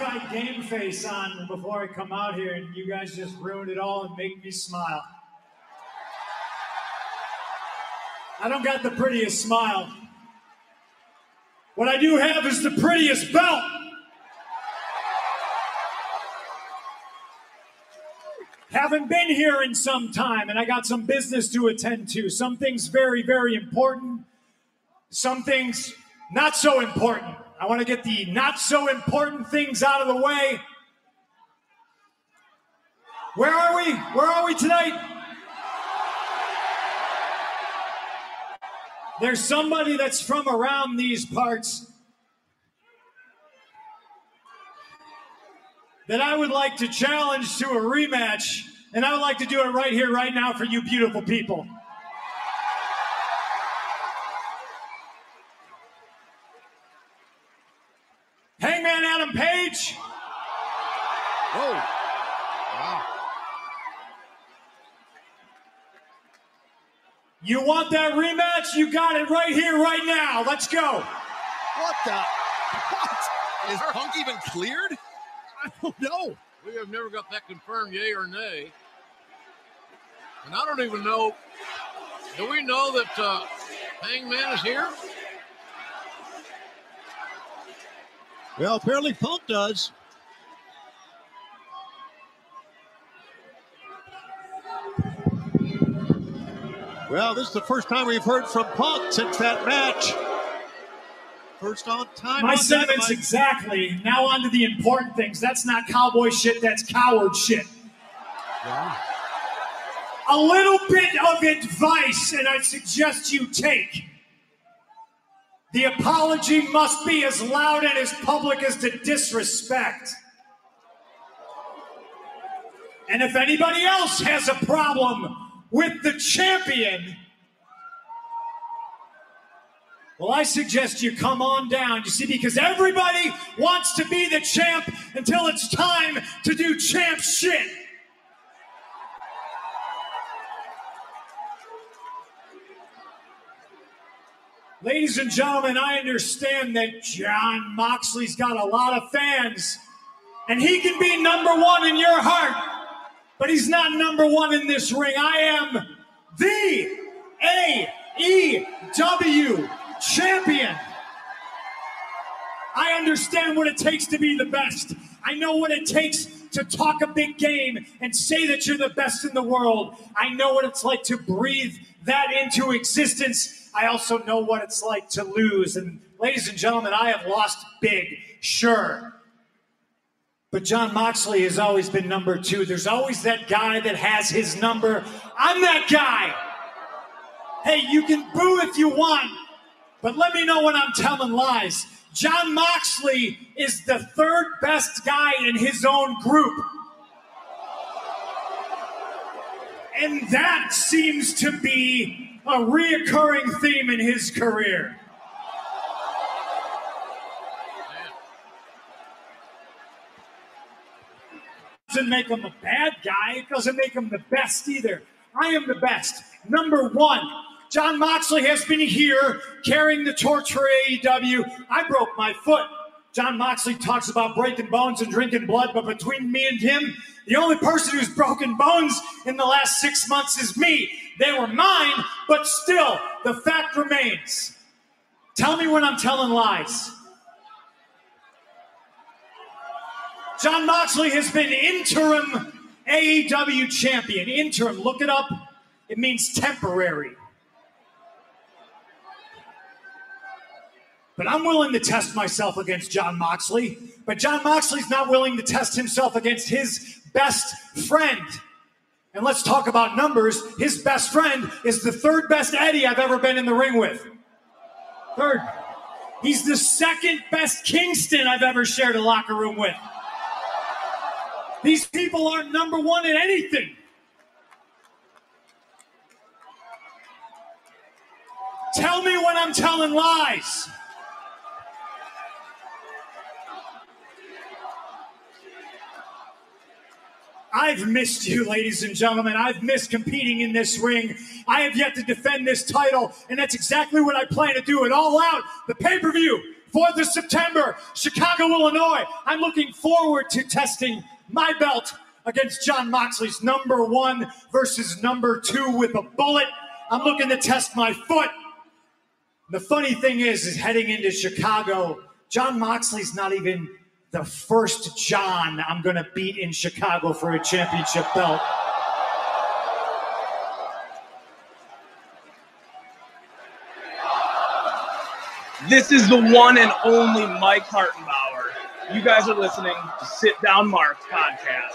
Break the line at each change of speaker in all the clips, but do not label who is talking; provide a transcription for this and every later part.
Guy game face on before I come out here, and you guys just ruin it all and make me smile. I don't got the prettiest smile. What I do have is the prettiest belt. Haven't been here in some time, and I got some business to attend to. Some things very, very important, some things not so important. I want to get the not so important things out of the way. Where are we? Where are we tonight? There's somebody that's from around these parts that I would like to challenge to a rematch, and I would like to do it right here, right now for you beautiful people. Hangman Adam Page.
Whoa. Wow.
You want that rematch? You got it right here, right now. Let's go.
What the? What? Is Punk even cleared? I don't know.
We have never got that confirmed, yay or nay. And I don't even know. Do we know that uh, Hangman is here?
Well, apparently Punk does. Well, this is the first time we've heard from Punk since that match. First on time.
My
on
sentiments
Dynamite.
exactly. Now on to the important things. That's not cowboy shit, that's coward shit.
Yeah.
A little bit of advice, and I suggest you take. The apology must be as loud and as public as the disrespect. And if anybody else has a problem with the champion, well, I suggest you come on down. You see, because everybody wants to be the champ until it's time to do champ shit. Ladies and gentlemen, I understand that Jon Moxley's got a lot of fans, and he can be number one in your heart, but he's not number one in this ring. I am the AEW champion. I understand what it takes to be the best. I know what it takes to talk a big game and say that you're the best in the world. I know what it's like to breathe that into existence. I also know what it's like to lose. And ladies and gentlemen, I have lost big, sure. But Jon Moxley has always been number two. There's always that guy that has his number. I'm that guy. Hey, you can boo if you want, but let me know when I'm telling lies. Jon Moxley is the third best guy in his own group. And that seems to be a reoccurring theme in his career. Doesn't make him a bad guy. It doesn't make him the best either. I am the best. Number one. Jon Moxley has been here carrying the torch for AEW. I broke my foot. Jon Moxley talks about breaking bones and drinking blood, but between me and him, the only person who's broken bones in the last six months is me. They were mine, but still, the fact remains. Tell me when I'm telling lies. Jon Moxley has been interim AEW champion. Interim, look it up. It means temporary. But I'm willing to test myself against Jon Moxley. But Jon Moxley's not willing to test himself against his best friend. And let's talk about numbers. His best friend is the third best Eddie I've ever been in the ring with. Third. He's the second best Kingston I've ever shared a locker room with. These people aren't number one in anything. Tell me when I'm telling lies. I've missed you, ladies and gentlemen. I've missed competing in this ring. I have yet to defend this title, and that's exactly what I plan to do. It all out, the pay per view, 4th of September, Chicago, Illinois. I'm looking forward to testing my belt against Jon Moxley's number one versus number two with a bullet. I'm looking to test my foot. The funny thing is, is heading into Chicago, Jon Moxley's not even the first John I'm going to beat in Chicago for a championship belt.
This is the one and only Mike Hartenbauer. You guys are listening to Sit Down Marks podcast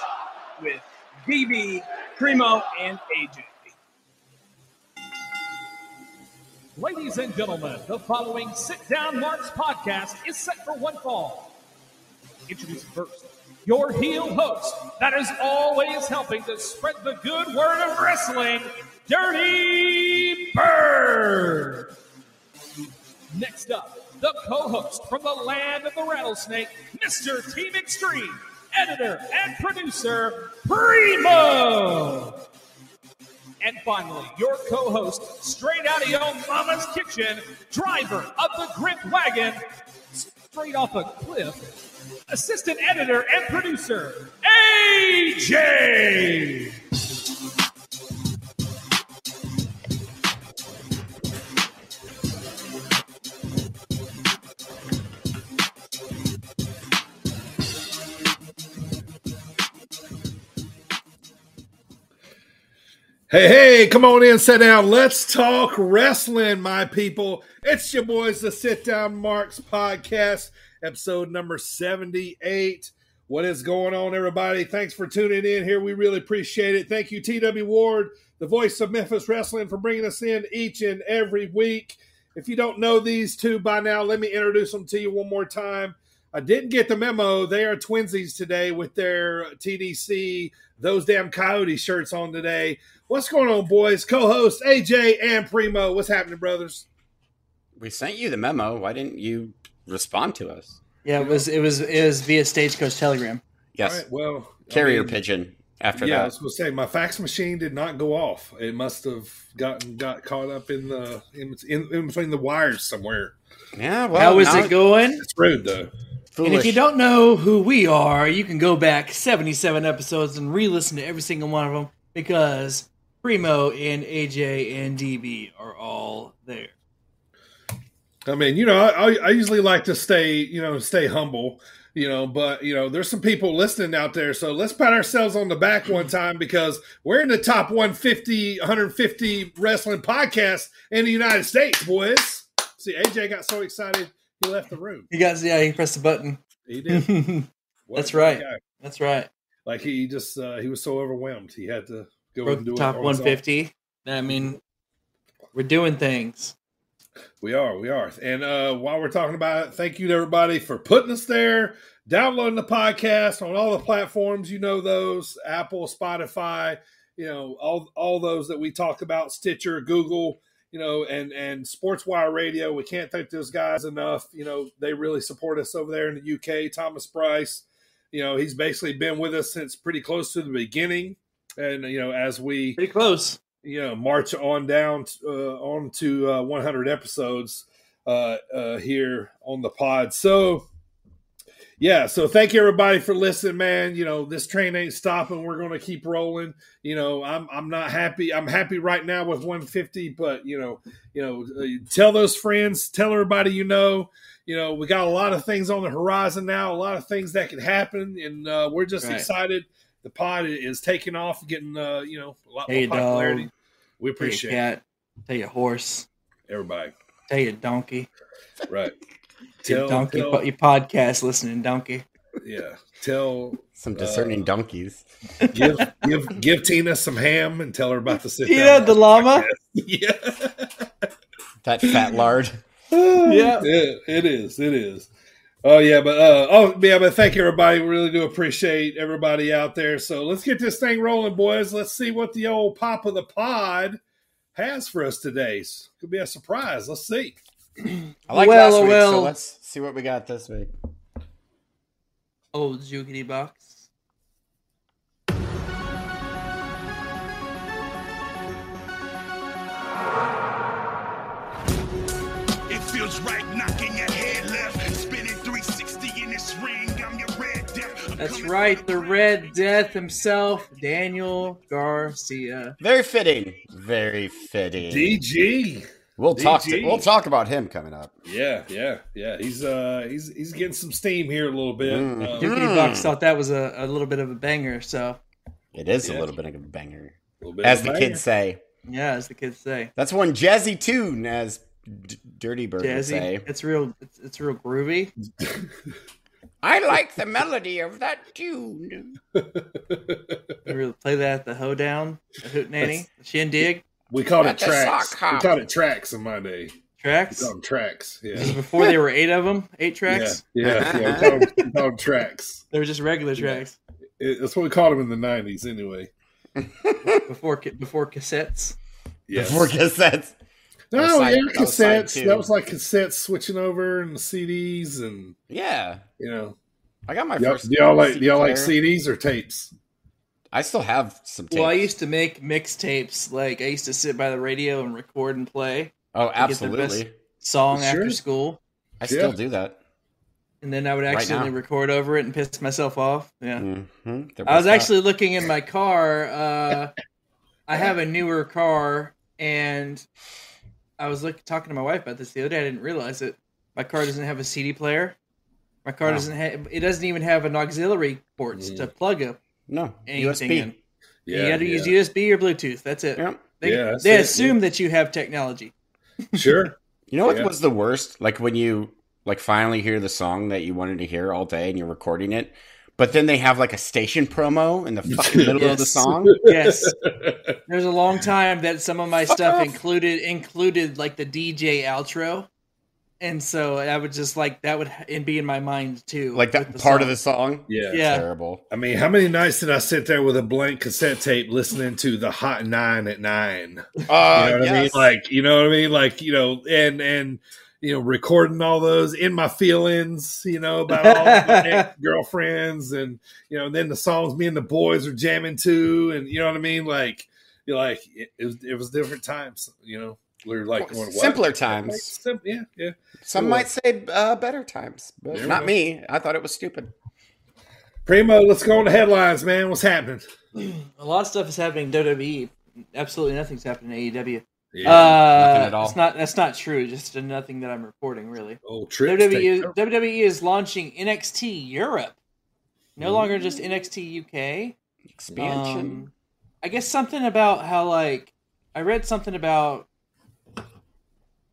with DB, Primo, and AJ.
Ladies and gentlemen, the following Sit Down Marks podcast is set for one fall. Introducing first your heel host that is always helping to spread the good word of wrestling, Dirty Bird. Next up, the co host from the land of the rattlesnake, Mr. Team Extreme, editor and producer, Primo. And finally, your co host, straight out of your mama's kitchen, driver of the Grip Wagon, straight off a cliff, assistant editor and producer, AJ.
Hey, hey, come on in, sit down. Let's talk wrestling, my people. It's your boys, the Sit Down Marks podcast, episode number 78. What is going on, everybody? Thanks for tuning in here. We really appreciate it. Thank you, TW Ward, the voice of Memphis Wrestling, for bringing us in each and every week. If you don't know these two by now, let me introduce them to you one more time. I didn't get the memo. They are twinsies today with their TDC, those damn coyote shirts on today. What's going on, boys? Co-host AJ and Primo. What's happening, brothers?
We sent you the memo. Why didn't you respond to us?
Yeah, it was it was it was via Stagecoach Telegram.
Yes.
All right, well,
Carrier
I mean,
pigeon after
yeah, I was going to say my fax machine did not go off. It must have gotten got caught up in the in, in, in between the wires somewhere.
Yeah, well,
How is it going?
It's rude though.
And if you don't know who we are, you can go back 77 episodes and re-listen to every single one of them because Primo and AJ and DB are all there.
I mean, you know, I, I usually like to stay, you know, stay humble, you know, but you know, there's some people listening out there, so let's pat ourselves on the back one time because we're in the top 150, 150 wrestling podcast in the United States, boys. See, AJ got so excited he left the room.
You guys, yeah, he pressed the button.
He did.
That's right.
guy.
That's right.
Like he just uh, he was so overwhelmed he had to go
Broke
and do
the top
on his own.
150. I mean, we're doing things.
We are, we are. And uh, while we're talking about it, thank you to everybody for putting us there, downloading the podcast on all the platforms. You know those Apple, Spotify, you know all all those that we talk about, Stitcher, Google, you know, and and Sportswire Radio. We can't thank those guys enough. You know, they really support us over there in the UK. Thomas Bryce, you know, he's basically been with us since pretty close to the beginning. And you know, as we
Pretty close.
you know march on down uh, on to uh, 100 episodes uh, uh, here on the pod. So yeah, so thank you everybody for listening, man. You know this train ain't stopping. We're gonna keep rolling. You know I'm I'm not happy. I'm happy right now with 150, but you know you know uh, tell those friends, tell everybody you know. You know we got a lot of things on the horizon now, a lot of things that can happen, and uh, we're just
Right.
excited. The pod is taking off, getting uh, you know a lot
Hey,
more popularity.
dog.
We
Tell you
appreciate it.
cat. Tell you horse.
everybody.
Tell you donkey.
Right.
Tell,
Tell,
donkey.
tell-
you podcast listening, donkey.
yeah. Tell
Some discerning donkeys.
give give give Tina some ham and tell her about the sit
Yeah,
down.
the llama.
yeah.
That fat lard.
Yeah.
It, it is. It is. Oh yeah, but uh oh yeah, but thank you everybody. We really do appreciate everybody out there. So let's get this thing rolling, boys. Let's see what the old pop of the pod has for us today. It's could be a surprise. Let's see.
I like
Well,
last week,
well.
so let's see what we got this week.
Old jukety box. That's right, the Red Death himself, Daniel Garcia.
Very fitting. Very fitting.
DG.
We'll talk. To, we'll talk about him coming up.
Yeah, yeah, yeah. He's uh he's he's getting some steam here a little bit.
Mm.
Um,
Dookie. Bucks thought that was a, a little bit of a banger, so
It is
Yeah.
a little bit of a banger,
a bit
as
of
the
a
kids say.
yeah, as the kids say.
That's one jazzy tune, as D- Dirty Bird would
Jazzy.
say.
It's real it's, it's real groovy.
I like the melody of that tune.
You really play that at the hoedown, the hoot nanny, the shindig,
We called it tracks.
sock
We called it tracks in my day. We
tracks.
called them tracks.
This
Yeah.
is before there were eight of them, eight tracks.
yeah, yeah. We called them, we called them tracks.
They were just regular tracks
It- that's what we called them in the nineties, anyway.
before before cassettes.
Yes.
Before cassettes.
No,
That side-
yeah,
that
cassettes.
two.
That was like cassettes switching over and the CDs, and
Yeah,
you know,
I got my
y'all,
first.
do y'all like
CD
do y'all like. CDs or tapes?
I still have some. Tapes.
Well, I used to make mixtapes. Like I used to sit by the radio and record and play
Oh,
get the
absolutely.
song
Sure.
after school,
I still
Yeah.
do that.
and then I would accidentally
now.
record over it and piss myself off. Yeah.
hmm
I was actually looking in my car. Uh, I have a newer car, and I was look, talking to my wife about this the other day. I didn't realize it. My car doesn't have a CD player. My car
Oh.
doesn't have. It doesn't even have an auxiliary ports
Mm.
to plug up
no
anything
USB.
in. you got to
yeah.
use USB or Bluetooth. That's it.
Yep.
They,
Yeah, that's
they
it,
assume that you have technology.
Sure.
You know what
Yeah.
was the worst? Like when you like finally hear the song that you wanted to hear all day and you're recording it, but then they have like a station promo in the fucking middle of the song.
Yes, there's a long time that some of my
Fuck
stuff
off.
included included like the DJ outro, and so I would just like that would and be in my mind too,
Like that part of the song.
Yeah.
Yeah.
Terrible.
I mean, how many nights did I sit there with a blank cassette tape listening to the Hot Nine at nine?
Uh,
You know what I mean?
yes.
Like, you know what I mean? Like, you know, and and you know, recording all those in my feelings, you know, about all my girlfriends, and you know, then the songs me and the boys are jamming to, and you know what I mean? Like, you're like, it, it was it was different times, you know. We were like, going,
simpler
Like,
times.
sim- yeah, yeah.
Some might say uh, better times, but
There
not me. I thought it was stupid.
Primo, let's go on the headlines, man. What's happening?
A lot of stuff is happening in WWE. Absolutely nothing's happening in AEW.
Yeah.
uh,
nothing at all.
It's not. That's not true. Just nothing that I'm reporting really.
Oh, trips.
WWE,
take-
is, WWE is launching NXT Europe. No longer just NXT UK.
Expansion.
Um, I guess something about how like I read something about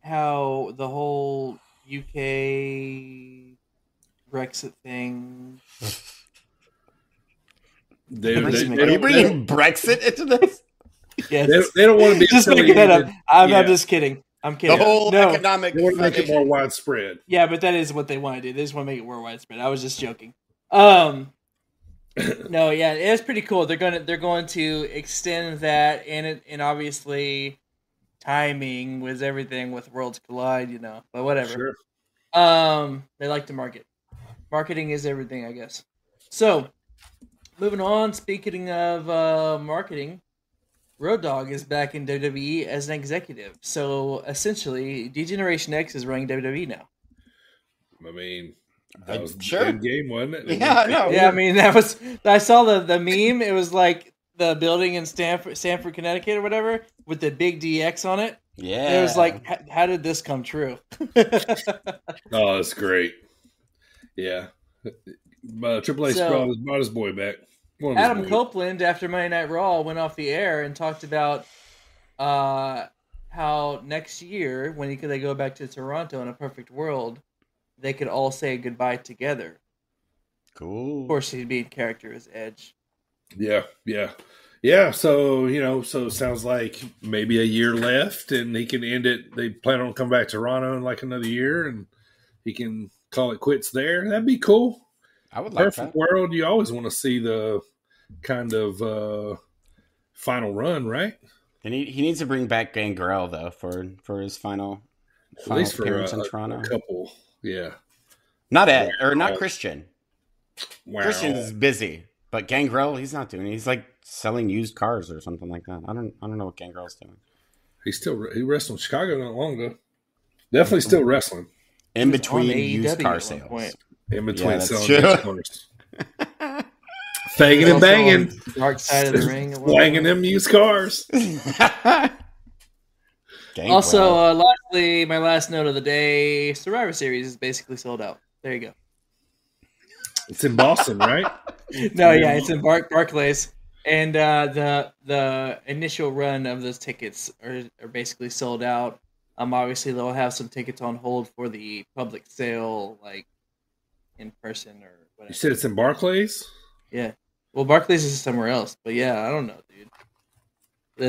how the whole UK Brexit thing.
They,
Are
they,
you
they
Are you
don't, they,
bringing Brexit into this?
Yes.
don't, they don't want to be
just making that up. I'm,
Yeah.
I'm just kidding. I'm kidding.
The
kidding.
whole
no,
economic.
They want to make it more widespread.
yeah, but that is what they want to do. They just want to make it more widespread. I was just joking. Um, no, yeah, it's pretty cool. They're gonna they're going to extend that, and it and obviously timing was everything with Worlds Collide, you know. But whatever.
Sure.
Um, they like to market. Marketing is everything, I guess. So, moving on. Speaking of uh, marketing, Road Dog is back in WWE as an executive. So essentially, D-Generation X is running WWE now.
I mean, that was
sure.
game, wasn't it?
Yeah, I know.
Yeah, I mean that was. I saw the the meme. It was like the building in Stamford, Stamford, Connecticut, or whatever, with the big DX on it.
Yeah.
It was like, "H- how did this come true?
Oh, that's great. Yeah. Uh, Triple H
So-
brought his boy back.
Adam
boys.
Copeland, after Monday Night Raw, went off the air and talked about uh, how next year, when he could they go back to Toronto in a perfect world, they could all say goodbye together.
cool.
Of course, he'd be in character as Edge.
Yeah, yeah. Yeah, so, you know, so it sounds like maybe a year left and he can end it. They plan on coming back to Toronto in like another year and he can call it quits there. That'd be cool.
I would like
Perfect
that.
world. You always want to see the kind of uh, final run, right?
And he, he needs to bring back Gangrel though for for his final,
At
final
least for a,
appearance in
a
Toronto.
couple. Yeah.
Not Ed or not Christian.
Wow.
Christian is busy, but Gangrel he's not doing. it. He's like selling used cars or something like that. I don't I don't know what Gangrel's doing.
He still he wrestled in Chicago not long ago. Definitely still wrestling
In
was on
between
AEW
used
at
car
one
sales.
Point.
in between
Yeah,
selling
true.
used cars. Fanging and banging,
on Dark side of the ring.
slanging them used cars.
Gangrel.
Also, uh, lastly, my last note of the day: Survivor Series is basically sold out. There you go.
It's in Boston, right?
No, yeah, it's in Bar- Barclays, and uh, the the initial run of those tickets are, are basically sold out. Um, obviously they'll have some tickets on hold for the public sale, like in person or
You said it's in Barclays.
Yeah. Well, Barclays is somewhere else, but yeah, I don't know, dude.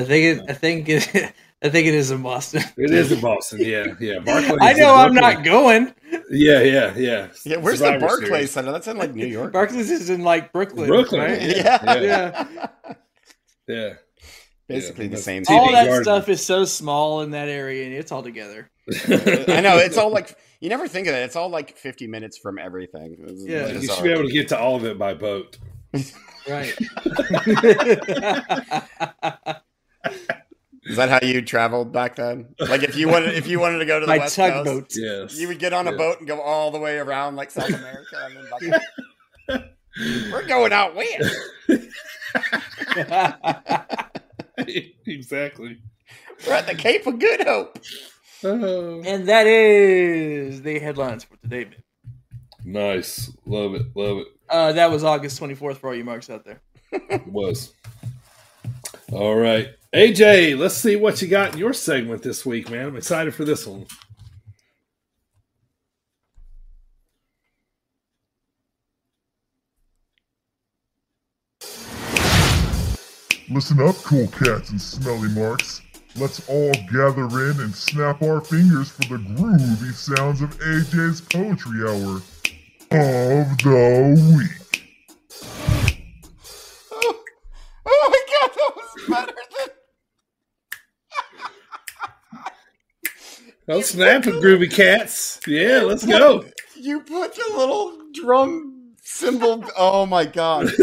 I think it, I think it, I think it is in Boston.
It is in Boston. Yeah, yeah. Barclays.
I know I'm not going.
Yeah, yeah, yeah.
yeah, where's
Survivor
the Barclays
Series.
Center? That's in like New York.
Barclays is in like Brooklyn.
Brooklyn.
right?
Yeah.
Yeah.
Yeah.
Basically
Yeah,
the same.
TV
All that
Garden.
stuff is so small in that area, and it's all together.
I know it's all like you never think of it. It's all like 50 minutes from everything. It's
Yeah.
You should be able to get to all of it by boat.
Right.
Is that how you traveled back then? Like if you wanted if you wanted to go to the
My
West Coast.
Yes.
you would get on a boat and go all the way around like South America. And then like, we're going out west.
exactly.
We're at the Cape of Good Hope.
Oh.
and that is the headlines for today. man.
Nice. Love it. Love it.
Uh, that was August 24th for all you marks out there.
It was. All right. AJ, let's see what you got in your segment this week, man. I'm excited for this one.
Listen up, cool cats and smelly marks. Let's all gather in and snap our fingers for the groovy sounds of AJ's Poetry Hour of the Week.
Oh, oh my god, that was better than
Oh, snapping, groovy cats. Yeah, let's go.
you put the little drum cymbal. Oh my god.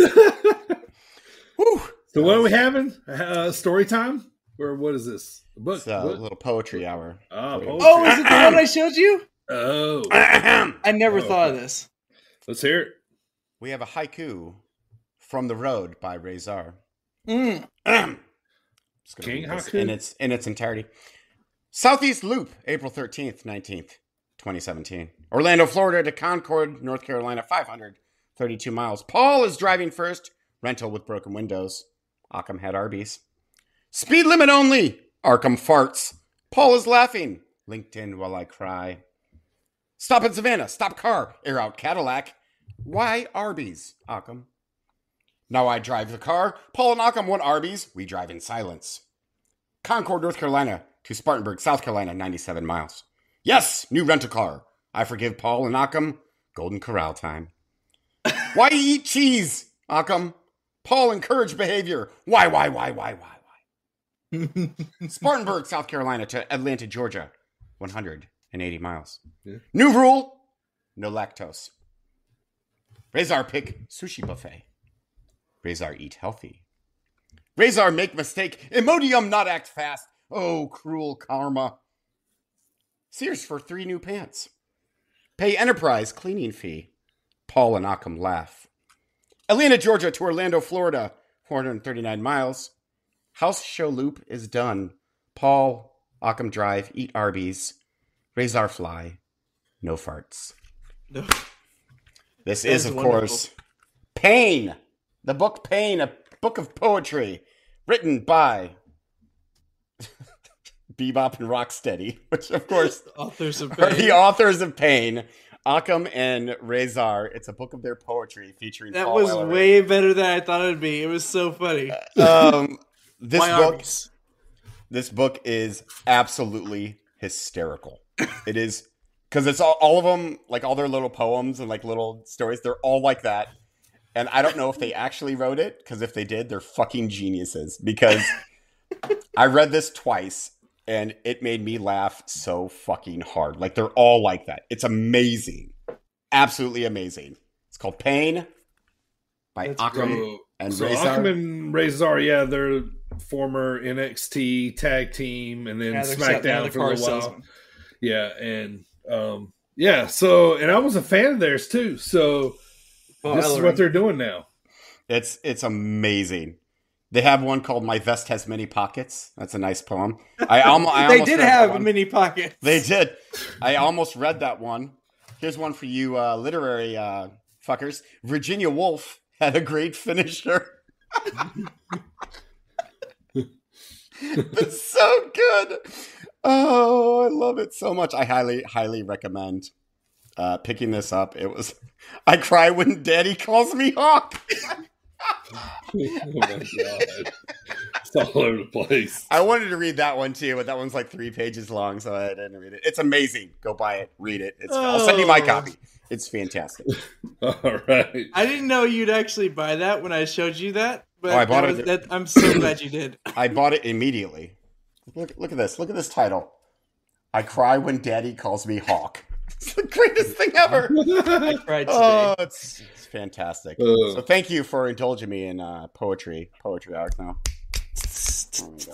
Whew.
So, what are we having? Uh, story time? Or what is this? A book?
It's a
Book?
little poetry hour.
Ah, poetry.
Oh, is it the one I showed you?
Oh.
I never
Oh,
thought of this.
Let's hear it.
we have a haiku from the road by Rezar.
Mm.
King haiku?
in its in its entirety. Southeast Loop, April thirteenth, nineteenth, twenty seventeen. Orlando, Florida to Concord, North Carolina, five hundred thirty-two miles. Paul is driving first. Rental with broken windows. Akam had Arby's. Speed limit only. Akam farts. Paul is laughing. LinkedIn while I cry. Stop at Savannah. Stop car. Air out Cadillac. Why Arby's? Akam. Now I drive the car. Paul and Akam want Arby's. We drive in silence. Concord, North Carolina to Spartanburg, South Carolina, 97 miles. Yes, new rental car. I forgive Paul and Akam. Golden Corral time. Why eat cheese, Akam? Paul encourage behavior. Why, why, why, why, why? Spartanburg, South Carolina to Atlanta, Georgia, 180 miles.
Yeah.
New rule no lactose. Razor pick sushi buffet. Razor eat healthy. Razor make mistake. Imodium not act fast. Oh, cruel karma. Sears for three new pants. Pay enterprise cleaning fee. Paul and Akam laugh. Atlanta, Georgia to Orlando, Florida, 439 miles. House show loop is done. Paul, Akam Drive, eat Arby's. Razor fly, no farts. This is,
is
of
wonderful.
course, Pain, the book Pain, a book of poetry written by Bebop and Rocksteady, which, of course,
Authors of
are the authors of Pain, Akam and Razor. It's a book of their poetry featuring
That
Paul
was
Ellery.
way better than I thought it'd be. It was so funny.
Um, this
Why
book,
Arby's?
this book is absolutely hysterical. It is because it's all, all of them, like all their little poems and like little stories. They're all like that. And I don't know if they actually wrote it because if they did, they're fucking geniuses. Because I read this twice and it made me laugh so fucking hard. Like they're all like that. It's amazing, absolutely amazing. It's called Pain by
That's
Akam
great.
And
so
Razor.
Akam and Razor, yeah, they're former NXT tag team and then
Yeah, they're
SmackDown
the
for a while.
salesman.
Yeah, and um, yeah, so and I was a fan of theirs too. So
Paul
this is what they're doing now.
It's it's amazing. They have one called "My Vest Has Many Pockets." That's a nice poem. I, almo- I
they did have
one.
mini pockets.
They did. I almost read that one. Here's one for you, uh, literary uh, fuckers. Virginia Woolf had a great finisher. it's so good. Oh, I love it so much. I highly, highly recommend uh, picking this up. It was. I cry when Daddy calls me Hawk.
oh my god, it's all over the place.
I wanted to read that one too, but that one's like three pages long, so I didn't read it. It's amazing. Go buy it, read it. It's, I'll send you my
Oh.
copy. It's fantastic.
All right.
I didn't know you'd actually buy that when I showed you that. But
Oh, I bought
that
it-
was- that- I'm so glad you did.
I bought it immediately. Look, look at this. Look at this title. I cry when Daddy calls me Hawk. It's the greatest thing ever.
I cried today.
Oh, it's, it's fantastic.
Uh.
So thank you for indulging me in uh, poetry, poetry art now.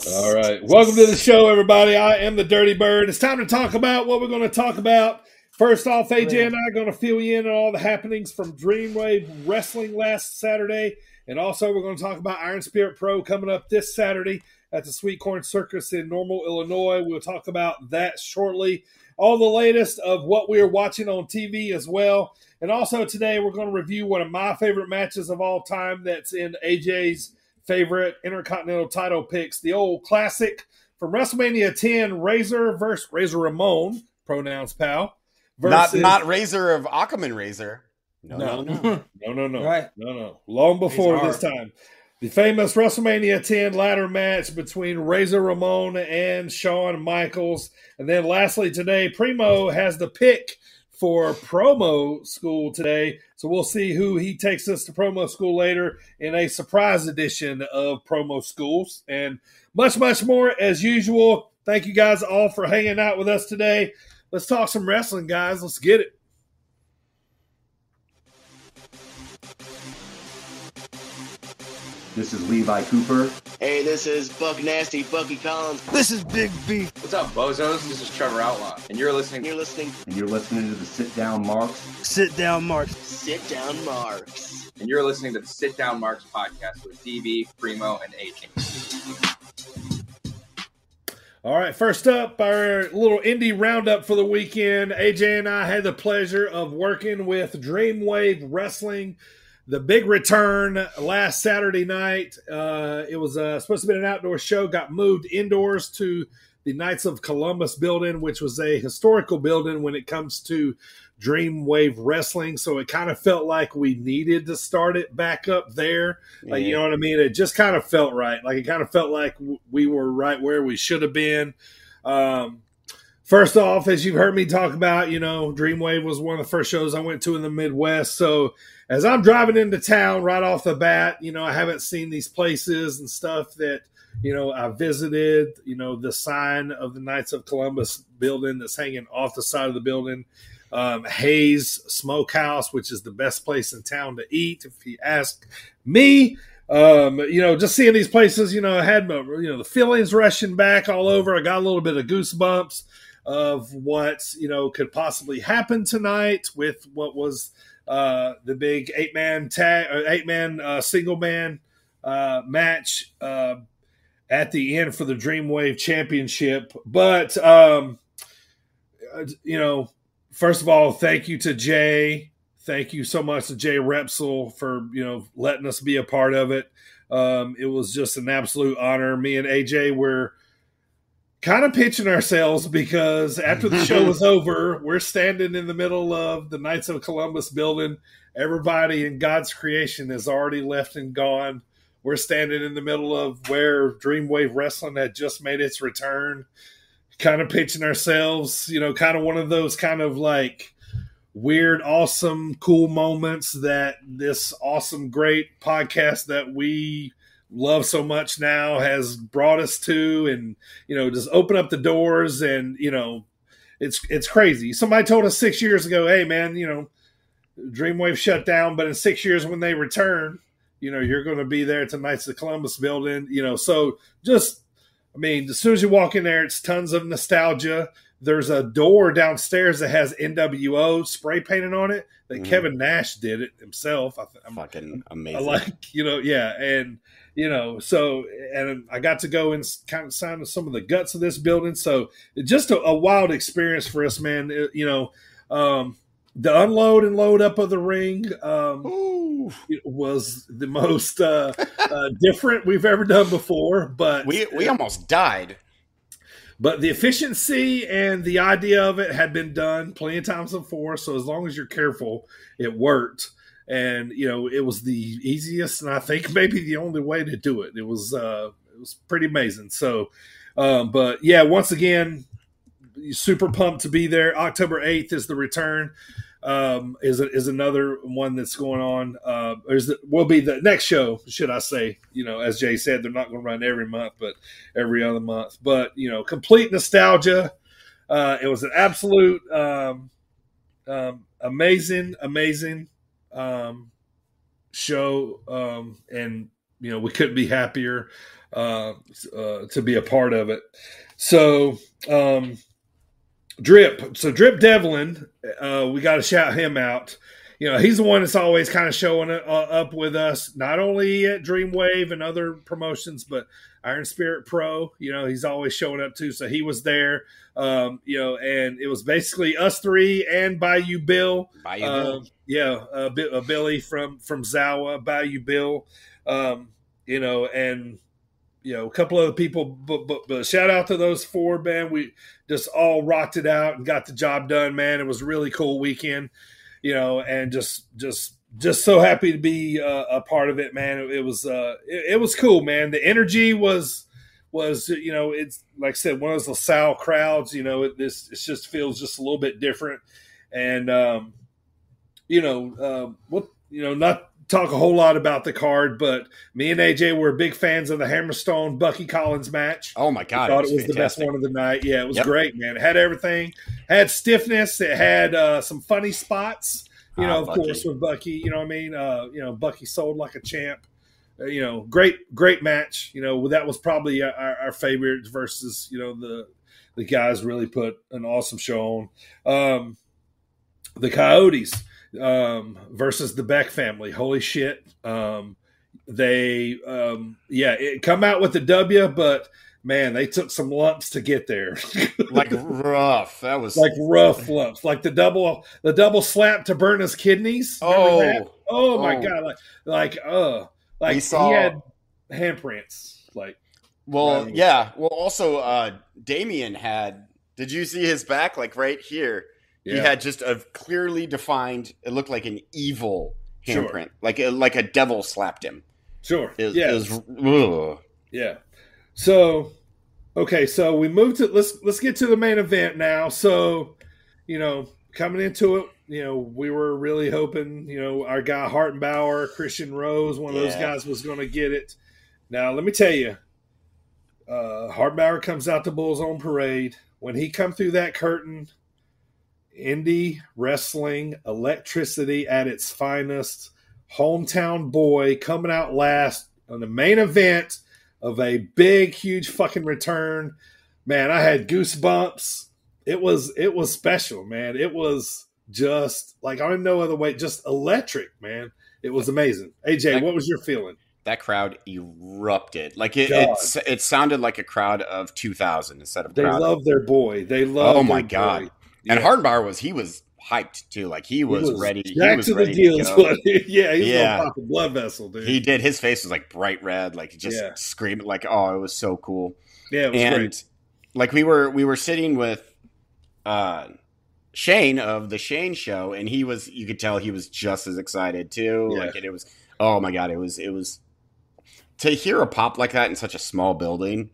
All right. Welcome to the show, everybody. I am the Dirty Bird. It's time to talk about what we're going to talk about. First off, AJ and I are going to fill you in on all the happenings from Dreamwave Wrestling last Saturday. And also, we're going to talk about Iron Spirit Pro coming up this Saturday at the Sweet Corn Circus in Normal, Illinois. We'll talk about that shortly. All the latest of what we are watching on TV as well. And also, today, we're going to review one of my favorite matches of all time that's in AJ's favorite Intercontinental title picks, the old classic from WrestleMania 10, Razor versus Razor Ramon, pronouns pal.
Not
versus-
not Razor of Ackerman Razor. No,
No.
no, no.
no, no, no,
Right.
no, no. Long before this time, the famous WrestleMania 10 ladder match between Razor Ramon and Shawn Michaels, and then lastly today, Primo has the pick for promo school today. So we'll see who he takes us to promo school later in a surprise edition of promo schools and much, much more as usual. Thank you guys all for hanging out with us today. Let's talk some wrestling, guys. Let's get it.
This is Levi Cooper.
Hey, this is Buck Nasty, Bucky Collins.
This is Big B.
What's up, bozos? This is Trevor Outlaw, and you're listening.
You're listening.
and you're listening to the Sit Down Marks.
Sit down, Marks.
Sit down, Marks.
And you're listening to the Sit Down Marks podcast with DB, Primo, and AJ.
All right, first up, our little indie roundup for the weekend. AJ and I had the pleasure of working with Dreamwave Wrestling, the big return last Saturday night. Uh, it was uh, supposed to be an outdoor show, got moved indoors to the Knights of Columbus building, which was a historical building when it comes to Dreamwave Wrestling. So it kind of felt like we needed to start it back up there. Like, you know what I mean? It just kind of felt right. Like it kind of felt like w- we were right where we should have been. Um, first off, as you've heard me talk about, you know, Dreamwave was one of the first shows I went to in the Midwest. So as I'm driving into town right off the bat, you know, I haven't seen these places and stuff that, you know, I visited, you know, the sign of the Knights of Columbus building that's hanging off the side of the building. Um, Hayes Smokehouse, which is the best place in town to eat, if you ask me. Um, you know, just seeing these places, you know, I had you know, the feelings rushing back all over. I got a little bit of goosebumps of what, you know, could possibly happen tonight with what was uh, the big eight man tag, or eight man uh, single man uh, match uh, at the end for the Dreamwave Championship. But, um, uh, you know, first of all, thank you to Jay. Thank you so much to Jay Repsel for you know letting us be a part of it. Um, it was just an absolute honor. Me and AJ were kind of pitching ourselves because after the show was over, we're standing in the middle of the Knights of Columbus building. Everybody in God's creation is already left and gone. We're standing in the middle of where Dreamwave Wrestling had just made its return, kind of pitching ourselves, you know, kind of one of those kind of like weird, awesome, cool moments that this awesome, great podcast that we love so much now has brought us to and you know just open up the doors and you know it's it's crazy somebody told us six years ago hey man you know dreamwave shut down but in six years when they return you know you're going to be there at the columbus building you know so just i mean as soon as you walk in there it's tons of nostalgia there's a door downstairs that has NWO spray painted on it that
Mhm.
Kevin Nash did it himself. I, th- I'm,
Fucking
I
amazing.
like you know yeah and you know so and i got to go and kind of sign some of the guts of this building so just a, a wild experience for us man It- you know um the unload and load up of the ring um it was the most uh, uh different we've ever done before but
we we almost died.
but the efficiency and the idea of it had been done plenty of times before. So as long as you're careful, it worked. And you know, it was the easiest and I think maybe the only way to do it. It was uh it was pretty amazing. So um but yeah, once again, super pumped to be there. October 8th is the return. Um, is is another one that's going on. Uh, there's the, will be the next show, should I say? You know, as Jay said, they're not going to run every month, but every other month. But you know, complete nostalgia. Uh, it was an absolute um, um, amazing, amazing um, show, um, and you know we couldn't be happier uh, uh, to be a part of it. So, um, Drip, so Drip Devlin, uh, we got to shout him out. You know, he's the one that's always kind of showing uh, up with us, not only at Dreamwave and other promotions, but Iron Spirit Pro. You know, he's always showing up too. So he was there. Um, you know, and it was basically us three and Bayou Bill.
Bayou Bill.
Yeah, uh, Billy from from Zawa, Bayou Bill. Um, you know, and you know a couple other people, but, but but shout out to those four, man. We just all rocked it out and got the job done, man. It was a really cool weekend, you know, and just just just so happy to be uh, a part of it, man. It, it was uh, it, it was cool, man. The energy was was you know it's like I said one of those LaSalle crowds. You know, it, this it just feels just a little bit different, and um, you know, uh, what you know, not talk a whole lot about the card, but me and AJ were big fans of the Hammerstone Bucky Collins match.
Oh my god,
thought
it
it
was
was the best one of the night. Yeah, it was
Yep.
great, man. It had everything. Had stiffness. It had uh, some funny spots. You
Ah,
know, of
Bucky.
course, with Bucky. You know what I mean? Uh, you know, Bucky sold like a champ. Uh, you know, great, great match. You know, that was probably our, our favorite versus you know the the guys really put an awesome show on. Um, the Coyotes um, versus the Beck family. Holy shit! Um, they, um, yeah, it come out with the W, but man, they took some lumps to get there.
like rough. That was
like rough lumps, like the double the double slap to burn his kidneys. Remember
Oh.
oh my
Oh.
god, like like uh, like
We saw-
he had handprints. Like
Well,
Right.
yeah. Well, also, uh, Damien had. Did you see his back? Like right here, he had just a clearly defined. It looked like an evil
Sure.
handprint, like a, like a devil slapped him.
sure,
It,
yeah,
it was.
Yeah. So, okay, so we moved to let's let's get to the main event now. So, you know, coming into it, you know, we were really hoping, you know, our guy Hartenbauer, Christian Rose, one of those guys was going to get it. Now, let me tell you, uh, Hartenbauer comes out to Bulls on Parade. When he come through that curtain, indie wrestling, electricity at its finest, hometown boy coming out last on the main event of a big, huge fucking return. Man, I had goosebumps. It was it was special, man. It was just like I don't know other way, just electric, man. It was amazing. AJ,
Like-
what was your feeling?
That crowd erupted. Like it,
God.
it, it sounded like a crowd of two thousand instead of
They love their boy. They love.
oh my god!
boy.
And
Yeah.
Hardbar was he was hyped too. Like he was, ready. He was
to the
ready
deal
to
is
go.
what- yeah, he's
Yeah.
gonna pop a blood vessel, dude.
He did. His face was like bright red, like just
Yeah.
screaming, like oh, it was so cool.
yeah, it was
and
great.
like we were we were sitting with uh Shane of the Shane show, and he was you could tell he was just as excited too.
Yeah.
Like and it was oh my god, it was it was to hear a pop like that in such a small building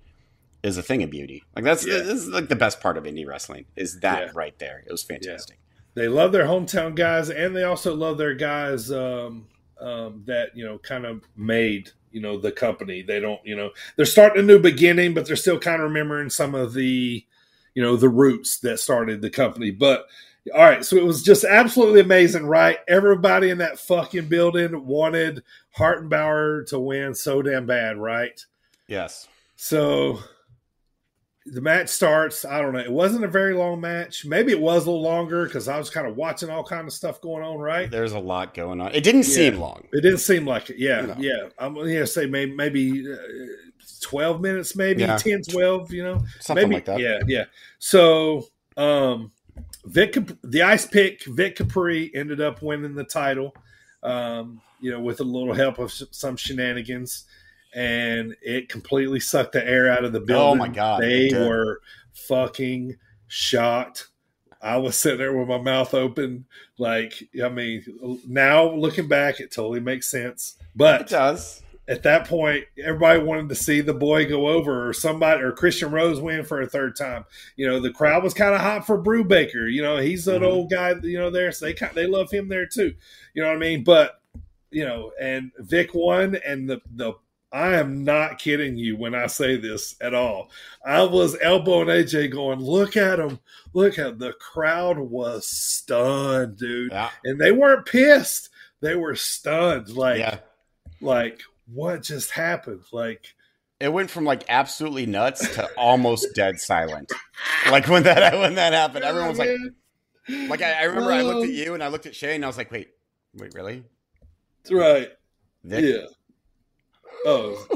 is a thing of beauty. Like that's
Yeah.
this is like the best part of indie wrestling is that
Yeah.
right there. It was fantastic.
they love their hometown guys and they also love their guys um, um, that you know kind of made you know the company they don't you know they're starting a new beginning but they're still kind of remembering some of the you know the roots that started the company but all right so it was just absolutely amazing right everybody in that fucking building wanted hartenbauer to win so damn bad right
Yes.
so the match starts. I don't know. It wasn't a very long match. Maybe it was a little longer because I was kind of watching all kind of stuff going on. Right?
There's a lot going on. It didn't
Yeah.
seem long.
It didn't seem like it. Yeah,
No.
yeah. I'm gonna say maybe maybe uh, twelve minutes, maybe
Yeah.
10, 12, You know,
Something
maybe
like that.
Yeah, yeah. So, um, Vic, the Ice Pick, Vic Capri ended up winning the title. Um, you know, with a little help of some shenanigans, and it completely sucked the air out of the building.
Oh, my God,
they were fucking shocked. I was sitting there with my mouth open, like I mean, now looking back, it totally makes sense. But it
does.
at that point, everybody wanted to see the boy go over, or somebody, or Christian Rose win for a third time. You know, the crowd was kind of hot for Brubaker. You know, he's an
Mhm.
old guy. You know, there, so they kind they love him there too. You know what I mean? But you know, and Vic won, and the the I am not kidding you when I say this at all. I was elbowing AJ, going, "Look at him! Look at the crowd was stunned, dude."
Yeah.
And they weren't pissed; they were stunned. Like,
yeah.
like what just happened? Like,
It went from like absolutely nuts to almost dead silent. Like when that when that happened, everyone was like, like I, I remember I looked at you and I looked at Shay and I was like, wait, wait, really?
That's right. Yeah. Oh,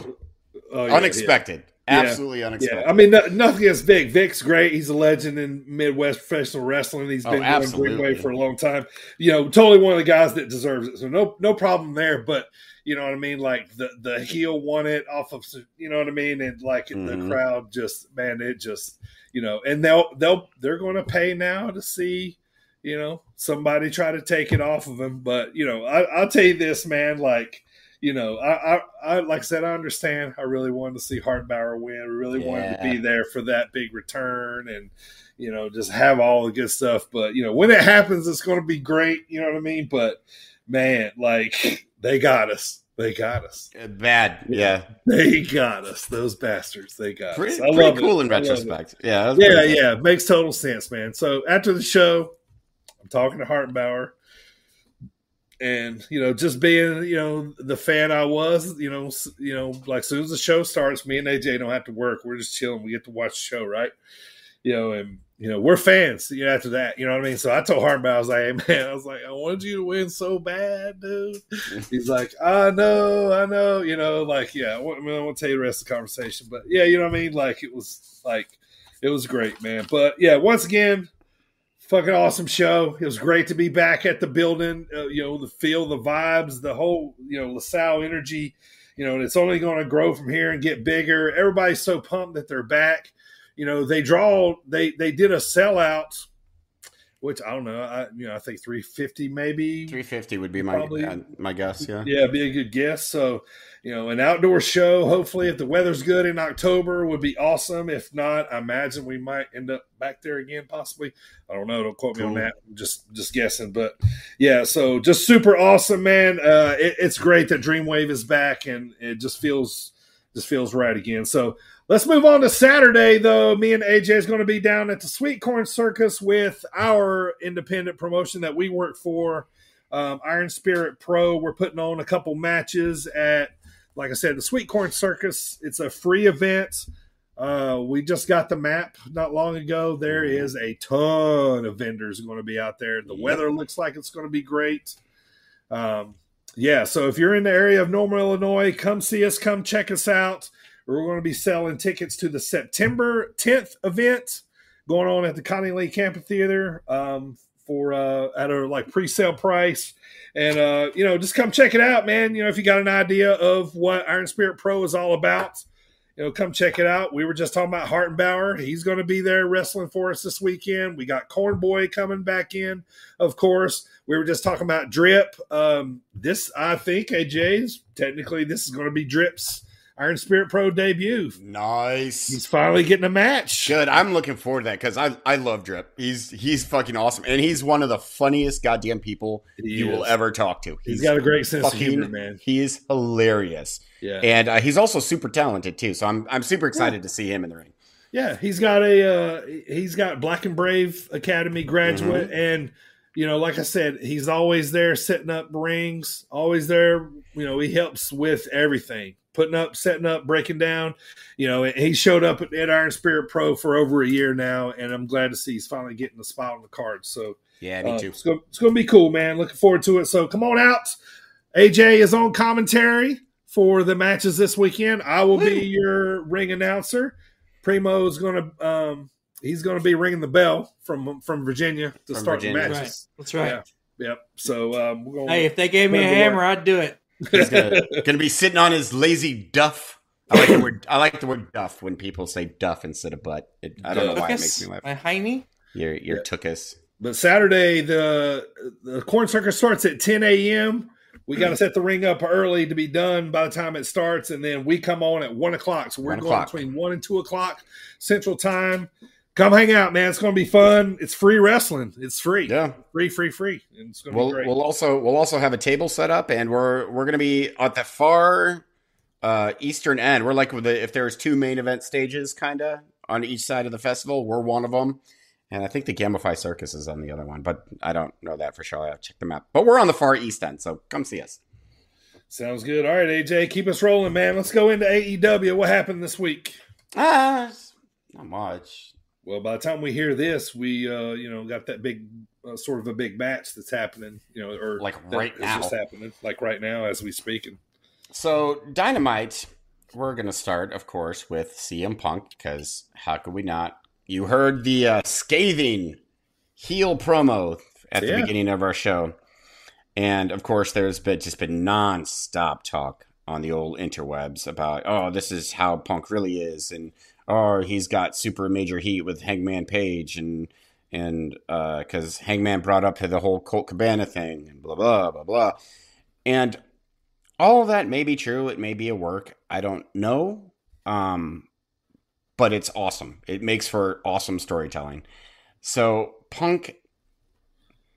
oh, yeah,
unexpected,
Yeah.
absolutely
Yeah.
unexpected.
yeah. I mean, no, nothing against Vic. Vic's great. He's a legend in Midwest professional wrestling. He's been doing
absolutely.
Greenway for a long time. You know, totally one of the guys that deserves it. So no, no problem there. But you know what I mean? Like the the heel won it off of, you know what I mean? And like the
Mhm.
crowd just, man, it just, you know, and they'll they'll they're going to pay now to see. You know, somebody try to take it off of him, but you know, I, I'll tell you this, man. Like, you know, I, I, I, like I said, I understand. I really wanted to see Hartbauer win. We really wanted to be there for that big return and, you know, just have all the good stuff. But, you know, when it happens, it's going to be great. You know what I mean? But, man, like, they got us. They got us.
Uh, Bad, yeah.
They got us. Those bastards. They got
Pretty,
us. I
pretty cool
it.
in
I
retrospect. Yeah, was
Yeah,
cool.
yeah. Makes total sense, man. So after the show, I'm talking to Hartenbauer. And you know, just being you know the fan I was, you know, you know, like as soon as the show starts, me and AJ don't have to work. We're just chilling. We get to watch the show, right? You know, and you know we're fans. You know, after that, you know what I mean. So I told Hartenbauer, I was like, "Hey man, I was like, I wanted you to win so bad, dude." He's like, "I know, I know." You know, like yeah. I won't, I, mean, I won't tell you the rest of the conversation, but yeah, you know what I mean. Like it was like it was great, man. But yeah, once again, fucking awesome show. It was great to be back at the building. Uh, you know, the feel, the vibes, the whole, you know, LaSalle energy. You know, and it's only going to grow from here and get bigger. Everybody's so pumped that they're back. You know, they draw. They they did a sellout, which I don't know. I you know I think three fifty maybe.
350 would be my
Probably-
uh, my guess. Yeah.
Yeah, be a good guess. So, you know, an outdoor show, hopefully, if the weather's good in October, would be awesome. If not, I imagine we might end up back there again, possibly. I don't know. Don't quote me on that. I'm just just guessing. But yeah, so just super awesome, man. Uh, it, it's great that Dreamwave is back, and it just feels just feels right again. So let's move on to Saturday, though. Me and AJ is going to be down at the Sweet Corn Circus with our independent promotion that we work for um, Iron Spirit Pro. We're putting on a couple matches at, like I said, the Sweet Corn Circus. It's a free event. Uh, we just got the map not long ago. There is a ton of vendors going to be out there. The weather looks like it's going to be great. Um, yeah, so if you're in the area of Normal, Illinois, come see us. Come check us out. We're going to be selling tickets to the September 10th event going on at the Connie Link Amphitheater um, for uh, at a like pre-sale price. And uh, you know, just come check it out, man. You know, if you got an idea of what Iron Spirit Pro is all about, you know, come check it out. We were just talking about Hartenbauer. He's going to be there wrestling for us this weekend. We got Cornboy coming back in, of course. We were just talking about Drip. Um, this, I think, AJ's technically this is going to be Drip's Iron Spirit Pro debut.
Nice.
He's finally getting a match.
Good. I'm looking forward to that because I I love Drip. He's he's fucking awesome, and he's one of the funniest goddamn people
He
you will ever talk to.
He's got a great sense of humor, man.
He is hilarious,
Yeah.
and uh, he's also super talented too. So I'm I'm super excited to see him in the ring.
Yeah, he's got a uh, he's got Black and Brave Academy graduate,
Mm-hmm.
and you know, like I said, he's always there setting up rings, always there. You know, he helps with everything, putting up, setting up, breaking down. You know, he showed up at, at Iron Spirit Pro for over a year now, and I'm glad to see he's finally getting a spot on the card. So,
Yeah, me
uh,
too.
It's going, it's going to be cool, man. Looking forward to it. So, come on out. AJ is on commentary for the matches this weekend. I will be your ring announcer. Primo is going to um, he's going to be ringing the bell from from Virginia to
From
start
Virginia.
the
Right.
matches.
That's right.
Yeah. Yep. So um, we're going.
Hey, if they gave me a
Put it to
hammer,
work.
I'd do it.
He's gonna, gonna be sitting on his lazy duff. I like the word. I like the word duff when people say duff instead of butt. It, I don't know why it makes me laugh.
My hiney.
Your your tookus.
But Saturday the the corn circus starts at 10 a.m. We got to set the ring up early to be done by the time it starts, and then we come on at one o'clock. So we're
One
going
o'clock.
between one and two o'clock Central Time. Come hang out, man. It's going to be fun. It's free wrestling. It's free.
Yeah.
Free, free, free. And it's going to
We'll
be great.
we'll also we'll also have a table set up, and we're we're gonna be at the far uh, eastern end. We're like with the, if there's two main event stages, kind of on each side of the festival. We're one of them, and I think the Gamify Circus is on the other one, but I don't know that for sure. I have to check the map. But we're on the far east end, so come see us.
Sounds good. All right, AJ, keep us rolling, man. Let's go into AEW. What happened this week?
Ah, not much.
Well, by the time we hear this, we uh, you know got that big uh, sort of a big match that's happening, you know, or
Like right now.
just happening, like right now as we speaking.
So Dynamite, we're gonna start, of course, with CM Punk because how could we not? You heard the uh, scathing heel promo at the beginning of our show, and of course, there's been just been nonstop talk on the old interwebs about, oh, this is how Punk really is, and oh, he's got super major heat with Hangman Page, and and because Hangman brought up the whole Colt Cabana thing, and blah blah blah blah, and all of that may be true. It may be a work. I don't know. Um, but it's awesome. It makes for awesome storytelling. So Punk,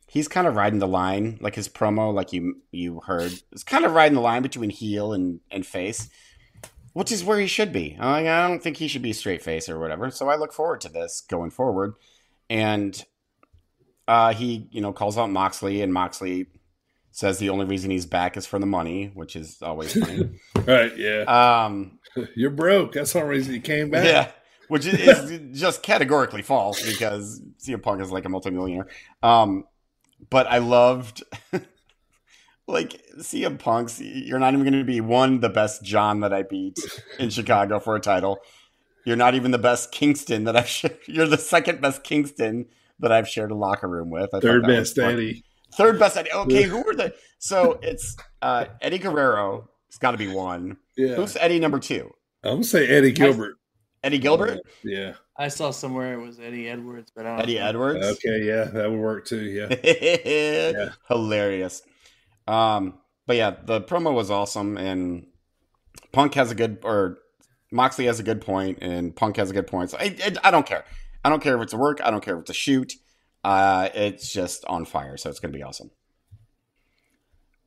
he's kind of riding the line, like his promo, like you you heard, is kind of riding the line between heel and and face, which is where he should be. I, I don't think he should be straight face or whatever. So I look forward to this going forward, and uh, he you know calls out Moxley, and Moxley says the only reason he's back is for the money, which is always funny.
Right? Yeah.
um,
You're broke. That's the only reason you came back.
yeah, which is, is just categorically false because CM Punk is like a multimillionaire. Um, but I loved like CM Punk's. You're not even going to be one the best John that I beat in Chicago for a title. You're not even the best Kingston that I've. Shared. You're the second best Kingston that I've shared a locker room with. I
Third best. Eddie.
Third best Eddie. Okay, who were the? So it's uh, Eddie Guerrero. It's got to be one.
Yeah.
Who's Eddie number two?
I'm gonna say Eddie Gilbert.
Eddie Gilbert.
Yeah.
I saw somewhere it was Eddie Edwards, but I don't
Eddie
know.
Edwards.
Okay. Yeah, that would work too. Yeah.
Hilarious. Um, but yeah, the promo was awesome, and Punk has a good, or Moxley has a good point, and Punk has a good point. So I, I, I don't care. I don't care if it's a work. I don't care if it's a shoot. Uh, it's just on fire, so it's to be awesome.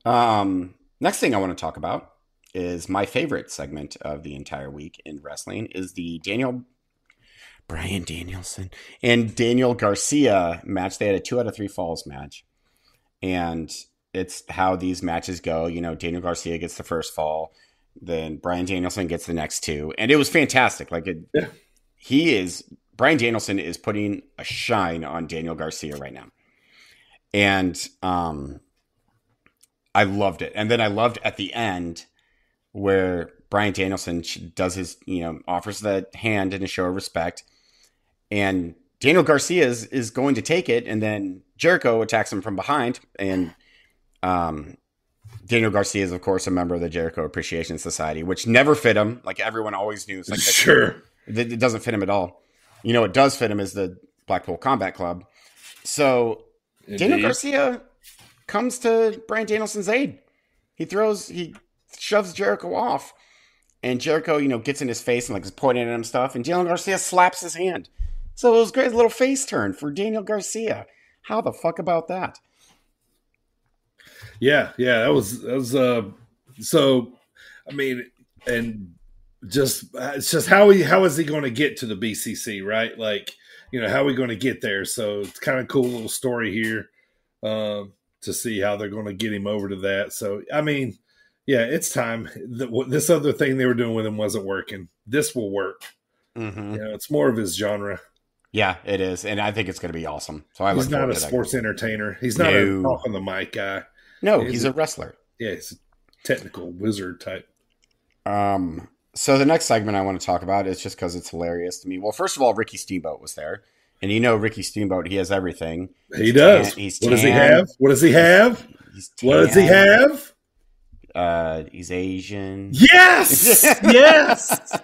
Um, next thing I want to talk about is my favorite segment of the entire week in wrestling is the Daniel Brian Danielson and Daniel Garcia match. They had a two out of three falls match. And it's how these matches go. You know, Daniel Garcia gets the first fall, then Brian Danielson gets the next two. And it was fantastic. Like it he is Brian Danielson is putting a shine on Daniel Garcia right now. And um I loved it. And then I loved at the end where Brian Danielson does his, you know, offers the hand in a show of respect. And Daniel Garcia is, is going to take it. And then Jericho attacks him from behind. And um, Daniel Garcia is, of course, a member of the Jericho Appreciation Society, which never fit him. Like everyone always knew. It's like
Sure.
It, it doesn't fit him at all. You know, it does fit him is the Blackpool Combat Club. So Daniel Garcia comes to Brian Danielson's aid. He throws, he shoves Jericho off, and Jericho, you know, gets in his face and like is pointing at him stuff, and Daniel Garcia slaps his hand. So it was a great little face turn for Daniel Garcia. How the fuck about that?
Yeah, yeah, that was that was uh so I mean and just it's just how he how is he going to get to the BCC, right? Like, you know, how are we going to get there? So it's kind of cool little story here. um, to see how they're going to get him over to that. So, I mean, yeah, it's time. The, this other thing they were doing with him wasn't working. This will work.
hmm
You know, it's more of his genre.
Yeah, it is, and I think it's going to be awesome. So I
He's not a sports entertainer. He's not a talk on the mic guy.
No,
He's
he's
a-
a wrestler.
Yeah, he's a technical wizard type.
Um, so the next segment I want to talk about is just because it's hilarious to me. Well, first of all, Ricky Steamboat was there, and you know Ricky Steamboat, he has everything.
He does.
tan- he's
what does he have? What does he have?
He's
What does he have?
Uh, he's Asian.
Yes, yes.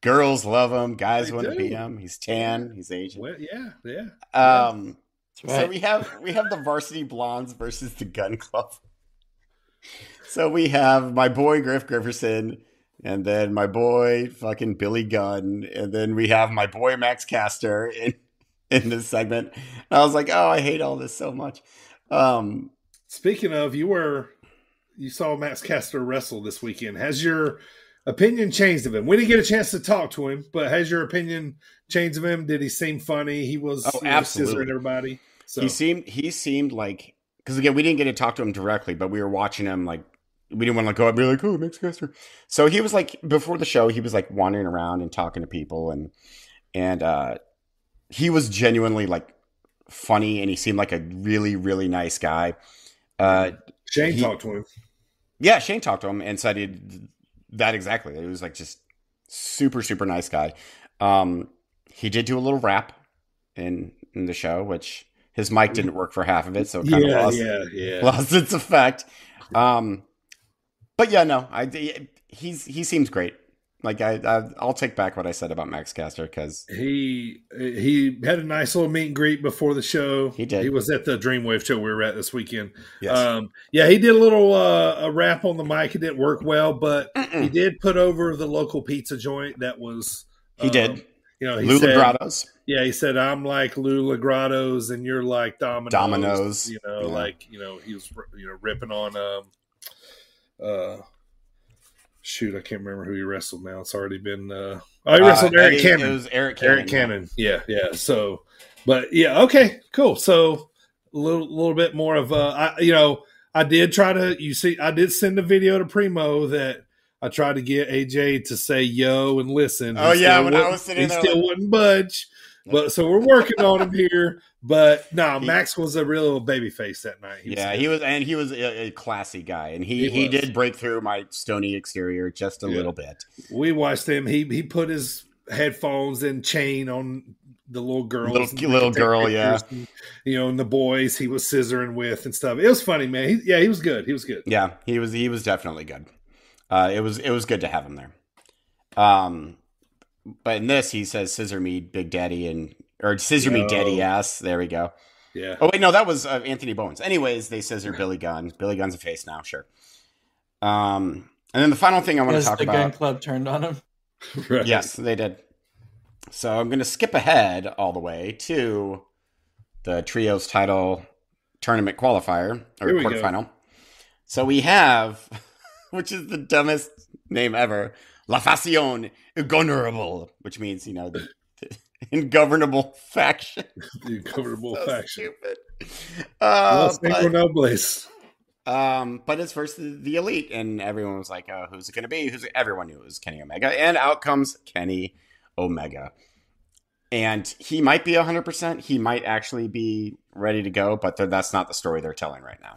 Girls love him. Guys
They
want to be him. He's tan. He's Asian.
Well, yeah, yeah.
Um,
That's
so we have we have the varsity blondes versus the gun club. So we have my boy Griff Grifferson, and then my boy fucking Billy Gunn, and then we have my boy Max Caster in in this segment. And I was like, oh, I hate all this so much. Um,
Speaking of, you were you saw Max Caster wrestle this weekend. Has your opinion changed of him? We didn't get a chance to talk to him, but has your opinion changed of him? Did he seem funny? He was
Oh, absolutely.
everybody. So
He seemed he seemed like because again we didn't get to talk to him directly, but we were watching him like we didn't want to go up and be like, oh, Max Caster. So he was like before the show, he was like wandering around and talking to people and and uh he was genuinely like funny and he seemed like a really, really nice guy. Uh
Shane
he-
talked to him.
yeah, Shane talked to him and said he that exactly. He was like just super, super nice guy. Um, he did do a little rap in in the show, which his mic didn't work for half of it, so it kind of lost,
yeah, yeah.
lost its effect. Um, but yeah, no, I he's he seems great. Like I, I I'll take back what I said about Max Caster because
He he had a nice little meet and greet before the show.
He did.
He was at the Dreamwave show we were at this weekend.
Yes.
Um, yeah, he did a little uh, a rap on the mic. It didn't work well, but he did put over the local pizza joint that was.
he
um,
did
You know, he said,
Grottos.
Yeah, he said, "I'm like Lou Grottos, and you're like Domino's."
Domino's,
You know,
yeah.
like you know, he was you know ripping on um, uh, shoot, I can't remember who he wrestled now. It's already been. uh Oh, he
Uh,
wrestled Eric
Eddie-
Cannon.
It was Eric Cannon.
Eric Cannon. Yeah, yeah. So, but yeah, okay, cool. So a little, little bit more of uh, I, you know, I did try to. You see, I did send a video to Primo that I tried to get AJ to say yo and listen.
Oh, yeah, when I was sitting
he
there
still
like-
wouldn't budge. But so we're working on him here. But no, Max was a real little baby face that night. He
yeah,
good.
he was, and he was a, a classy guy, and he
He
he, did break through my stony exterior just a
Yeah.
little bit.
we watched him. He he put his headphones and chain on the little girls,
Little- little girl, yeah.
and, you know, and the boys he was scissoring with and stuff. It was funny, man. He, yeah, he was good. He was good.
Yeah, he was he was definitely good. Uh, it was it was good to have him there. Um, but in this, he says "Scissor me, Big Daddy," and or "Scissor me,
Yo.
Daddy ass." There we go.
Yeah.
Oh wait, no, that was uh, Anthony Bowens. Anyways, they scissor Billy Gunn. Billy Gunn's a face now, sure. Um, and then the final thing I want to
Because
talk
the
about.
gun club turned on him.
Right.
Yes, they did. So I'm going to skip ahead all the way to the trios title tournament qualifier or
Here we go.
quarterfinal. So we have, which is the dumbest name ever, La Facción Ingobernable, which means you know the, the ingovernable faction.
The ingovernable
So
faction.
stupid. Uh,
Los
but-
Nobles.
um, but it's versus the elite, and everyone was like, oh, "Who's it going to be?" Who's it? everyone knew it was Kenny Omega, and out comes Kenny Omega, and he might be hundred percent. He might actually be ready to go, but that's not the story they're telling right now.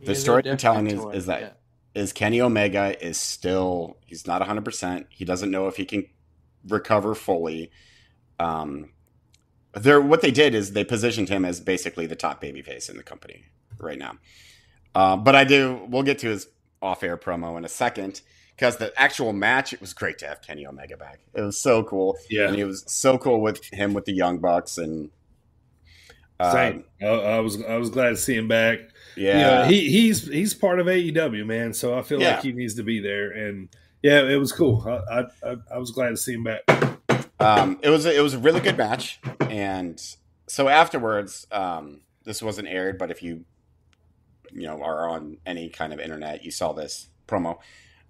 The
they're
story they're telling is, is
torn,
that is Kenny Omega is still he's not hundred percent. He doesn't know if he can recover fully. Um, they're what they did is they positioned him as basically the top babyface in the company right now. Uh, but I do. We'll get to his off-air promo in a second because the actual match it was great to have Kenny Omega back. It was so cool.
Yeah.
and it was so cool with him with the Young Bucks and. um,
Same. I, I was I was glad to see him back.
Yeah,
You know, he he's he's part of AEW, man. So I feel
Yeah.
like he needs to be there. And yeah, it was cool. I I, I, was glad to see him back.
um, it was a, it was a really good match, and so afterwards, um, this wasn't aired, but if you you know are on any kind of internet, you saw this promo.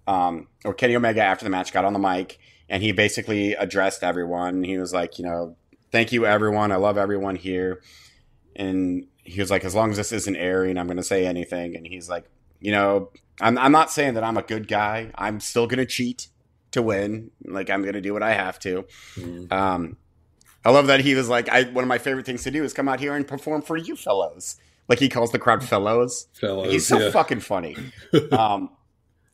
Um, or Kenny Omega after the match got on the mic and he basically addressed everyone. He was like, you know, thank you everyone, I love everyone here, and he was like, as long as this isn't airing, I'm going to say anything. And he's like, you know, I'm I'm not saying that I'm a good guy. I'm still going to cheat to win. Like I'm going to do what I have to.
Mm.
Um, I love that he was like, I one of my favorite things to do is come out here and perform for you fellows. Like he calls the crowd fellows.
Fellows,
He's so
yeah.
fucking funny. um,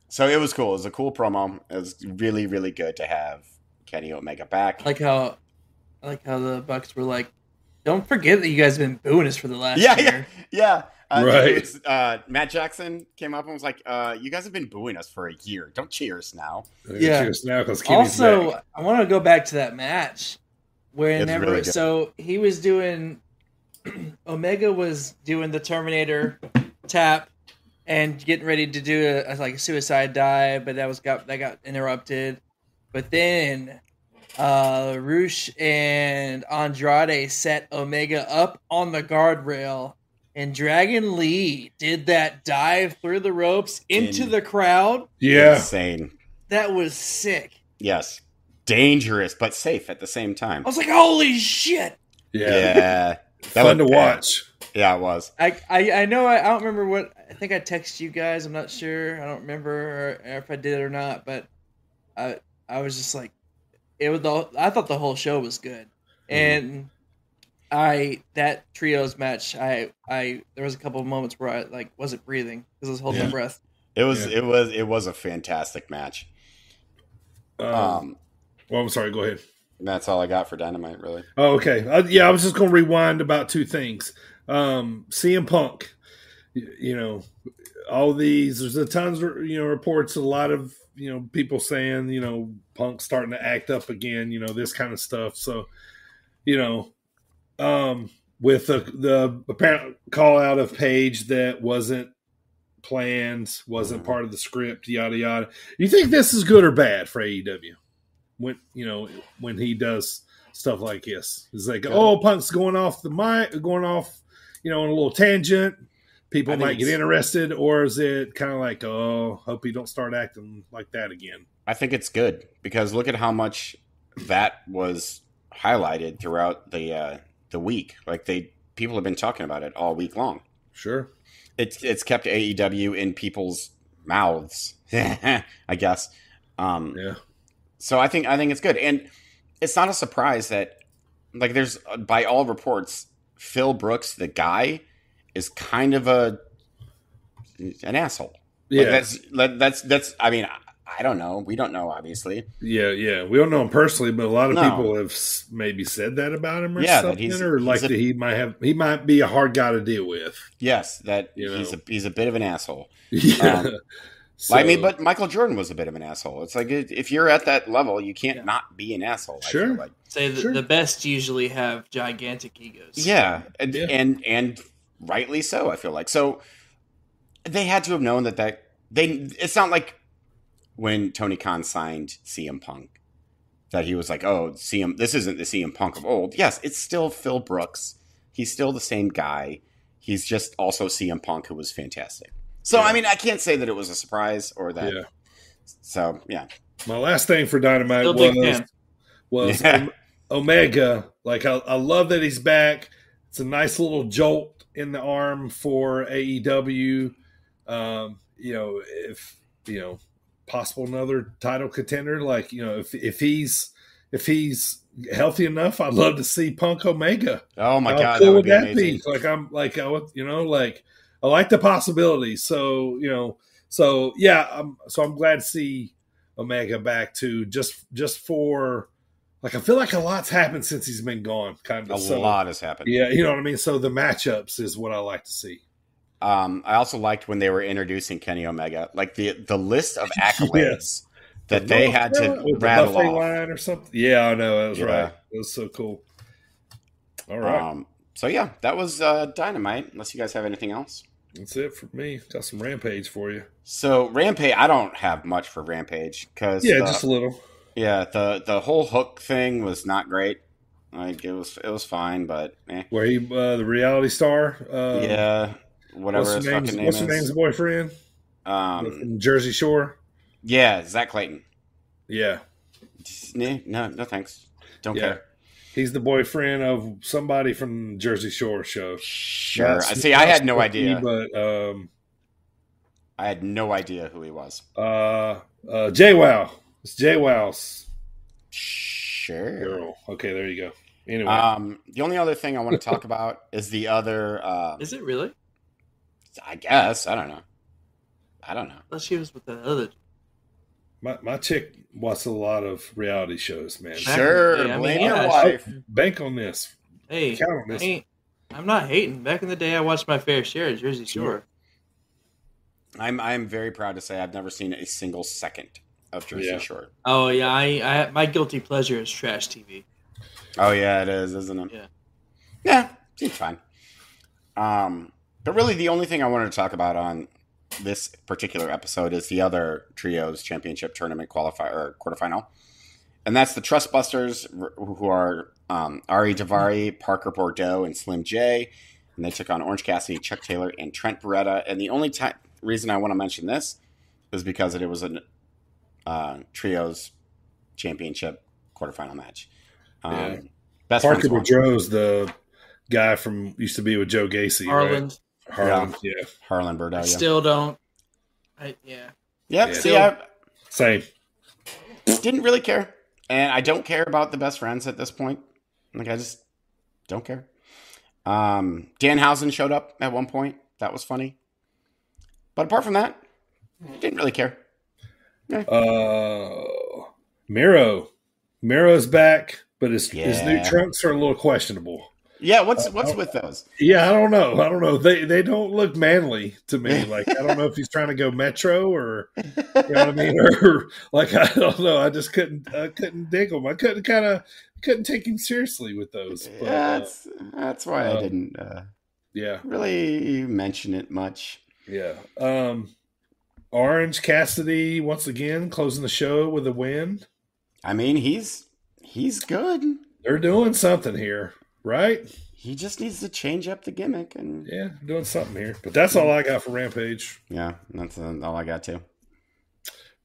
so it was cool. It was a cool promo. It was really, really good to have Kenny Omega back.
I like how, I like how the Bucks were like, "Don't forget that you guys have been booing us for the last
yeah,
year."
yeah, yeah. Uh,
Right.
it uh, Matt Jackson came up and was like, uh, "You guys have been booing us for a year. Don't cheers now."
Yeah.
Cheers now because
also,
back.
I want to go back to that match whenever.
really
so he was doing Omega was doing the Terminator tap and getting ready to do a, a, like a suicide dive, but that was got that got interrupted. But then uh Rush and Andrade set Omega up on the guardrail. And Dragon Lee did that dive through the ropes into
In-
the crowd.
Yeah.
Insane.
That was sick.
Yes. Dangerous, but safe at the same time.
I was like, "Holy shit!"
Yeah.
Yeah. That
Fun to
was-
watch.
Yeah, it was.
I, I I know I, I don't remember what I think I texted you guys. I'm not sure. I don't remember or, or if I did it or not. But I I was just like, it was the I thought the whole show was good, and I that trios match. I I there was a couple of moments where I like wasn't breathing because I was holding
Yeah.
my breath.
It was.
Yeah.
It was. It was a fantastic match.
Um,
Um,
well, I'm sorry. Go ahead.
that's all I got for Dynamite. Really.
Oh, okay. Uh, yeah, I was just going to rewind about two things. Um, CM Punk, y- you know, all these, there's a tons of, you know, reports, a lot of, you know, people saying, you know, Punk starting to act up again, you know, this kind of stuff. So, you know, um, with the, the apparent call out of Page that wasn't planned, wasn't part of the script, yada, yada. You think this is good or bad for AEW? When, you know, when he does stuff like this. It's like, oh, Punk's going off the mic, going off, you know, on a little tangent. People might get interested, or is it kind of like, oh, hope he don't start acting like that again?
I think it's good because look at how much that was highlighted throughout the uh, the week. Like they people have been talking about it all week long.
Sure.
It's it's kept AEW in people's mouths, I guess. Um,
Yeah.
so I think I think it's good, and it's not a surprise that like there's by all reports, Phil Brooks, the guy, is kind of a an asshole. Like,
Yeah.
that's that's that's. I mean, I, I don't know. We don't know, obviously.
Yeah, yeah. We don't know him personally, but a lot of
No.
people have maybe said that about him or
Yeah,
something,
he's-
or like
a-
that he might have he might be a hard guy to deal with.
Yes, that
You
he's
know.
a he's a bit of an asshole.
Yeah.
Um,
So-
I mean, but Michael Jordan was a bit of an asshole. It's like if you're at that level, you can't not be an asshole.
Sure.
feel like.
Say the, the best usually have gigantic egos.
Yeah, and, and and rightly so. I feel like so they had to have known that that they. It's not like when Tony Khan signed CM Punk that he was like, "Oh, CM, this isn't the CM Punk of old." Yes, it's still Phil Brooks. He's still the same guy. He's just also CM Punk, who was fantastic. So I mean, I can't say that it was a surprise or that.
Yeah.
So yeah,
My last thing for Dynamite
Still
was was
Yeah.
Omega. Like I, I love that he's back. It's a nice little jolt in the arm for AEW. Um, you know, if you know, possible another title contender. Like you know, if if he's if he's healthy enough, I'd love to see Punk Omega.
Oh my
How
God,
cool
that would
would
be
that
amazing.
be? Like I'm like I would, you know, like I like the possibility. So you know, so yeah, I'm so I'm glad to see Omega back too. Just just for like I feel like a lot's happened since he's been gone. Kind
a
of so, A
lot has happened.
Yeah, you know what I mean. So the matchups is what I like to see.
Um, I also liked when they were introducing Kenny Omega, like the the list of accolades that they had to
the
rattle off.
line or something. Yeah, I know that was
Yeah.
right. It was so cool. All right,
Um, so yeah, that was uh, Dynamite. Unless you guys have anything else.
that's it for me. Got some rampage for you.
So Rampage, I don't have much for Rampage because
Yeah, just a little.
Yeah, the the whole hook thing was not great. Like it was it was fine, but eh.
Where he uh, the reality star. Uh,
yeah, whatever
what's
his fucking name
what's
is.
her name's boyfriend?
Um,
Jersey Shore.
yeah, Zach Clayton.
Yeah.
No, no, thanks. Don't
Yeah.
care.
He's the boyfriend of somebody from Jersey Shore show.
Sure.
Not-
I see. I had no idea.
But um,
I had no idea who he was.
uh, uh, JWoww. It's JWoww's
Sure.
girl. Okay, there you go. Anyway,
Um, the only other thing I want to talk about is the other. Uh,
Is it really?
I guess I don't know. I don't know.
Unless she was with the other.
my my chick watches a lot of reality shows, man.
Sure,
the day, I mean,
blame
yeah,
your wife.
Bank on this.
Hey,
Count on
I
this.
ain't- I'm not hating. Back in the day, I watched my fair share of Jersey Shore.
I'm I'm very proud to say I've never seen a single second of Jersey
Yeah.
Shore.
Oh yeah, I, I my guilty pleasure is trash TV.
Oh yeah, it is, isn't it?
Yeah.
Yeah, seems fine. Um, but really, the only thing I wanted to talk about on this particular episode is the other trios championship tournament qualifier or quarterfinal, and that's the Trustbusters, r- who are um, Ari Daivari, Parker Boudreaux, and Slim J, and they took on Orange Cassidy, Chuck Taylor, and Trent Beretta. And the only ti- reason I want to mention this is because it was a uh, trios championship quarterfinal match. Um,
Yeah.
Best
Parker
friends won.
Boudreaux's the guy from used to be with Joe Gacy,
Harland.
right? Harlan, yeah.
Harlan Boudreaux.
I
Yeah.
still don't. I yeah.
Yep.
Yeah.
See, I
Same.
didn't really care, and I don't care about the best friends at this point. Like I just don't care. Um, Danhausen showed up at one point. That was funny, but apart from that, didn't really care.
Uh, Miro. Miro's back, but his his new trunks are a little questionable.
Yeah. What's what's with those?
Yeah, I don't know. I don't know. They they don't look manly to me. Like I don't know if he's trying to go metro or you know what I mean, or like I don't know. I just couldn't I couldn't dig them. I couldn't kind of couldn't take him seriously with those. But,
Yeah,
uh,
that's that's why I
uh,
didn't uh,
yeah,
really mention it much.
yeah. Um, Orange Cassidy once again closing the show with a win.
I mean, he's he's good.
They're doing something here, right?
He just needs to change up the gimmick, and
Yeah, doing something here. But that's all I got for Rampage.
yeah, that's uh, all I got too.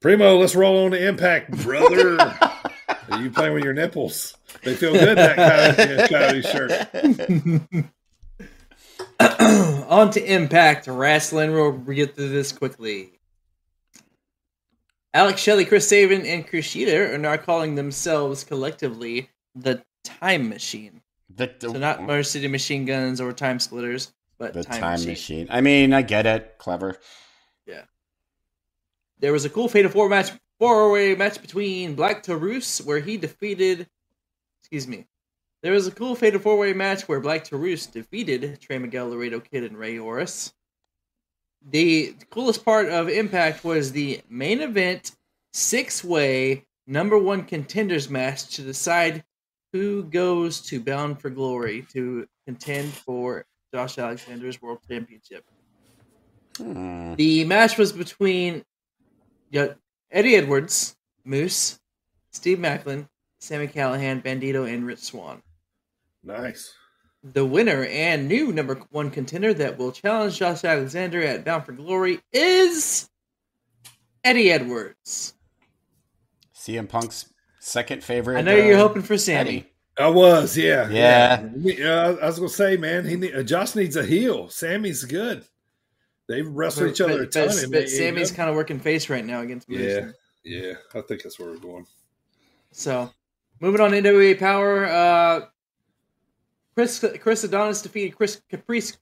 Primo, let's roll on to Impact, brother. Are you playing with your nipples? They feel good that coyote, coyote shirt.
On to Impact Wrestling. We'll get through this quickly. Alex Shelley, Chris Sabin, and Kushida are now calling themselves collectively the Time Machine.
The,
So not Motor City Machine Guns or Time Splitters, but
the
Time,
time,
Machine.
machine. I mean, I get it. Clever. Yeah.
There was a cool Fatal Four match, four way match between Black Taurus, where he defeated. Excuse me. There was a cool Fatal Four way match where Black Taurus defeated Trey Miguel, Laredo Kid, and Rey Horus. The coolest part of Impact was the main event six way number one contenders match to decide who goes to Bound for Glory to contend for Josh Alexander's World Championship.
Hmm.
The match was between Eddie Edwards, Moose, Steve Maclin, Sami Callihan, Bandito, and Rich Swann.
Nice.
The winner and new number one contender that will challenge Josh Alexander at Bound for Glory is Eddie Edwards.
CM Punk's second favorite.
I know you're
uh,
hoping for Sami.
Eddie.
I was, yeah,
Yeah.
yeah. I was gonna say, man, he need, uh, Josh needs a heel. Sami's good. They've wrestled each other a ton.
but, but
AEW.
Sami's kind of working face right now against Moose.
yeah, yeah. I think that's where we're going.
So, moving on to NWA Power, uh, Chris Chris Adonis defeated Chris Caprice.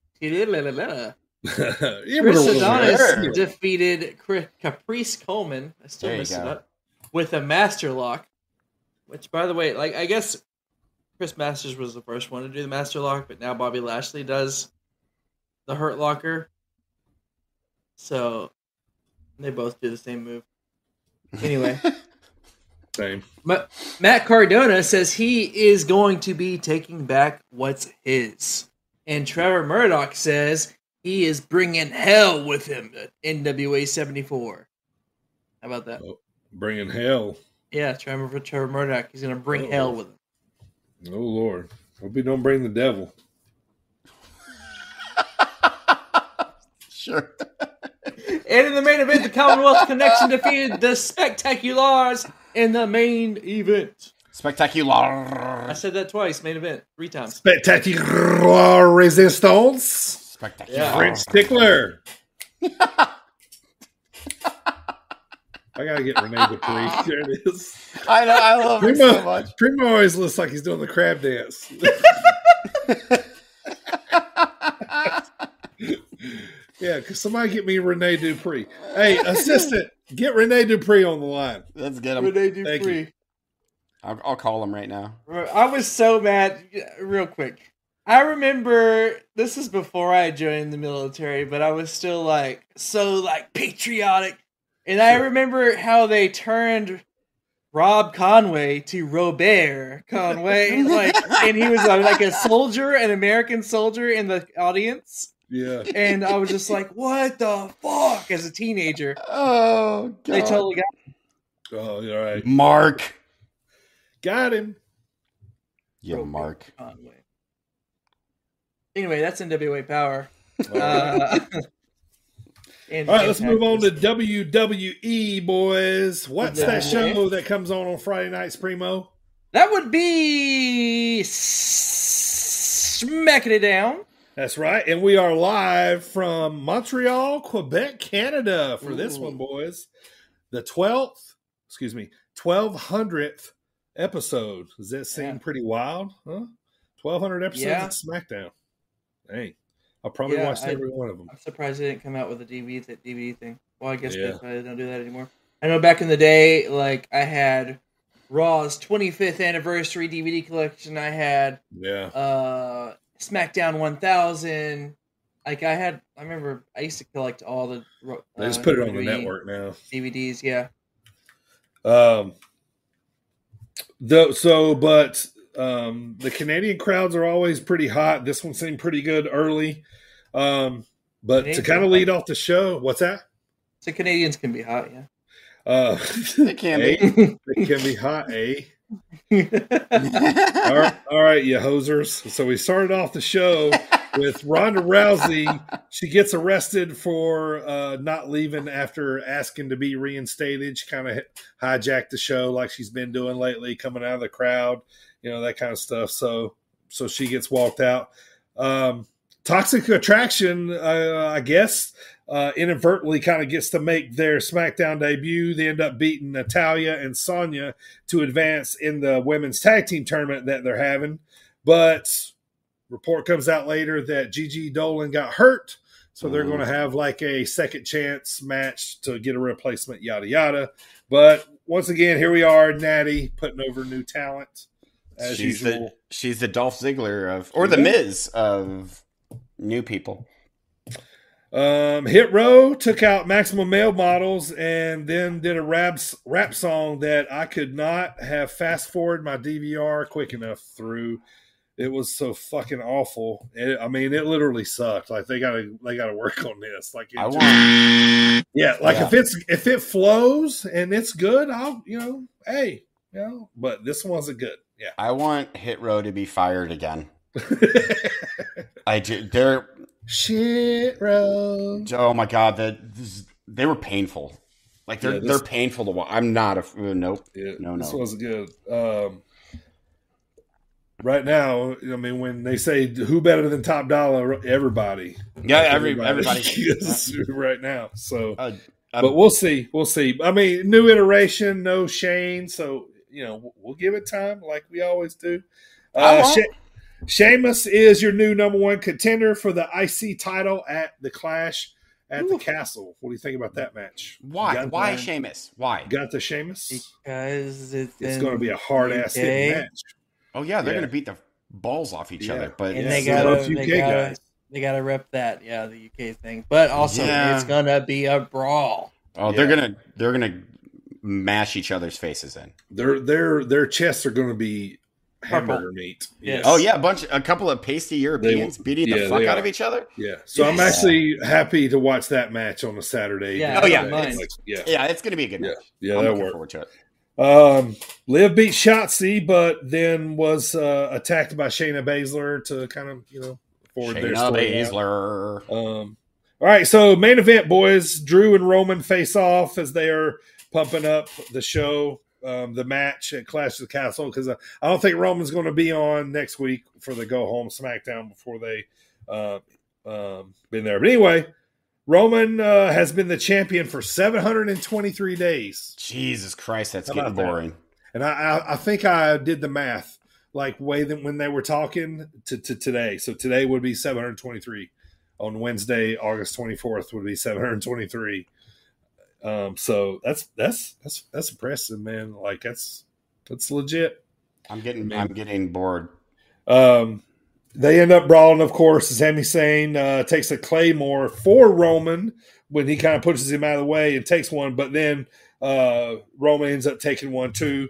Chris Adonis defeated Chris, Caprice Coleman. I still
There
messed it up with a Master Lock. Which, by the way, like I guess Chris Masters was the first one to do the Master Lock, but now Bobby Lashley does the Hurt Locker. So they both do the same move. Anyway.
Same.
Ma- Matt Cardona says he is going to be taking back what's his. And Trevor Murdoch says he is bringing hell with him at NWA 74. How about that?
Oh, bringing hell.
Yeah, Trevor, Trevor Murdoch. He's going to bring
Oh.
hell with him.
Oh Lord, hope he don't bring the devil.
Sure.
And in the main event, the Commonwealth Connection defeated the Spectaculars in the main event.
Spectacular.
I said that twice. Main event three times.
Spectacular resistance.
Spectacular.
Yeah.
French stickler. I gotta get Rene Dupree. There it is.
I know. I love it
Primo,
so much.
Primo always looks like he's doing the crab dance. yeah, because somebody get me Rene Dupree. Hey, assistant, get Rene Dupree on the line.
Let's get him.
Rene Dupree.
I'll, I'll call him right now.
I was so mad. Real quick, I remember this is before I joined the military, but I was still like so like patriotic, and I remember how they turned Rob Conway to Robert Conway, like, and he was like a soldier, an American soldier in the audience,
Yeah.
and I was just like, "What the fuck?" As a teenager,
Oh, God.
they totally got.
Oh, all right.
Mark.
Got him.
Yeah,
Robert
Mark.
Conway. Anyway, that's NWA Power. Uh, and-
All right, let's move on to WWE, boys. What's that
WWE?
show that comes on on Friday nights, Primo?
That would be smacking it down.
That's right. And we are live from Montreal, Quebec, Canada for this one, boys. The 12th, excuse me, 1200th episode. Does that seem
Yeah.
pretty wild? Huh? 1200 episodes
Yeah.
of SmackDown. Hey, I'll probably
Yeah,
watch
I-
every one of them.
I'm surprised they didn't come out with a DVD th- DVD thing. Well, I guess
Yeah.
they don't do that anymore. I know back in the day, like I had Raw's 25th anniversary DVD collection. I had
Yeah.
uh SmackDown 1000. Like I had, I remember I used to collect all the. Ro-
They just
uh,
put it on the network now.
DVDs. Yeah,
Um, though, so, but um, the Canadian crowds are always pretty hot. This one seemed pretty good early. Um, but to kind of lead off the show, what's that?
so Canadians can be hot. Yeah.
Uh,
They can
eh?
be.
They can be hot, eh? All right, all right, you hosers. So we started off the show with Ronda Rousey. She gets arrested for uh, not leaving after asking to be reinstated. She kind of hijacked the show like she's been doing lately, coming out of the crowd, you know that kind of stuff. So, so she gets walked out. Um, Toxic Attraction, uh, I guess, uh, inadvertently kind of gets to make their SmackDown debut. They end up beating Natalya and Sonya to advance in the women's tag team tournament that they're having. But report comes out later that Gigi Dolan got hurt, so they're going to have like a second chance match to get a replacement, yada yada. But once again, here we are, Natty putting over new talent as
she's
usual.
the she's the Dolph Ziggler of or the
Yeah.
Miz of new people.
Um, Hit Row took out Maximum Male Models and then did a rap rap song that I could not have fast forward my DVR quick enough through. It was so fucking awful. It, I mean, it literally sucked. Like they gotta they gotta work on this. Like it
I
just-
want
yeah, like
Yeah.
if it's if it flows and it's good, I'll you know, hey, you know. But this wasn't good. Yeah.
I want Hit Row to be fired again. I do, they're
Shit, Row.
oh my god, that this- they were painful. Like they're
Yeah, this-
they're painful to watch. I'm not a uh, nope.
Yeah,
No,
this
no.
wasn't good. Um, right now, I mean, when they say who better than Top Dollar, everybody.
Yeah, every everybody.
is right now. So,
Uh,
but we'll see. We'll see. I mean, new iteration, no Shane. So you know, we'll- we'll give it time, like we always do.
I
Uh,
won't.
She- Sheamus is your new number one contender for the IC title at the Clash at the Castle. What do you think about that match?
why
Got
why
the-
Sheamus? Why?
Got the Sheamus?
Because it's,
It's going to be a hard ass hitting match.
Oh yeah, they're
Yeah.
gonna beat the balls off each
Yeah.
other. But
and they gotta,
both
they
UK
gotta,
guys.
they gotta rep that, yeah, the UK thing. But also,
Yeah.
it's gonna be a brawl.
oh, they're gonna they're gonna mash each other's faces in.
Their their their chests are going to be hamburger meat.
Yes.
Oh yeah, a bunch, a couple of pasty Europeans beating
yeah,
the fuck out
are.
of each other.
yeah. So I'm actually happy to watch that match on a Saturday.
Yeah,
Oh, yeah.
Like, yeah,
Yeah, it's gonna be a good
Yeah.
match.
yeah,
I'm
that
looking
worked.
forward to it.
Um, Liv beat Shotzi, but then was uh, attacked by Shayna Baszler to kind of you know forward their
Shayna
story. out.
Baszler.
Um, all right, so main event, boys. Drew and Roman face off as they are pumping up the show. Um, the match at Clash of the Castle because I, I don't think Roman's going to be on next week for the go home SmackDown before they uh, um, been there. But anyway, Roman uh, has been the champion for 723 days.
Jesus Christ, that's
How
getting
about that?
boring.
And I, I, I think I did the math like way that when they were talking to, to today. So today would be 723. On Wednesday, August 24th would be 723. Um, so that's that's that's that's impressive, man. Like that's that's legit.
I'm getting I'm getting bored.
Um, they end up brawling, of course. Sami Zayn uh, takes a claymore for Roman when he kind of pushes him out of the way and takes one, but then uh, Roman ends up taking one too.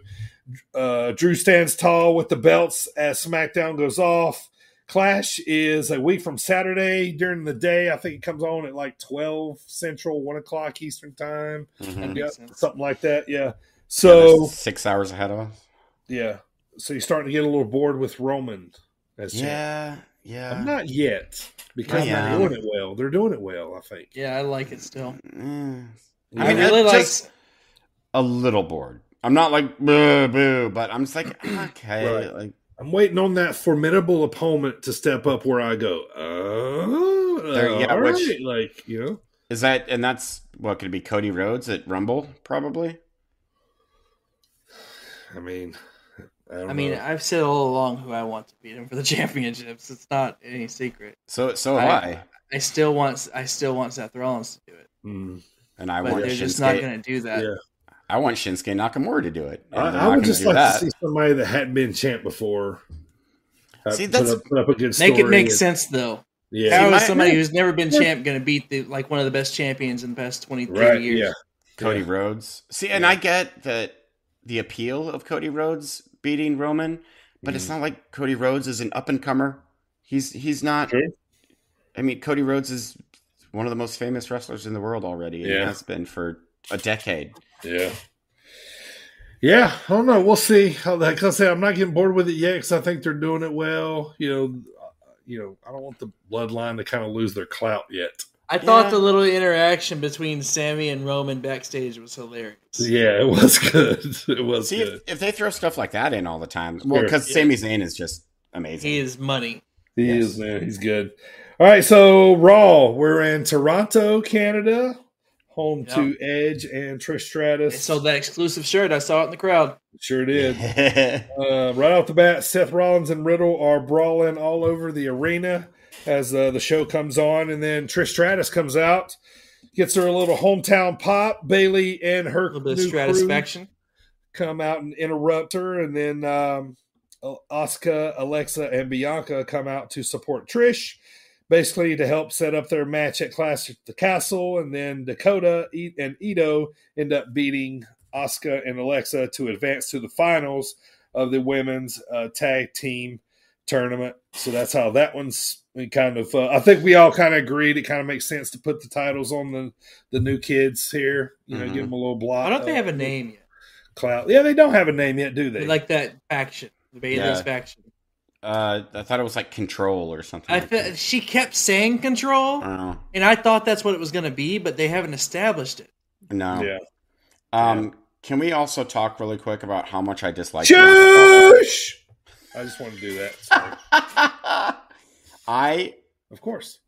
Uh, Drew stands tall with the belts as SmackDown goes off. Clash is a week from Saturday during the day. I think it comes on at like 12 Central, 1 o'clock Eastern Time.
Mhm.
Yeah, something like that. Yeah. So,
Yeah, six hours ahead of us.
yeah. So you're starting to get a little bored with Roman. As champ.
Yeah, yeah.
I'm not yet because they're doing it well. They're doing it well, I think.
Yeah, I like it still.
Mm.
Yeah.
I mean,
I really
it's
like-
just a little bored. I'm not like boo boo, but I'm just like okay,
Right.
like
I'm waiting on that formidable opponent to step up where I go. Oh,
There- yeah,
all
which-
right. like you know,
is that and that's what could it be Cody Rhodes at Rumble probably.
I mean, I, don't
I mean,
know.
I've said all along who I want to beat him for the championships. It's not any secret.
So so have I,
I still want I still want Seth Rollins to do it,
Mm.
and I
but
want
they're
Shinsuke.
just not going to do that.
Yeah.
I want Shinsuke Nakamura to do it. and
I,
they're
I
not
would just like
that.
to see somebody that hadn't been champ before. uh,
See,
put
that's-
up, put up a good story.
Make it make
and-
sense though.
Yeah,
How
See,
is somebody who's never been
Yeah.
champ going to beat the like one of the best champions in the past twenty thirty
right.
years?
Yeah,
Cody
Yeah.
Rhodes. See, and
Yeah.
I get that the appeal of Cody Rhodes beating Roman, but
Mm.
it's not like Cody Rhodes is an up and comer. He's he's not.
True.
I mean, Cody Rhodes is one of the most famous wrestlers in the world already, and
Yeah.
has been for a decade.
Yeah. Yeah, I don't know. We'll see. Like I said, I'm not getting bored with it yet because I think they're doing it well. You know, uh, you know, I don't want the bloodline to kind of lose their clout yet.
I thought
Yeah.
the little interaction between Sami and Roman backstage was hilarious.
Yeah, it was good. It was
See,
good.
if, if they throw stuff like that in all the time, well, because
Yeah.
Sami Zayn is just amazing.
He is money.
He
Yes.
is man. He's good. All right, so Raw. We're in Toronto, Canada, home to Edge and Trish
They
Stratus.
sold that exclusive shirt. I saw it in the crowd.
Sure did. Uh, right off the bat, Seth Rollins and Riddle are brawling all over the arena as uh, the show comes on, and then Trish Stratus comes out, gets her a little hometown pop. Bayley and her
A little bit of
new crew come out and interrupt her, and then um, Asuka, Alexa, and Bianca come out to support Trish, basically to help set up their match at Clash at the Castle, and then Dakota E- and Iyo end up beating Asuka and Alexa to advance to the finals of the women's uh, tag team tournament. So that's how that one's we kind of. Uh, I think we all kind of agreed. It kind of makes sense to put the titles on the the new kids here. You know,
Mhm.
give them a little block.
Why don't they
uh,
have a name yet?
Cloud. Yeah, they don't have a name yet, do they?
Like that faction, the Bayley's
Yeah.
faction.
Uh, I thought it was like Control or something.
I
like
fe-
that.
she kept saying control,
I don't know.
and I thought that's what it was going to be, but they haven't established it.
No.
yeah.
Um, Can we also talk really quick about how much I dislike?
Shush! I just want to do that.
I
Of course.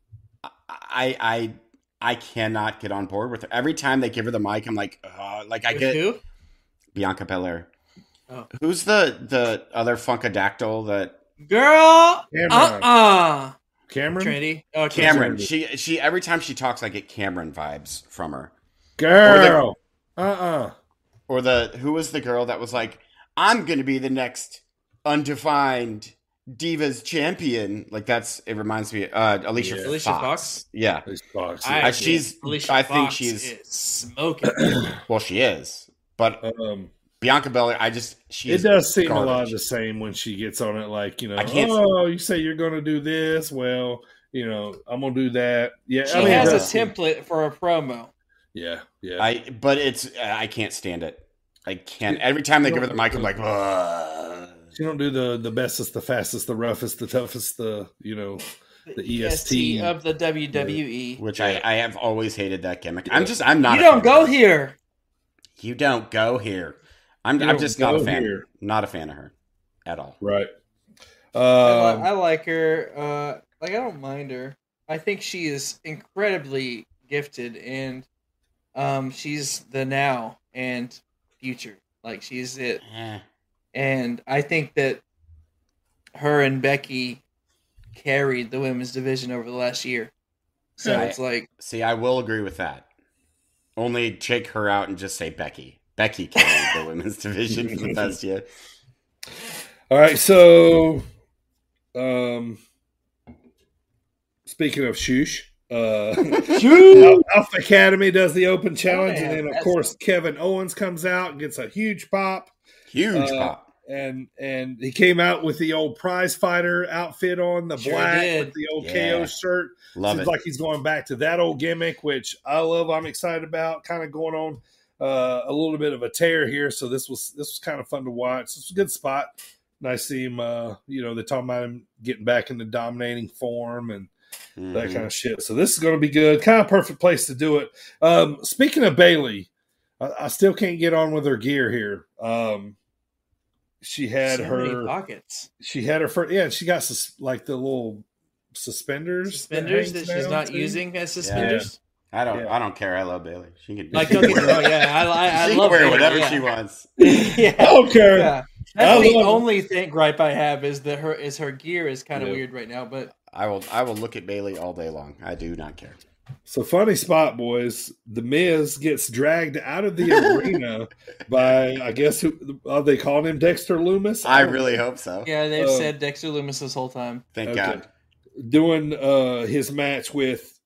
I I I cannot get on board with her. Every time they give her the mic, I'm like, uh, like I
With
get
who?
Bianca Belair.
Oh.
Who's the the other Funkadactyl that
Girl,
Cameron.
uh uh
Cameron?
Trinity. Oh,
Cameron? She she every time she talks, I get Cameron vibes from her.
Girl. Uh uh
Or the who was the girl that was like, I'm gonna be the next undefined divas champion. Like that's it reminds me. Uh, Alicia,
Yeah.
Alicia
Fox.
Fox?
Yeah,
These Fox.
I-
Uh, she's.
Alicia
I think
Fox
she's.
is smoking.
Well, she is, but
um,
Bianca Belair. I just she.
it
is
does seem a lot of the same when she gets on it. Like, you know,
I can't-
oh, you say you're going to do this. Well, you know, I'm going to do that. Yeah.
she
I mean,
has a template for a promo.
Yeah. Yeah.
I. But it's. I can't stand it. I can't. Every time they give her the mic, I'm like, Ugh.
she don't do the, the bestest, the fastest, the roughest, the toughest, the, you know, the E EST.
of the WWE.
which I. I have always hated that gimmick. I'm just. I'm not.
You don't
fan
go here.
You don't go here. I'm, I'm just not a fan.
here.
Not a fan of her at all.
Right.
I, li-
Um,
I like her. Uh, like I don't mind her. I think she is incredibly gifted, and um, she's the now and future. Like she's it,
Eh.
and I think that her and Becky carried the women's division over the last year. So
I-
it's like
See, I will agree with that. Only take her out and just say Becky. Becky carried the women's division for the past year.
All right, so um speaking of shoosh, uh Alpha Academy does the open challenge, and then of
that's-
course Kevin Owens comes out and gets a huge pop.
Huge
Uh,
pop.
And and he came out with the old prize fighter outfit on, the
Sure
black
did.
with the old
Yeah.
KO shirt.
Love
Seems
it.
like he's going back to that old gimmick, which I love. I'm excited about. Kind of going on uh, a little bit of a tear here. So this was this was kind of fun to watch. It's a good spot. Nice to see him. Uh, you know, they're talking about him getting back into dominating form and that
Mhm.
kind of shit. So this is going to be good. Kind of perfect place to do it. Um, speaking of Bayley, I, I still can't get on with her gear here. Um, she had
so
her
pockets,
she had her first yeah she got sus- like the little suspenders
suspenders that
hangs
she's not
too.
using as suspenders.
I don't.
Yeah.
I don't care. I love Bayley. She can.
Like don't get me wrong, yeah, I, I, I
she
love
can wear
Bayley,
whatever
yeah.
she wants.
yeah,
I don't care.
yeah.
I
That's the
love-
only thing gripe I have is that her is her gear is kind of
Yeah.
weird right now, but
I will. I will look at Bayley all day long. I do not care.
So funny spot, boys. The Miz gets dragged out of the arena by I guess who are they calling him Dexter Lumis?
I really hope so.
yeah, they've
Uh,
said Dexter Lumis this whole time.
Thank
Okay.
God.
doing uh his match with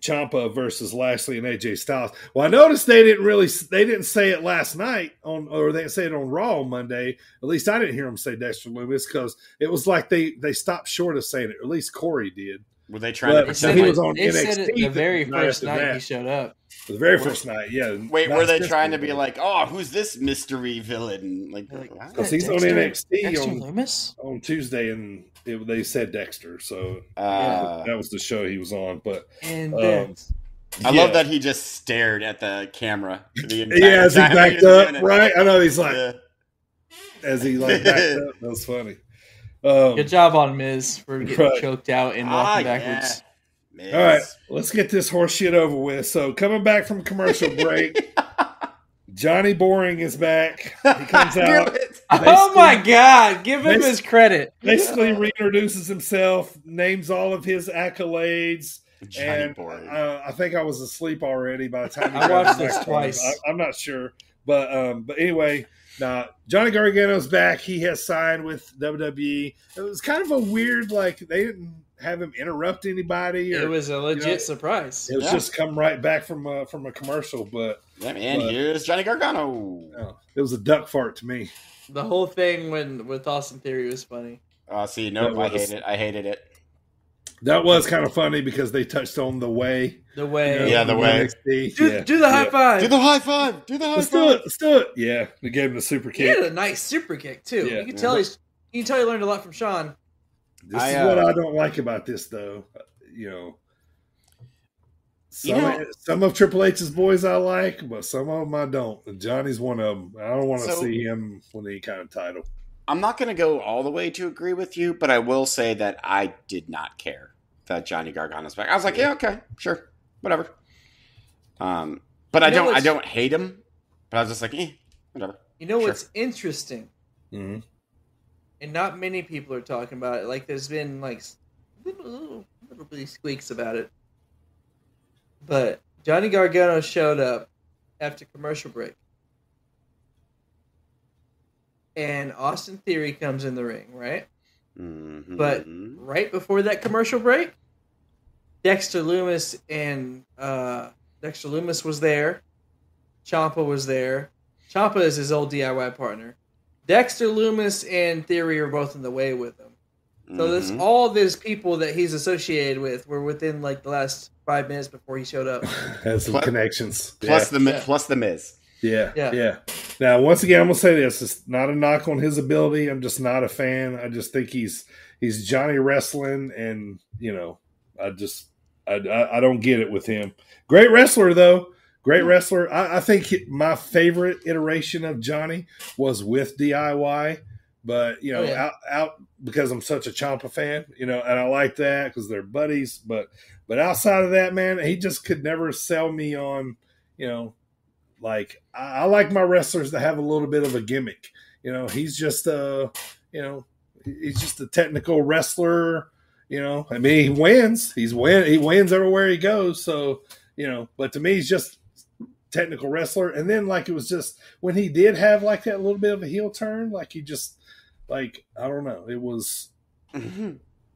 Ciampa versus Lashley and AJ Styles. Well, I noticed they didn't really they didn't say it last night on or they didn't say it on Raw on Monday. At least I didn't hear them say Dexter Lumis because it was like they they stopped short of saying it. Or at least Corey did.
Were they trying
But-
to
They
So
said,
pretend?
he
it,
was on
they said it
NXT
the very
the
first
after
night
that.
he showed up.
For the very first night, yeah.
Wait, were they trying to be like, "Oh, who's this mystery villain?" Like,
They're like,
what?
Because oh, he's on
Dexter-
NXT
Dexter
on-
Lumis.
on Tuesday, and it, they said Dexter, so
Uh,
that was the show he was on. But
And
Um,
then
I
yeah.
love that he just stared at the camera. The
yeah, as he
time
backed
was
up, right? I know he's like
Yeah.
as he like backed up. That was funny. Um,
good job on Miz for getting
Right.
choked out and
Ah,
walking
yeah.
backwards.
Miz.
All right, let's get this horse shit over with. So, coming back from commercial break, Johnny Boring is back. He comes out,
knew it.
Oh my god, give him his credit.
basically reintroduces himself, names all of his accolades,
Johnny
and
Boring.
uh, I think I was asleep already by the time
I watched this twice.
I, I'm not sure, but um, but anyway, now Johnny Gargano's back. He has signed with WWE. It was kind of a weird, like they didn't have him interrupt anybody. Or,
It was a legit
you know,
surprise.
It was
Yeah.
just come right back from a, from a commercial, but
Yeah, and
but-
here's Johnny Gargano.
it was a duck fart to me.
The whole thing when with Austin Theory was funny.
Oh, see, nope,
That
I
was-
hate it. I hated it.
That was kind of funny because they touched on the way.
The
you know,
way
Yeah, the
from
way.
NXT.
do,
Yeah,
do the high
yeah.
five.
Do the high five. Do the high
Let's do it. Let's do it. Yeah, they gave him the super kick.
he had a nice super kick too.
Yeah.
you can tell he's you can tell he learned a lot from Shawn.
This
I,
is
uh,
what I don't like about this, though. You know, some,
You know-
some of Triple H's boys I like, but some of them I don't. And Johnny's one of them. I don't want to
So-
see him win any kind of title.
I'm not going to go all the way to agree with you, but I will say that I did not care that Johnny Gargano's back. I was like, yeah, okay, sure, whatever. Um, but I
You know
don't, I don't hate him. But I was just like, eh, whatever.
You know
Sure.
what's interesting,
Mhm.
and not many people are talking about it. Like there's been like little, little, little bitty squeaks about it, but Johnny Gargano showed up after commercial break, and Austin Theory comes in the ring, right?
Mhm.
But right before that commercial break, Dexter Lumis and uh, Dexter Lumis was there. Ciampa was there. Ciampa is his old DIY partner. Dexter Lumis and Theory are both in the way with him. So this
Mhm.
all these people that he's associated with were within like the last five minutes before he showed up.
Has some
Plus-
connections.
plus
yeah.
the Mi-
Yeah.
plus the Miz.
Yeah,
Yeah.
yeah, Now, once again, I'm gonna say this: it's not a knock on his ability. I'm just not a fan. I just think he's he's Johnny wrestling, and you know, I just I I, I don't get it with him. Great wrestler though, great wrestler. I, I think my favorite iteration of Johnny was with DIY, but you know,
Oh, yeah.
out out because I'm such a Ciampa fan, you know, and I like that because they're buddies. But but outside of that, man, he just could never sell me on, you know, like I, I like my wrestlers to have a little bit of a gimmick. You know, he's just a, you know, he's just a technical wrestler. You know, I mean, he wins. He's win. He wins everywhere he goes. So you know, but to me, he's just technical wrestler. And then like it was just when he did have like that little bit of a heel turn, like he just like I don't know, it was mm-hmm.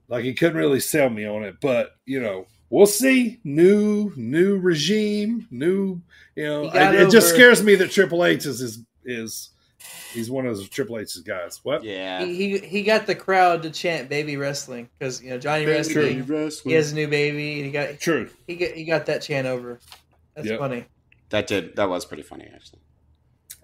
like he couldn't really sell me on it. But you know, we'll see. New new regime, new you know,
He got
it, it just scares me that Triple H is is is he's one of those Triple H's guys. What?
Yeah.
He, he he got the crowd to chant "baby wrestling" because you know Johnny wrestling. He has a new baby, and he got
True.
he got he got that chant over. That's
Yep.
funny.
That did that was pretty funny actually.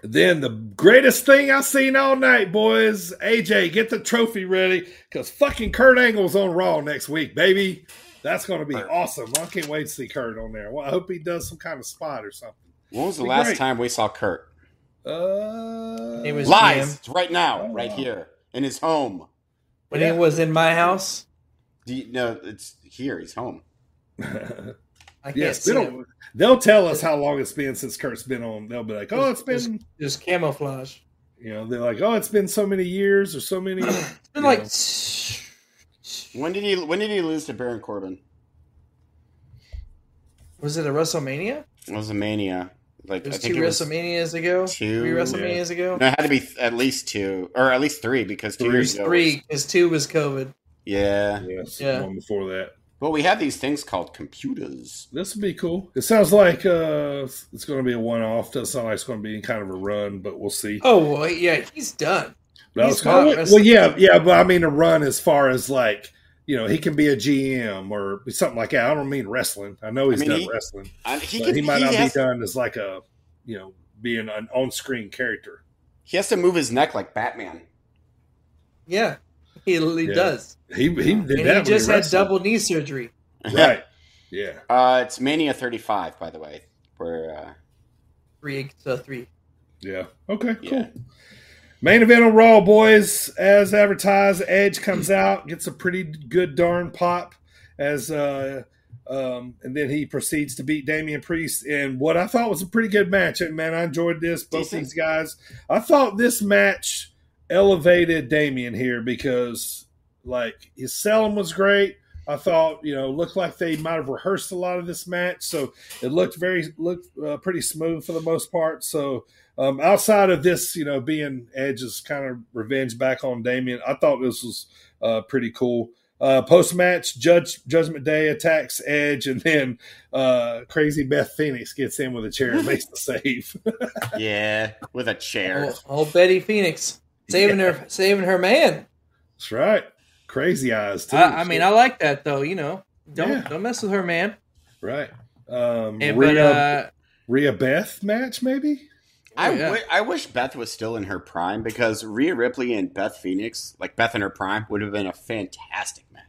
Then the greatest thing I've seen all night, boys. AJ, get the trophy ready because fucking Kurt Angle's on Raw next week, baby. That's going to be awesome. I can't wait to see Kurt on there. Well, I hope he does some kind of spot or something.
When was the
Be
last
great.
time we saw Kurt?
Uh,
It was
Lies.
GM.
It's right now,
Oh,
right
wow.
here in his home.
when
Yeah.
he was in my house.
Do you, no, it's here. He's home.
I can't
yes, they don't. They'll tell us how long it's been since Kurt's been on. They'll be like, "Oh, it's been,"
just camouflage.
you know, they're like, "Oh, it's been so many years or so many."
It's been
you
like
know.
When did he when did he lose to Baron Corbin?
was it a WrestleMania?
It was a mania. Like
It was
I think
two
it was
WrestleManias ago.
two-
three WrestleManias ago.
No, it had to be th- at least two or at least three because two
Three.
years ago. was-
Three, because two was COVID.
Yeah.
yes,
Yeah.
one before that.
Well, we have these things called computers.
This would be cool. It sounds like uh, it's going to be a one-off. Doesn't sound like it's going to be in kind of a run, but we'll see.
Oh well, yeah, he's done.
That
he's
kind of, well, yeah, yeah, but I mean a run as far as like you know he can be a GM or something like that. I don't mean wrestling. I know he's
I mean,
done
he-
wrestling,
I, he
but
could,
he might
he
not
has,
be done as like a you know being an on-screen character.
He has to move his neck like Batman.
Yeah, he, he
Yeah.
does.
He he did
And
that.
he
when
just had double knee surgery.
right. Yeah.
Uh, it's Mania 35, by the way. Where uh,
Three to three.
Yeah. Okay. Cool.
Yeah.
Main event on Raw, boys. As advertised, Edge comes out, gets a pretty good darn pop, as uh, um, and then he proceeds to beat Damian Priest in what I thought was a pretty good match. And man, I enjoyed this. Both
Decent.
these guys. I thought this match elevated Damian here because like his selling was great. I thought you know looked like they might have rehearsed a lot of this match, so it looked very looked uh, pretty smooth for the most part. So um, outside of this, you know, being Edge's kind of revenge back on Damian, I thought this was uh, pretty cool. Uh, Post match, Judge Judgment Day attacks Edge, and then uh, Crazy Beth Phoenix gets in with a chair and makes the save.
yeah, with a chair.
Oh, old Betty Phoenix saving her, saving her man.
That's right. Crazy eyes too.
I, I mean, I like that though. You know, don't
Yeah.
don't mess with her man.
right. Um,
And,
Rhea,
but uh,
Rhea Beth match maybe.
I
Oh, yeah.
wi- I wish Beth was still in her prime because Rhea Ripley and Beth Phoenix, like Beth in her prime, would have been a fantastic match.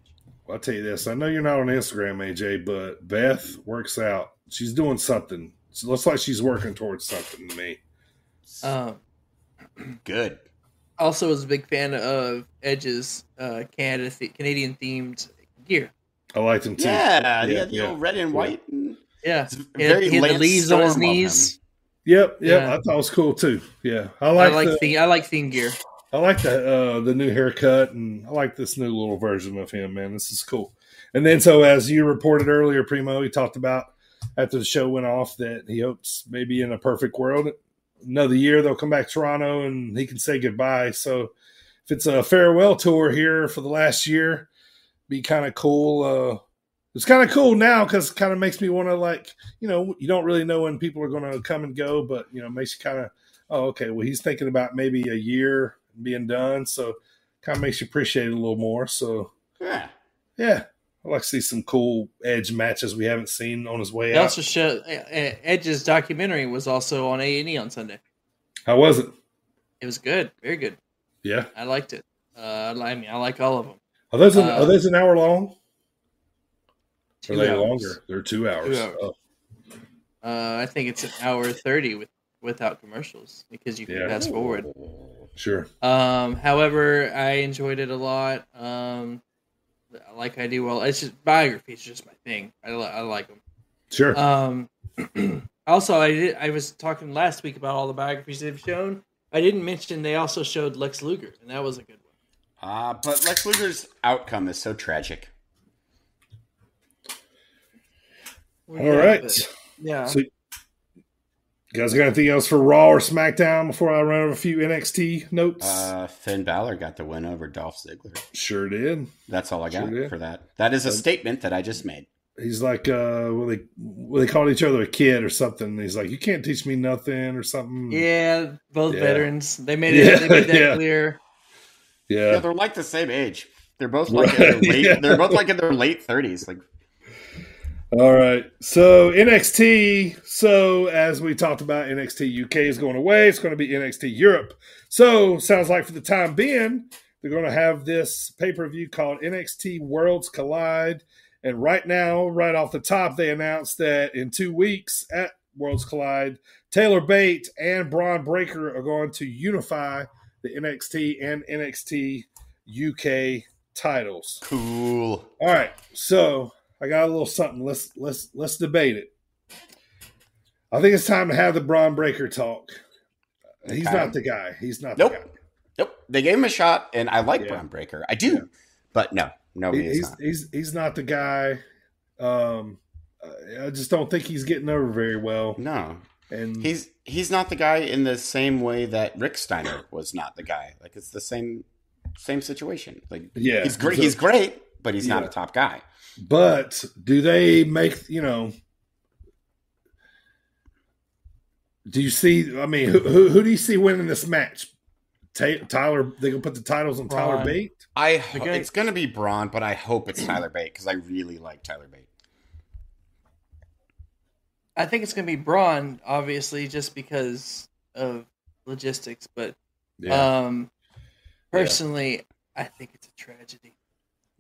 Well, I'll tell you this. I know you're not on Instagram, AJ, but Beth works out. She's doing something. It looks like she's working towards something to me.
um,
Good.
Also was a big fan of Edge's uh, Canada Canadian themed gear.
I liked him too.
Yeah,
yeah,
yeah, the
yeah.
old red and white. and-
Yeah,
It's
he had,
very
he had the leaves on his knees.
Yep, yep.
Yeah.
I thought it was cool too. Yeah, I
I
like,
like
the,
the I like theme gear.
I like the uh, the new haircut, and I like this new little version of him. Man, this is cool. And then, so as you reported earlier, Primo, he talked about after the show went off that he hopes maybe in a perfect world, another year they'll come back to Toronto and he can say goodbye. So if it's a farewell tour here for the last year, be kind of cool. Uh, it's kind of cool now because it kind of makes me want to like you know you don't really know when people are going to come and go, but you know makes you kind of oh okay well he's thinking about maybe a year being done, so kind of makes you appreciate it a little more. So
Yeah.
yeah, I like to see some cool edge matches we haven't seen on his way
They
out.
also showed uh, uh, Edge's documentary was also on A and E on Sunday.
How was it?
It was good, very good.
Yeah,
I liked it. Uh, I mean, I like all of them.
are those an,
Uh,
are those an hour long? Are they
hours.
longer? They're two hours.
Two hours.
Oh.
Uh, I think it's an hour thirty with without commercials because you can
Yeah.
fast forward.
Sure.
Um, however, I enjoyed it a lot. Um, like I do well. It's just biographies, just my thing. I, li- I like them.
Sure.
Um, also, I did. I was talking last week about all the biographies they've shown. I didn't mention they also showed Lex Luger, and that was a good one.
Uh, but Lex Luger's outcome is so tragic.
Well,
All
yeah,
right.
but- yeah.
So, you guys got anything else for Raw or SmackDown before I run over a few NXT notes?
Uh, Finn Balor got the win over Dolph Ziggler.
sure did.
That's all I got
Sure
for that. That is a
Um,
statement that I just made.
He's like, uh, well, they well, they called each other a kid or something. He's like, you can't teach me nothing or something.
Yeah, both
Yeah.
veterans. They made it.
Yeah,
they made that
yeah.
clear.
Yeah,
Yeah.
they're like the same age. They're both like in their late.
yeah.
They're both like in their late thirties. Like
All right. So NXT. So as we talked about, NXT UK is going away. It's going to be NXT Europe. So sounds like for the time being, they're going to have this pay per view called NXT Worlds Collide. And right now, right off the top, they announced that in two weeks at Worlds Collide, Tyler Bate and Bron Breakker are going to unify the NXT and NXT UK titles.
cool.
All right, so I got a little something. Let's let's let's debate it. I think it's time to have the Bron Breakker talk. He's
Okay.
not the guy. He's not
Nope.
the guy.
Nope. They gave him a shot, and I like
Yeah.
Bron Breakker. I do, but no, no, he
He-
is
he's
not.
he's he's not the guy. Um, I just don't think he's getting over very well.
No,
And
he's he's not the guy in the same way that Rick Steiner was not the guy. Like it's the same same situation. Like
yeah,
he's great. He's great, but he's not a top guy.
But do they make you know? Do you see? I mean, who who, who do you see winning this match? Ta- Tyler, they gonna put the titles on Tyler
Bron.
Bate.
I ho-
gonna-
it's gonna be Bron, but I hope it's Tyler Bate because I really like Tyler Bate.
I think it's gonna be Bron, obviously, just because of logistics. But um, personally, I think it's a tragedy.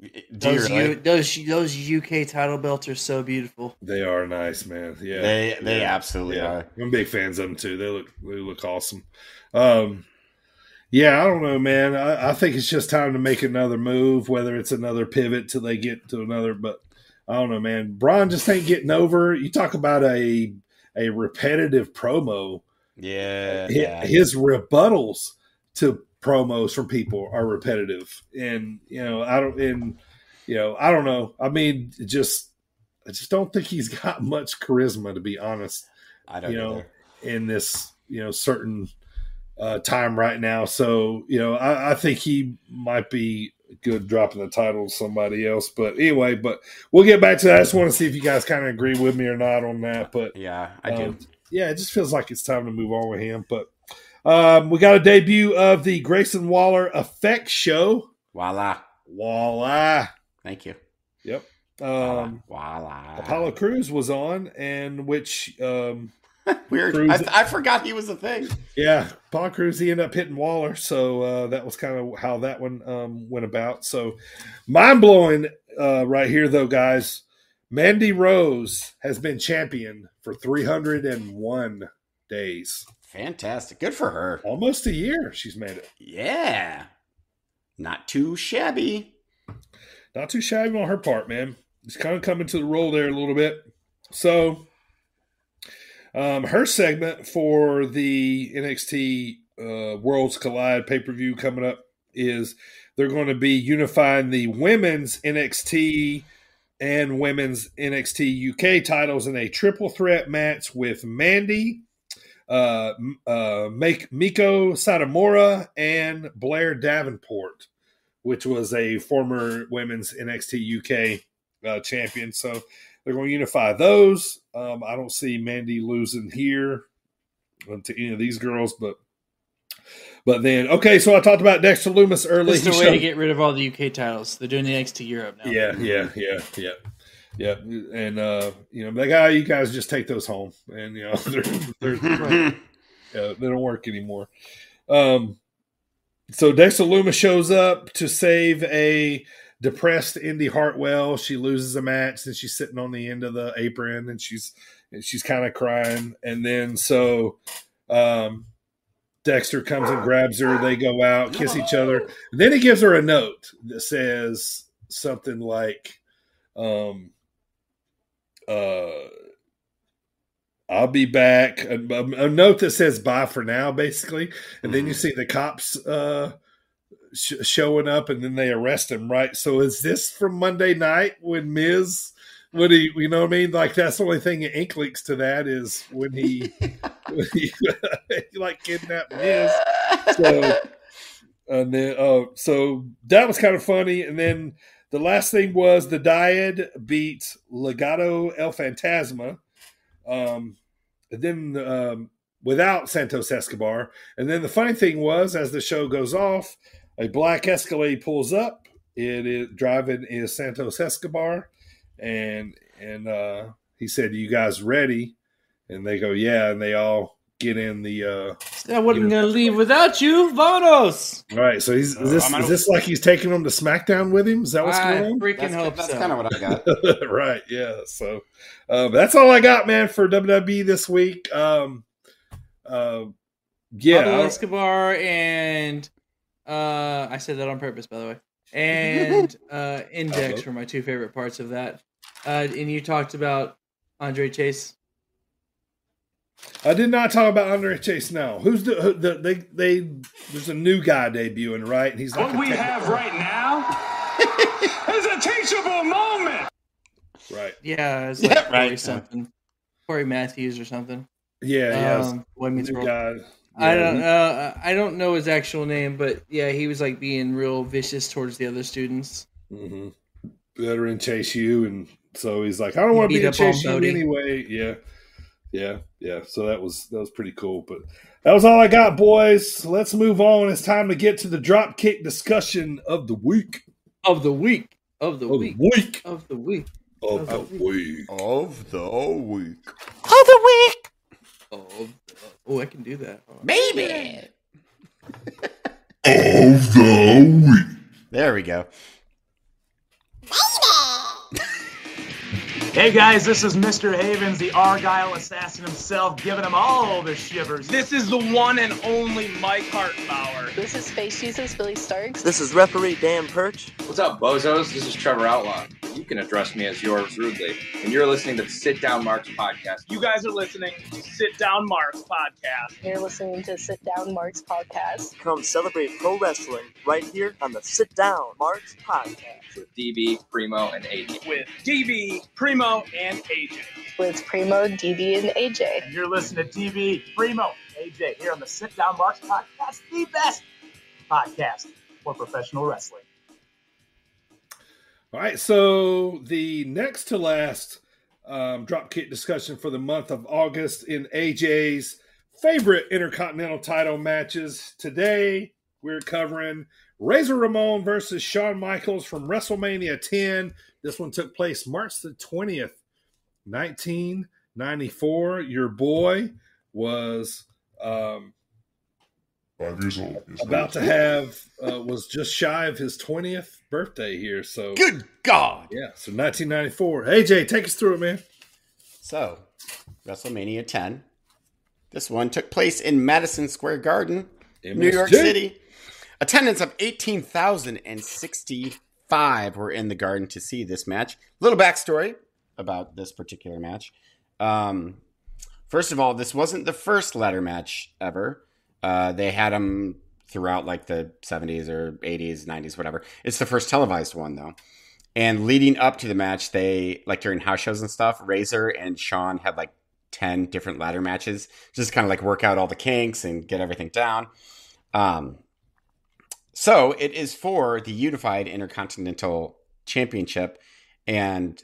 Do
Those
really?
U, those those UK title belts are so beautiful.
They are nice, man. Yeah,
They they
Yeah.
absolutely
yeah.
are.
I'm big fans of them too. They look they look awesome. Um, yeah, I don't know, man. I, I think it's just time to make another move, whether it's another pivot till they get to another. But I don't know, man. Bron just ain't getting over. You talk about a a repetitive promo.
Yeah,
Hi-
yeah.
His rebuttals to promos from people are repetitive, and you know I don't. And you know I don't know. I mean, just I just don't think he's got much charisma, to be honest
I don't
you know,
either.
in this you know certain uh, time right now. So you know, I, I think he might be good dropping the title to somebody else. But anyway, but we'll get back to that. I just want to see if you guys kind of agree with me or not on that. But
Yeah, I do.
um, yeah, it just feels like it's time to move on with him. But um, we got a debut of the Grayson Waller Effect Show.
Voila.
Voila!
Thank you.
Yep. Um,
Voila.
Apollo Crews was on, and which um,
Weird.
Crews-
I, I forgot he was a thing.
Yeah, Paul Crews he ended up hitting Waller, so uh, that was kind of how that one um, went about. So mind blowing uh, right here, though, guys. Mandy Rose has been champion for 301 days,
Fantastic. Good for her.
almost a year. She's made it.
Yeah. Not too shabby.
Not too shabby on her part, man. She's kind of coming to the role there a little bit. So, um, her segment for the NXT uh, Worlds Collide pay per view coming up is they're going to be unifying the women's NXT and women's NXT UK titles in a triple threat match with Mandy, uh, uh, make Meiko Satomura, and Blair Davenport, which was a former women's NXT UK uh, champion. So they're going to unify those. Um, I don't see Mandy losing here um, to any of these girls, but but then okay. So I talked about Dexter Lumis earlier.
It's the
He
way to get rid of all the UK titles. They're doing the NXT Europe now.
yeah, yeah, yeah, yeah, yeah. And uh, you know, like, ah, you guys just take those home, and you know, they're, they're yeah, they don't work anymore. Um, so Dexter Lumis shows up to save a depressed Indi Hartwell. She loses a match, and she's sitting on the end of the apron, and she's and she's kind of crying. And then so um, Dexter comes and grabs her. They go out, kiss each other. And then he gives her a note that says something like, um, uh, I'll be back. A, a- note that says bye for now, basically. And then you see the cops uh, sh- showing up and then they arrest him, right? So is this from Monday night when Miz. When he, you know what I mean? Like that's the only thing that ink leaks to that is when he, when he, like kidnapped Miz. So, and then, oh, so that was kind of funny. And then the last thing was the Dyad beat Legado del Fantasma. Um, then um, without Santos Escobar. And then the funny thing was, as the show goes off, a black Escalade pulls up. It is driving is Santos Escobar, and and uh, he said, "You guys ready?" And they go, "Yeah," and they all get in the. Uh,
I wasn't gonna leave without you. Vamonos.
all right, so he's is this is this like he's taking them to SmackDown with him? Is that what's
I
going on?
freaking
That's,
hope
that's
so.
kind of what I got.
right, yeah. So uh, that's all I got, man, for WWE this week. Um, uh, yeah,
Pablo Escobar and uh, I said that on purpose, by the way. And uh, Index
Uh-huh.
were my two favorite parts of that. Uh, and you talked about Andre Chase.
I did not talk about Andre Chase. Now, who's the, who, the they they? There's a new guy debuting, right? And he's like
What we
technical-
have right now is a teachable moment.
right?
Yeah, it's
Yeah,
like Corey
right.
something. Corey Matthews or something.
Yeah, yeah.
Um, Boy Meets
new
World.
guy.
I don't
he-
uh, I don't know his actual name, but yeah, he was like being real vicious towards the other students.
Mhm. Veteran Chase U, and so he's like, I don't want to be a Chase U anyway. Yeah, yeah, yeah. So that was that was pretty cool. But that was all I got, boys. Let's move on. It's time to get to the drop kick discussion of the week.
Of the week. Of the
Of
week.
week.
Of the week.
Of
Of
the
the
week.
of the week.
Of the week. Of the, oh, I can do that. Hold on.
Baby.
Of the week.
There we go.
Hey guys, this is Mr. Havens, the Argyle assassin himself, giving them all the shivers.
This is the one and only Mike Hartenbauer.
This is Space Jesus Billy Starks.
This is referee Dan Perch.
What's up, bozos? This is Trevor Outlaw. You can address me as yours rudely. And you're listening to the Sit Down Marks podcast.
You guys are listening to Sit Down Marks podcast.
You're listening to Sit Down Marks podcast.
Come celebrate pro wrestling right here on the Sit Down Marks podcast.
with DB, Primo, and AJ.
With DB, Primo, and AJ.
With Primo, DB, and AJ.
And you're listening to TV, Primo, AJ, here on the Sit Down Marks podcast, the best podcast for professional wrestling.
All right, so the next to last um, drop kick discussion for the month of August in AJ's favorite Intercontinental title matches. Today, we're covering Razor Ramon versus Shawn Michaels from WrestleMania 10. This one took place March the 20th, 1994. Your boy was um,
Five years old. Yes,
about to have, uh, was just shy of his 20th birthday here. So,
Good God.
yeah, so 1994. AJ, take us through it, man.
So, WrestleMania 10. This one took place in Madison Square Garden, New York City. Attendance of 18,065 were in the garden to see this match. Little backstory about this particular match. Um, first of all, this wasn't the first ladder match ever. Uh, they had them throughout like the 70s or 80s, 90s, whatever. It's the first televised one, though. And leading up to the match, they like during house shows and stuff, Razor and Shawn had like 10 different ladder matches, just kind of like work out all the kinks and get everything down. Um, so it is for the Unified Intercontinental Championship. And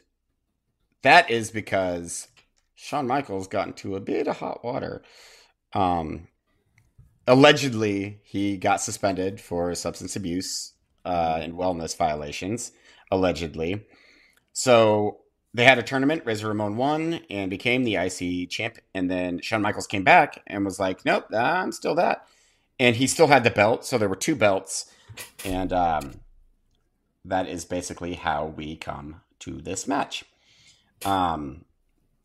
that is because Shawn Michaels got into a bit of hot water. Um, allegedly, he got suspended for substance abuse uh, and wellness violations. Allegedly. So they had a tournament. Razor Ramon won and became the IC champ. And then Shawn Michaels came back and was like, nope, I'm still that. And he still had the belt. So there were two belts. And um, that is basically how we come to this match. Um,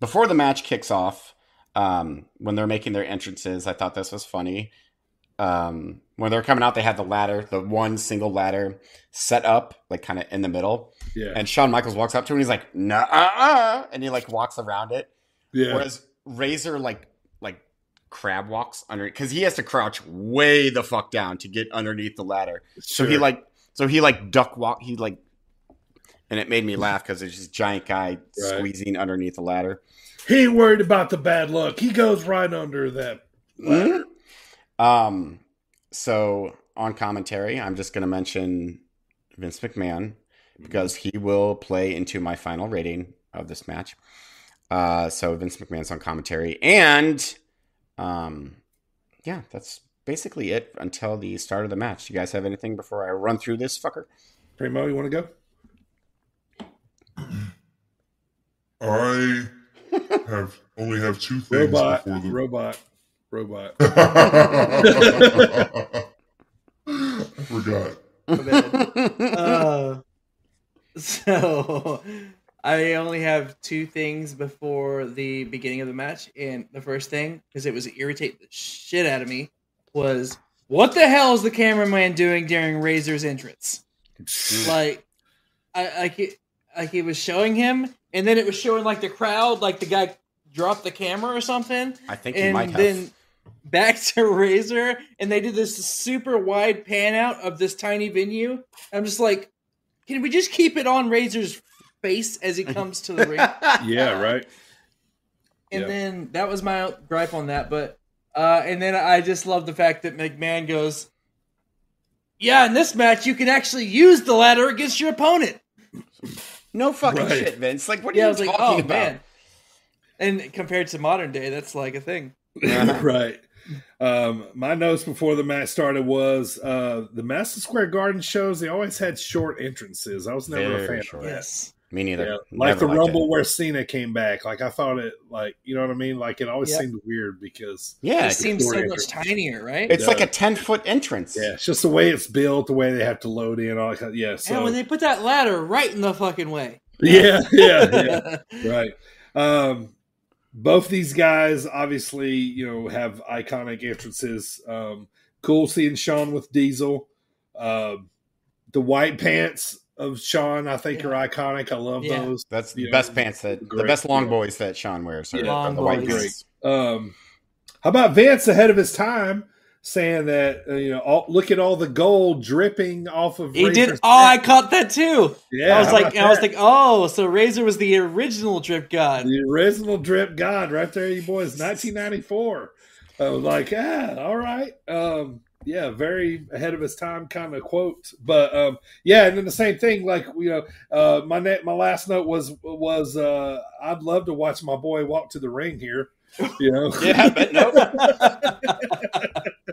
before the match kicks off, um, when they're making their entrances, I thought this was funny. Um, when they're coming out, they had the ladder, the one single ladder set up, like kind of in the middle.
Yeah.
And Shawn Michaels walks up to him and he's like, nah, uh, and he like walks around it.
Yeah.
Whereas Razor like like crab walks under because he has to crouch way the fuck down to get underneath the ladder. So he like so he like duck walk he like and it made me laugh because there's this giant guy
Right.
squeezing underneath the ladder.
He ain't worried about the bad luck. He goes right under that.
Mhm. Um, so on commentary, I'm just going to mention Vince McMahon because he will play into my final rating of this match. Uh, so Vince McMahon's on commentary, and um, yeah, that's basically it until the start of the match. You guys have anything before I run through this fucker?
Primo, you want to go?
I have only have two things
Robot,
before the
robot, robot.
I forgot.
uh, so I only have two things before the beginning of the match, and the first thing, because it was irritate the shit out of me, was what the hell is the cameraman doing during Razor's entrance? like, I like it, like it was showing him, and then it was showing like the crowd, like the guy dropped the camera or something.
I think he
and
might have.
then back to Razor, and they did this super wide pan out of this tiny venue. I'm just like, can we just keep it on Razor's face as he comes to the ring?
yeah, right.
And
Yeah.
then that was my gripe on that. But uh, and then I just love the fact that McMahon goes, "Yeah, in this match you can actually use the ladder against your opponent."
No fucking
Right.
shit, Vince. Like, what are
yeah, I
you
was like,
talking
"Oh
about?
man!" And compared to modern day, that's like a thing.
right. Um, my notes before the match started was uh, the Madison Square Garden shows. They always had short entrances. I was never a fan
short.
of that.
Yes.
Me neither.
Yeah, like
Never
the
liked
Rumble
it.
where Cena came back. Like I thought it, like you know what I mean. Like it always
Yep.
seemed weird because
Yeah,
It seems so
entrance.
much tinier, right?
It's like a ten foot entrance.
yeah, it's just the way it's built, the way they have to load in. All that. kind- Yeah, so
and when they put that ladder right in the fucking way.
yeah, yeah, yeah. right. Um, both these guys obviously, you know, have iconic entrances. Um, cool seeing Shawn with Diesel. Um, the white pants of Shawn, I think, are iconic. I love
Yeah.
those.
That's the
Yeah.
best pants that the best long boys that Shawn wears are
Yeah.
Long
the white
boys.
pants.
Um, how about Vince ahead of his time? Saying that uh, you know, all, look at all the gold dripping off of.
He did.
Razor's
Oh, I caught that too.
Yeah,
I was like, I was like, oh, so Razor was the original drip god.
The original drip god right there, you boys, 1994. I was like, ah, all right. Um, yeah, very ahead of his time kind of quote. But um, yeah, and then the same thing, like you know, uh, my net, my last note was was uh, I'd love to watch my boy walk to the ring here. You know,
Yeah, but no.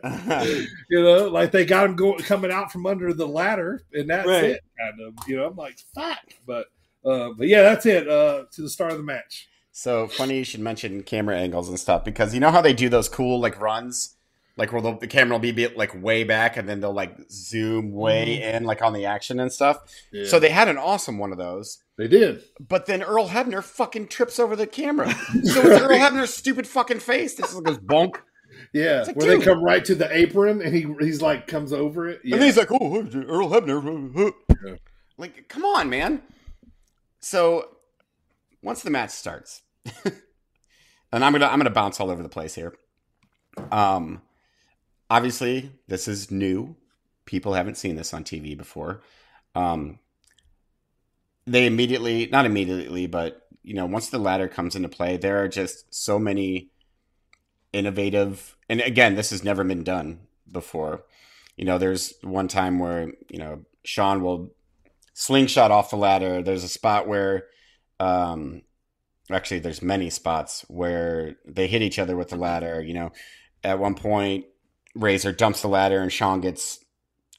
you know, like they got him going coming out from under the ladder, and that's
Right.
it. Kind of, you know, I'm like, fuck. But uh, but yeah, that's it. Uh, to the start of the match.
So funny you should mention camera angles and stuff because you know how they do those cool like runs, like where the, camera will be, be like way back and then they'll like zoom way in like on the action and stuff.
Yeah.
So they had an awesome one of those,
They did.
but then Earl Hebner fucking trips over the camera. So it's Earl Hebner's stupid fucking face. This goes bonk,
Yeah,
like,
where they come right to the apron and he he's like comes over it. Yeah.
and then he's like, "Oh, Earl Hebner."
Yeah.
Like, come on, man. So once the match starts, and I'm gonna I'm gonna bounce all over the place here. Um, obviously, this is new. People haven't seen this on TV before. Um, they immediately, not immediately, but you know, once the ladder comes into play, there are just so many innovative. And again, this has never been done before. You know, there's one time where you know Shawn will slingshot off the ladder. There's a spot where, um, actually, there's many spots where they hit each other with the ladder. You know, at one point, Razor dumps the ladder and Shawn gets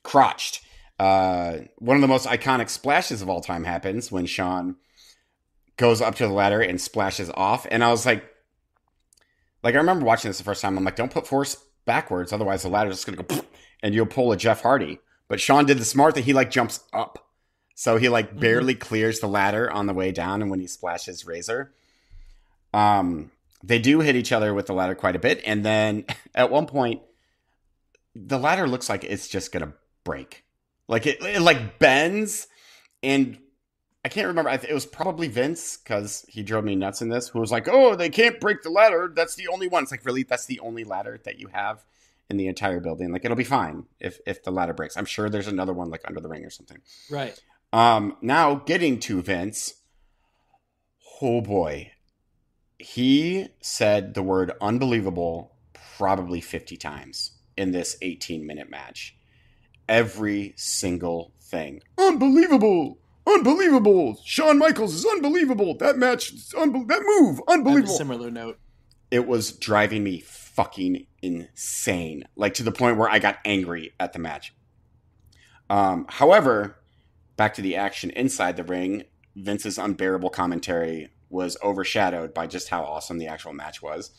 crotched. Uh, one of the most iconic splashes of all time happens when Shawn goes up to the ladder and splashes off. And I was like, like I remember watching this the first time. I'm like, don't put force backwards, otherwise the ladder's just gonna go, and you'll pull a Jeff Hardy. But Shawn did the smart thing; he like jumps up, so he like barely clears the ladder on the way down, and when he splashes Razor, Um, they do hit each other with the ladder quite a bit, and then at one point, the ladder looks like it's just gonna break. Like it, it like bends, and I can't remember. It was probably Vince because he drove me nuts in this. Who was like, "Oh, they can't break the ladder. That's the only one." It's like, really, that's the only ladder that you have in the entire building. Like, it'll be fine if if the ladder breaks. I'm sure there's another one like under the ring or something.
Right.
Um, now getting to Vince. Oh boy, he said the word unbelievable probably 50 times in this 18 minute match. Every single thing. Unbelievable! Unbelievable! Shawn Michaels is unbelievable. That match, unbe- that move,
I have a
unbelievable.
similar note.
It was driving me fucking insane, like to the point where I got angry at the match. Um, however, back to the action inside the ring, Vince's unbearable commentary was overshadowed by just how awesome the actual match was.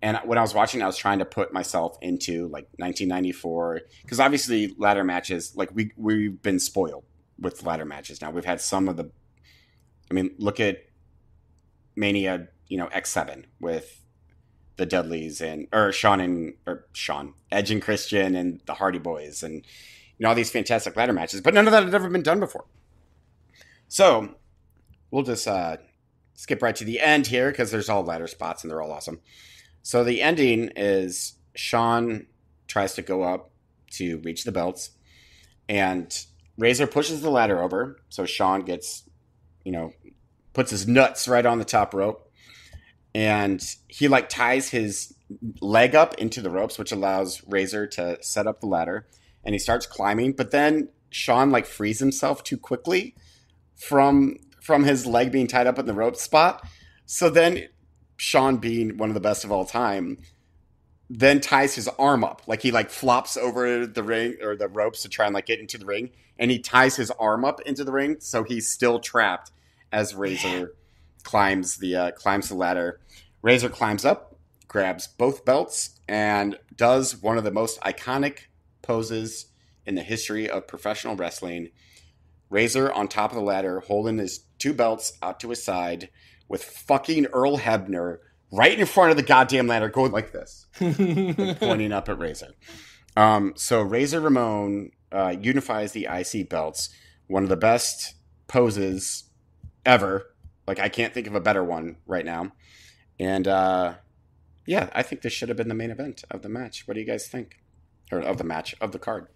And when I was watching, I was trying to put myself into like 1994 because obviously ladder matches, like we we've been spoiled with ladder matches now. We've had some of the, I mean, look at Mania, you know, X7 with the Dudleys and or Shawn and or Shawn Edge and Christian and the Hardy Boyz and you know all these fantastic ladder matches, but none of that had ever been done before. So we'll just uh, skip right to the end here because there's all ladder spots and they're all awesome. So the ending is Shawn tries to go up to reach the belts, and Razor pushes the ladder over. So Shawn gets, you know, puts his nuts right on the top rope, and he like ties his leg up into the ropes, which allows Razor to set up the ladder, and he starts climbing. But then Shawn like frees himself too quickly from from his leg being tied up in the rope spot. So then Shawn being one of the best of all time then ties his arm up. Like he like flops over the ring or the ropes to try and like get into the ring and he ties his arm up into the ring so he's still trapped as razor climbs the uh, climbs the ladder. Razor climbs up grabs both belts and does one of the most iconic poses in the history of professional wrestling. Razor on top of the ladder holding his two belts out to his side with fucking earl hebner right in front of the goddamn ladder going like this and pointing up at razor. Um, so razor ramon uh, unifies the ic belts. One of the best poses ever. Like i can't think of a better one right now. And uh, yeah i think this should have been the main event of the match. What do you guys think? Or of the match of the card?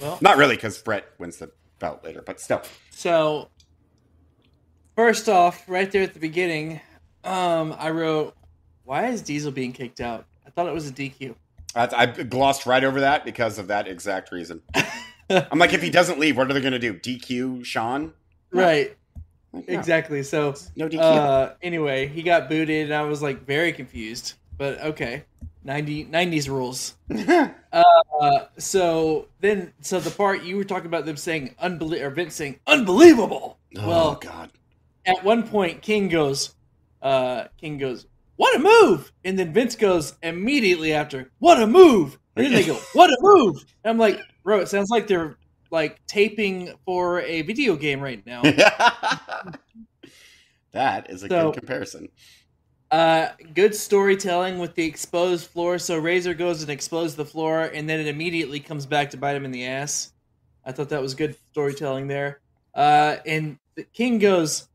Well,
not really because Bret wins the belt later but still.
So, first off, right there at the beginning, um, I wrote, "Why is Diesel being kicked out?" I thought it was a DQ.
I, I glossed right over that because of that exact reason. I'm like, if he doesn't leave, what are they going to do? DQ Shawn?
Right.
no.
Exactly. So,
No DQ.
uh, anyway, he got booted, and I was like very confused. But okay, 90, 90s rules. uh, so then, so the part you were talking about them saying unbelievable, or Vince saying unbelievable.
Oh
well,
God.
At one point King goes, uh, King goes, "What a move!" And then Vince goes immediately after, "What a move!" And then they go, "What a move!" And I'm like, bro, it sounds like they're like taping for a video game right now.
that is a
So-
good comparison.
Uh, good storytelling with the exposed floor. So Razor goes and explodes the floor, and then it immediately comes back to bite him in the ass. I thought that was good storytelling there. Uh, and the King goes,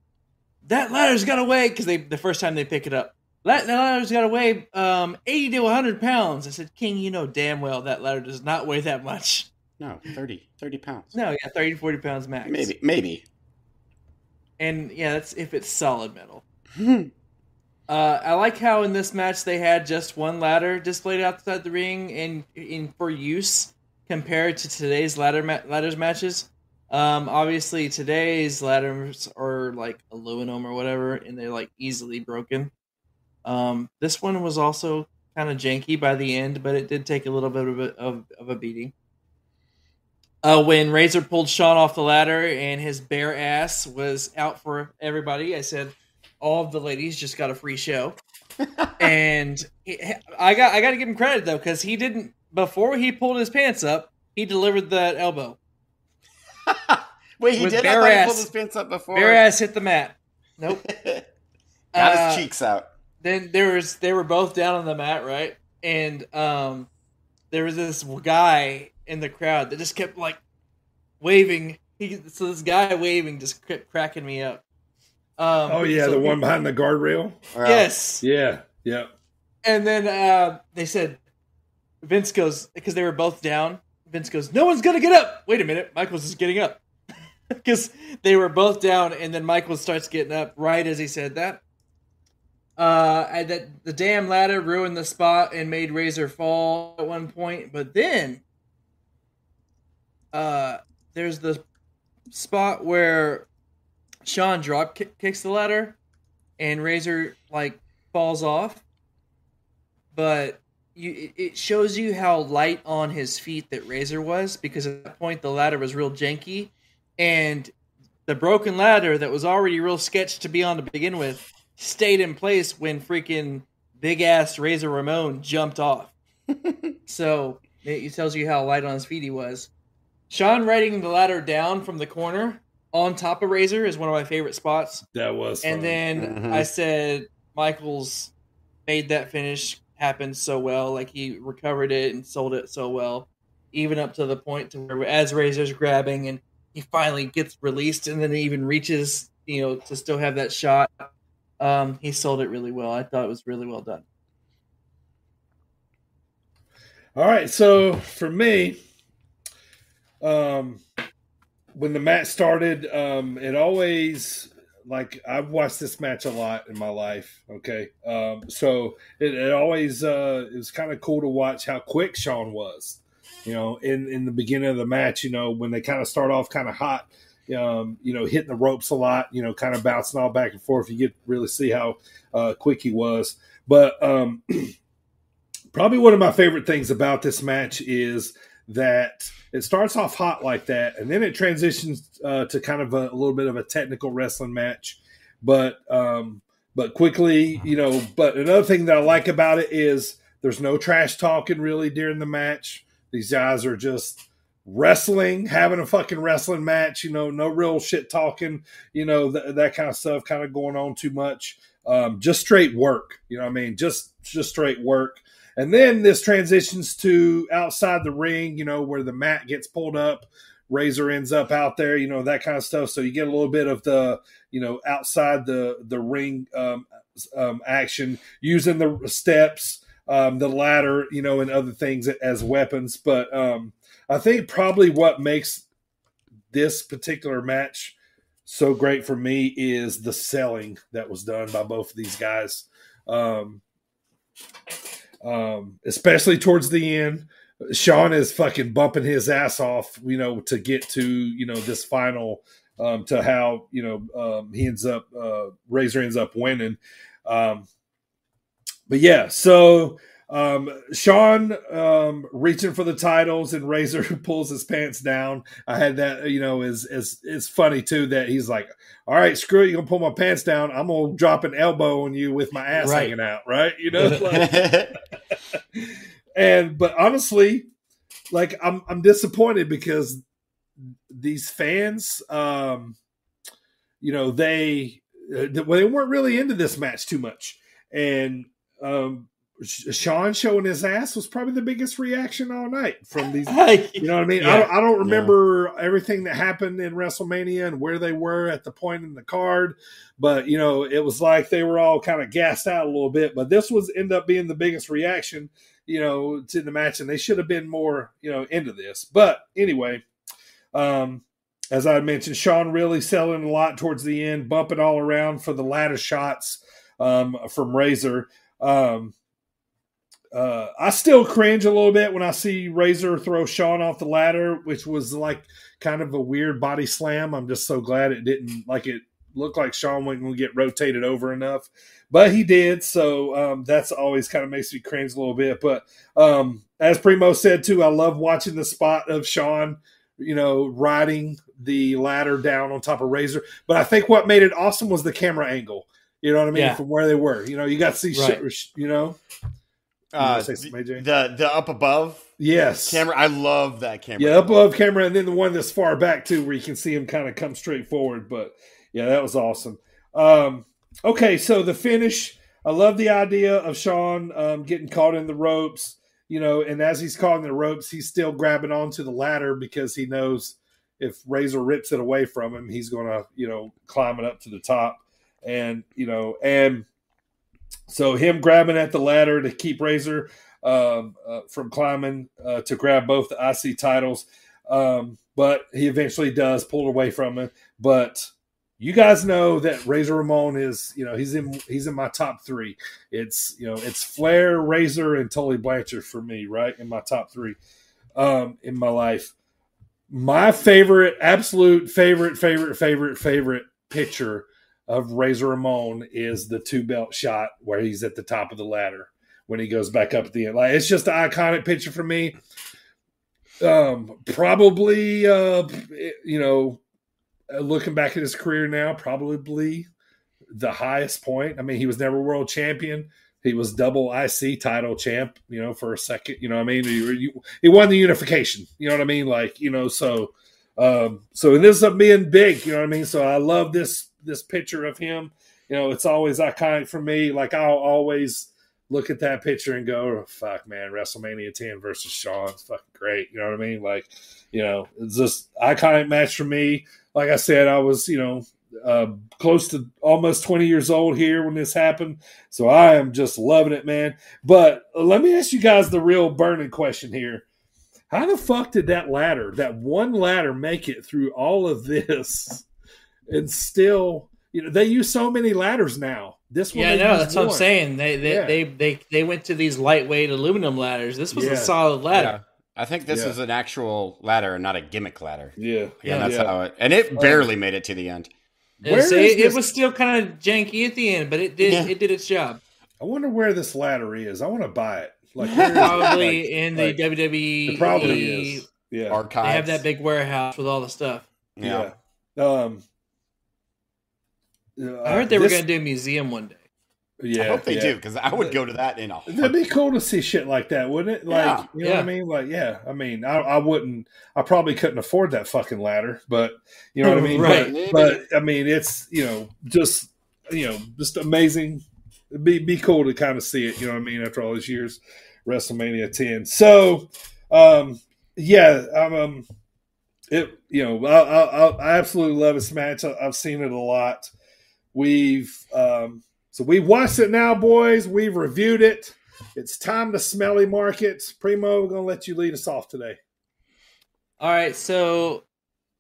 "That ladder's got to weigh," because they the first time they pick it up. That, that ladder's got to weigh um, eighty to one hundred pounds. I said, King, you know damn well that ladder does not weigh that much.
No, 30, 30 pounds.
No, yeah, 30 to 40 pounds max.
Maybe, maybe.
And yeah, that's if it's solid metal. Uh, I like how in this match they had just one ladder displayed outside the ring and in for use compared to today's ladder ma- ladders matches. Um, obviously today's ladders are like aluminum or whatever, and they're like easily broken. Um, this one was also kind of janky by the end, but it did take a little bit of a, of, of a beating. Uh, when Razor pulled Shawn off the ladder and his bare ass was out for everybody, I said, "All of the ladies just got a free show." and he- I got I got to give him credit though because he didn't before he pulled his pants up, he delivered that elbow.
Wait, he
With
did? I
bare
thought he pulled his pants up before.
Bare ass hit the mat. Nope.
Got
Uh,
his cheeks out.
then there was they were both down on the mat, right? And um, there was this guy in the crowd that just kept like waving. He, so this guy waving just kept cracking me up. Um,
oh yeah,
so
the one behind the guardrail.
Yes.
Yeah. Yeah.
And then uh, they said, Vince goes, because they were both down. Vince goes, No one's to get up. Wait a minute. Michaels is getting up. Because they were both down, and then Michaels starts getting up right as he said that. Uh, that the damn ladder ruined the spot and made Razor fall at one point. But then, uh, there's the spot where Shawn drop kick- kicks the ladder, and Razor like falls off. But you, it- it shows you how light on his feet that Razor was because at that point the ladder was real janky, and the broken ladder that was already real sketch to be on to begin with stayed in place when freaking big ass Razor Ramon jumped off. so it, it tells you how light on his feet he was. Shawn riding the ladder down from the corner on top of Razor is one of my favorite spots.
That was.
And
fun.
then
Mhm.
I said Michaels made that finish happen so well. Like he recovered it and sold it so well, even up to the point to where as Razor's grabbing and he finally gets released and then he even reaches, you know, to still have that shot. Um, he sold it really well. I thought it was really well done.
All right, so for me, um, when the match started, um, it always like I've watched this match a lot in my life. Okay, um, so it, it always uh, it was kind of cool to watch how quick Shawn was. You know, in in the beginning of the match, you know, when they kind of start off kind of hot, um, you know, hitting the ropes a lot, you know, kind of bouncing all back and forth. You get really see how uh, quick he was. But um, probably one of my favorite things about this match is that it starts off hot like that, and then it transitions uh, to kind of a, a little bit of a technical wrestling match. But um, but quickly, you know. But another thing that I like about it is there's no trash talking really during the match. These guys are just wrestling, having a fucking wrestling match. You know, no real shit talking. You know th- that kind of stuff, kind of going on too much. Um, just straight work. You know, I mean, just just straight work. And then this transitions to outside the ring, you know, where the mat gets pulled up, Razor ends up out there, you know, that kind of stuff. So you get a little bit of the, you know, outside the the ring um, um, action using the steps, um, the ladder, you know, and other things as weapons. But um, I think probably what makes this particular match so great for me is the selling that was done by both of these guys. Um, um, especially towards the end. Shawn is fucking bumping his ass off, you know, to get to you know this final, um, to how you know um, he ends up uh, Razor ends up winning. Um, but yeah, so um, Shawn um, reaching for the titles and Razor pulls his pants down. I had that, you know, is is it's funny too that he's like, "All right, screw it, you gonna pull my pants down? I'm gonna drop an elbow on you with my ass
Right.
hanging out, right? You know." like- and but honestly, like I'm I'm disappointed because these fans, um, you know, they uh, well, they weren't really into this match too much, and um, Shawn showing his ass was probably the biggest reaction all night from these. You know what I mean? I, don't, I don't remember everything that happened in WrestleMania and where they were at the point in the card, but you know, it was like they were all kind of gassed out a little bit. But this was end up being the biggest reaction, you know, to the match, and they should have been more, you know, into this. But anyway, um, as I mentioned, Shawn really selling a lot towards the end, bumping all around for the ladder shots um, from Razor. Um, uh, I still cringe a little bit when I see Razor throw Shawn off the ladder, which was like kind of a weird body slam. I'm just so glad it didn't like it looked like Shawn wasn't going to get rotated over enough, but he did. So um, that's always kind of makes me cringe a little bit. But um, as Primo said too, I love watching the spot of Shawn, you know, riding the ladder down on top of Razor. But I think what made it awesome was the camera angle. You know what I mean?
Yeah.
From where they were, you know, you got to see,
Right.
you know.
Uh,
say something, AJ?
the the up above
Yes.
camera. I love that camera.
Yeah, up above camera, and then the one that's far back too, where you can see him kind of come straight forward. But yeah, that was awesome. Um, okay, so the finish. I love the idea of Shawn um, getting caught in the ropes, you know, and as he's caught in the ropes, he's still grabbing onto the ladder because he knows if Razor rips it away from him, he's going to, you know, climb it up to the top. And, you know, and so him grabbing at the ladder to keep Razor um, uh, from climbing uh, to grab both the IC titles. Um, but he eventually does pull away from it. But you guys know that Razor Ramon is, you know, he's in he's in my top three. It's you know, it's Flair, Razor, and Tully Blanchard for me, right? In my top three um in my life. My favorite, absolute favorite, favorite, favorite, favorite picture of Razor Ramon is the two belt shot where he's at the top of the ladder when he goes back up at the end. Like it's just an iconic picture for me. Um, probably, uh, you know, looking back at his career now, probably the highest point. I mean, he was never world champion. He was double IC title champ, you know, for a second. You know I mean? He, he won the unification. You know what I mean? Like, you know, so, um, so this up being big. You know what I mean? So I love this this picture of him. You know, it's always iconic for me. Like I'll always look at that picture and go, oh, "Fuck, man, WrestleMania 10 versus Shawn, it's fucking great." You know what I mean? Like, you know, it's just iconic match for me. Like I said, I was, you know, uh, close to almost 20 years old here when this happened, so I am just loving it, man. But let me ask you guys the real burning question here: How the fuck did that ladder, that one ladder, make it through all of this and still? You know, they use so many ladders now. This one,
yeah, no,
used
that's what I'm saying. They they,
Yeah.
they they they went to these lightweight aluminum ladders. This was
Yeah.
a solid ladder.
Yeah. I think this
Yeah.
is an actual ladder and not a gimmick ladder.
Yeah,
Yeah, that's
Yeah.
how it. And it barely made it to the end.
Where
so it, it was still kind of janky at the end, but it did
Yeah.
it did its job.
I wonder where this ladder is. I want to buy it. Like where is it?
Probably
Like-
in the
like,
WWE.
It probably is. Yeah.
Archives.
They have that big warehouse with all the stuff.
Yeah.
Yeah. Um. Uh,
I heard they were going to do a museum one day.
Yeah,
I hope they
yeah.
do because I would go to that in a.
That'd be cool to see shit like that, wouldn't it? Like,
Yeah.
you know what I mean? Like, yeah. I mean, I, I wouldn't. I probably couldn't afford that fucking ladder, but you know what I mean.
Right.
But, but I mean, it's you know just you know just amazing. It'd be be cool to kind of see it. You know what I mean? After all these years, WrestleMania ten. So, um, yeah, I'm um, it. You know, I I, I- I absolutely love this match. I, I've seen it a lot. We've um, so we've watched it now, boys. We've reviewed it. It's time to smelly market. Primo, we're gonna let you lead us off today.
All right, so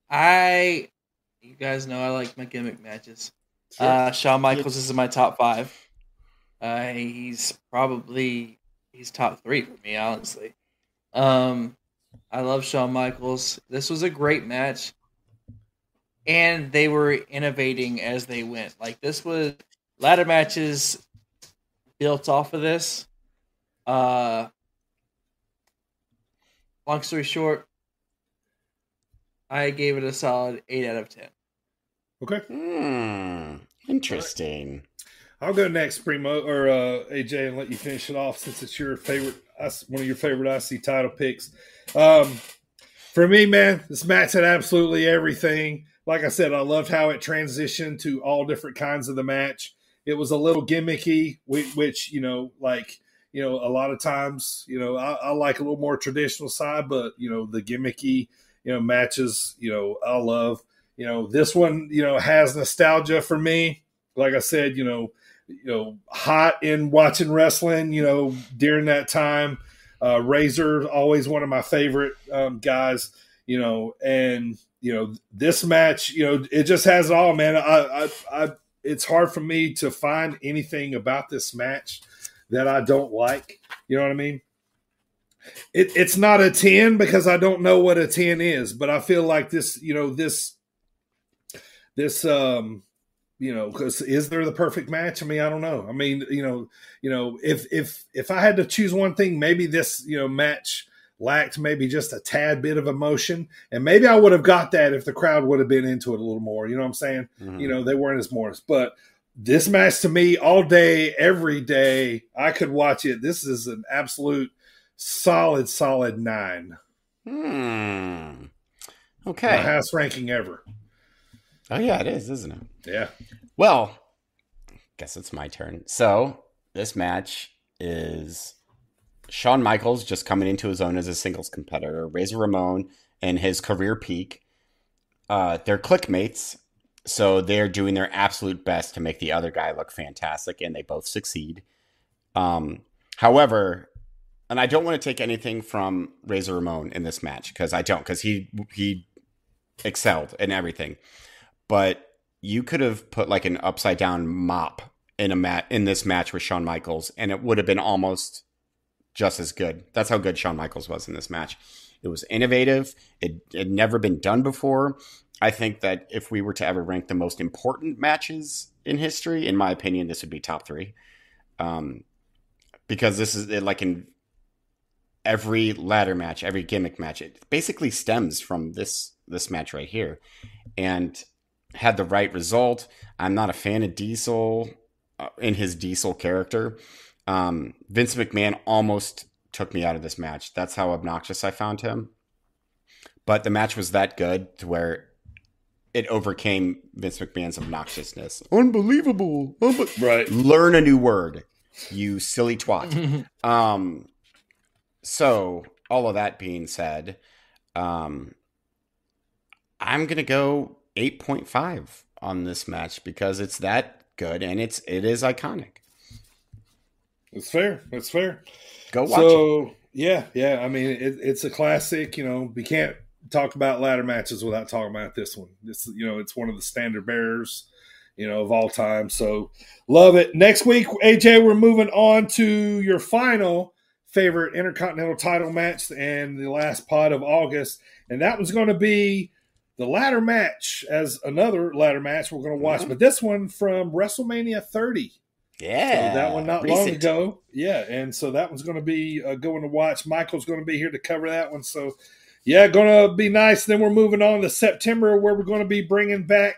I, you guys know I like my gimmick matches. Uh, Shawn Michaels is in my top five. Uh, he's probably he's top three for me, honestly. Um, I love Shawn Michaels. This was a great match, and they were innovating as they went. Like this was ladder matches built off of this. Uh, long story short, I gave it a solid eight out of ten.
Okay,
Hmm. Interesting.
I'll go next, Primo or uh, AJ, and let you finish it off since it's your favorite, one of your favorite IC title picks. Um, for me, man, this match had absolutely everything. Like I said, I loved how it transitioned to all different kinds of the match. It was a little gimmicky, which, you know, like you know, a lot of times, you know, I, I like a little more traditional side, but you know, the gimmicky, you know, matches, you know, I love. You know, this one, you know, has nostalgia for me. Like I said, you know, you know, hot in watching wrestling, you know, during that time. Uh, Razor, always one of my favorite um, guys, you know, and you know this match, you know, it just has it all, man. I, I, I, it's hard for me to find anything about this match that I don't like. You know what I mean? It, it's not a ten because I don't know what a ten is, but I feel like this, you know, this, this, um, you know because is there the perfect match i mean i don't know i mean you know you know if if if i had to choose one thing maybe this you know match lacked maybe just a tad bit of emotion and maybe i would have got that if the crowd would have been into it a little more you know what i'm saying
Mhm.
you know they weren't as more but this match to me all day every day i could watch it this is an absolute solid solid nine
Hmm.
my
Okay.
highest ranking ever
Oh yeah, it is, isn't it?
yeah
Well, guess it's my turn. So this match is Shawn Michaels just coming into his own as a singles competitor, Razor Ramon and his career peak. Uh, they're Kliqmates, so they're doing their absolute best to make the other guy look fantastic, and they both succeed. Um, however, and I don't want to take anything from Razor Ramon in this match because I don't, because he he excelled in everything. But you could have put like an upside down mop in a mat in this match with Shawn Michaels, and it would have been almost just as good. That's how good Shawn Michaels was in this match. It was innovative. It had never been done before. I think that if we were to ever rank the most important matches in history, in my opinion, this would be top three. Um, because this is like in every ladder match, every gimmick match, it basically stems from this this match right here, and had the right result. I'm not a fan of Diesel uh, in his Diesel character. Um, Vince McMahon almost took me out of this match. That's how obnoxious I found him. But the match was that good to where it overcame Vince McMahon's obnoxiousness. Unbelievable. Unbe-
right.
Learn a new word, you silly twat. um, so, all of that being said, um, I'm going to go 8.5 on this match because it's that good and it's it is iconic.
It's fair. It's fair.
Go watch
so,
it.
yeah, yeah. I mean, it, it's a classic. You know, we can't talk about ladder matches without talking about this one. This, you know, it's one of the standard bearers, you know, of all time. So, love it. Next week, AJ, we're moving on to your final favorite intercontinental title match and the last pod of August, and that was going to be the ladder match as another ladder match we're going to watch, mm-hmm. but this one from WrestleMania 30.
Yeah,
so that one not long ago. Yeah, and so that one's going to be uh, going to watch. Michael's going to be here to cover that one. So, yeah, going to be nice. Then we're moving on to September, where we're going to be bringing back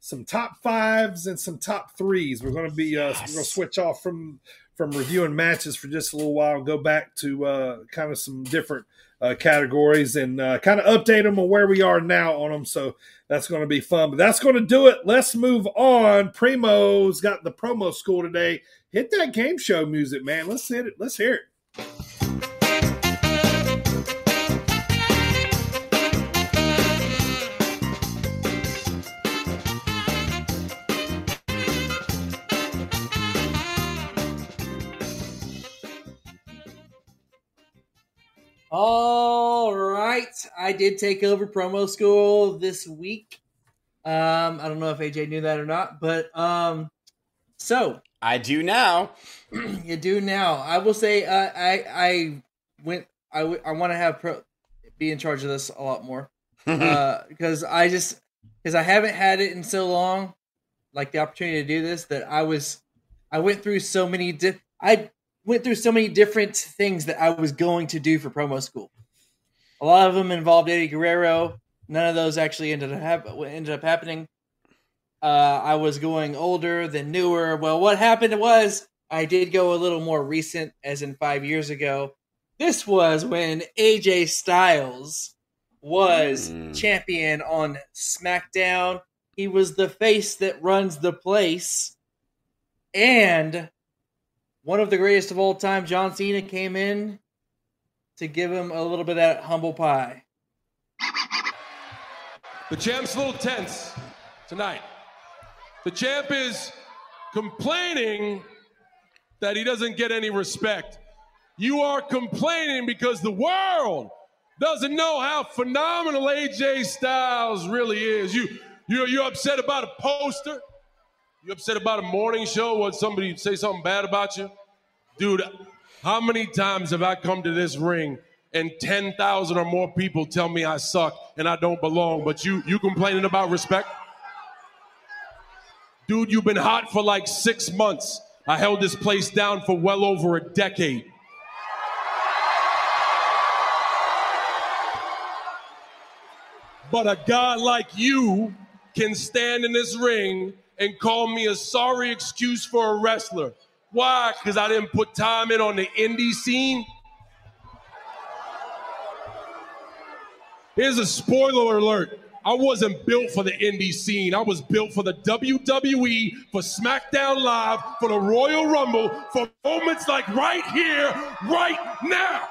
some top fives and some top threes. We're going to be uh, we're going to switch off from from reviewing matches for just a little while and go back to uh, kind of some different uh, categories and uh, kind of update them on where we are now on them. So that's going to be fun. But that's going to do it. Let's move on. Primo's got the promo school today. Hit that game show music, man. Let's hit it. Let's hear it.
All right, I did take over promo school this week. Um, I don't know if AJ knew that or not, but um, so
I do now.
you do now. I will say, uh, I I went. I, w- I want to have pro be in charge of this a lot more because I just because I haven't had it in so long, like the opportunity to do this that I was I went through so many di- I went through so many different things that I was going to do for promo school. A lot of them involved Eddie Guerrero. None of those actually ended up hap- ended up happening. Uh, I was going older than newer. Well, what happened was I did go a little more recent, as in five years ago. This was when AJ Styles was champion on SmackDown. He was the face that runs the place. And one of the greatest of all time, John Cena, came in to give him a little bit of that humble pie.
The champ's a little tense tonight. The champ is complaining that he doesn't get any respect. You are complaining because the world doesn't know how phenomenal AJ Styles really is. You, you, you're upset about a poster. You upset about a morning show when somebody say something bad about you? Dude, how many times have I come to this ring and 10,000 or more people tell me I suck and I don't belong, but you you complaining about respect? Dude, you've been hot for like 6 months. I held this place down for well over a decade. But a guy like you can stand in this ring and call me a sorry excuse for a wrestler. Why? Because I didn't put time in on the indie scene? Here's a spoiler alert I wasn't built for the indie scene. I was built for the WWE, for SmackDown Live, for the Royal Rumble, for moments like right here, right now.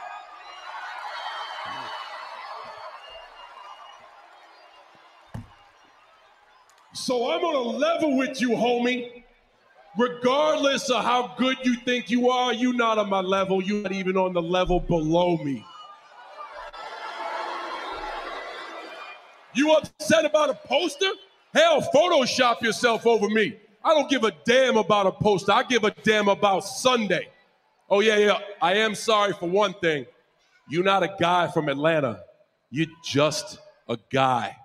So I'm on a level with you, homie. Regardless of how good you think you are, you're not on my level. You're not even on the level below me. You upset about a poster? Hell, Photoshop yourself over me. I don't give a damn about a poster. I give a damn about Sunday. Oh, yeah, yeah. I am sorry for one thing. You're not a guy from Atlanta. You're just a guy.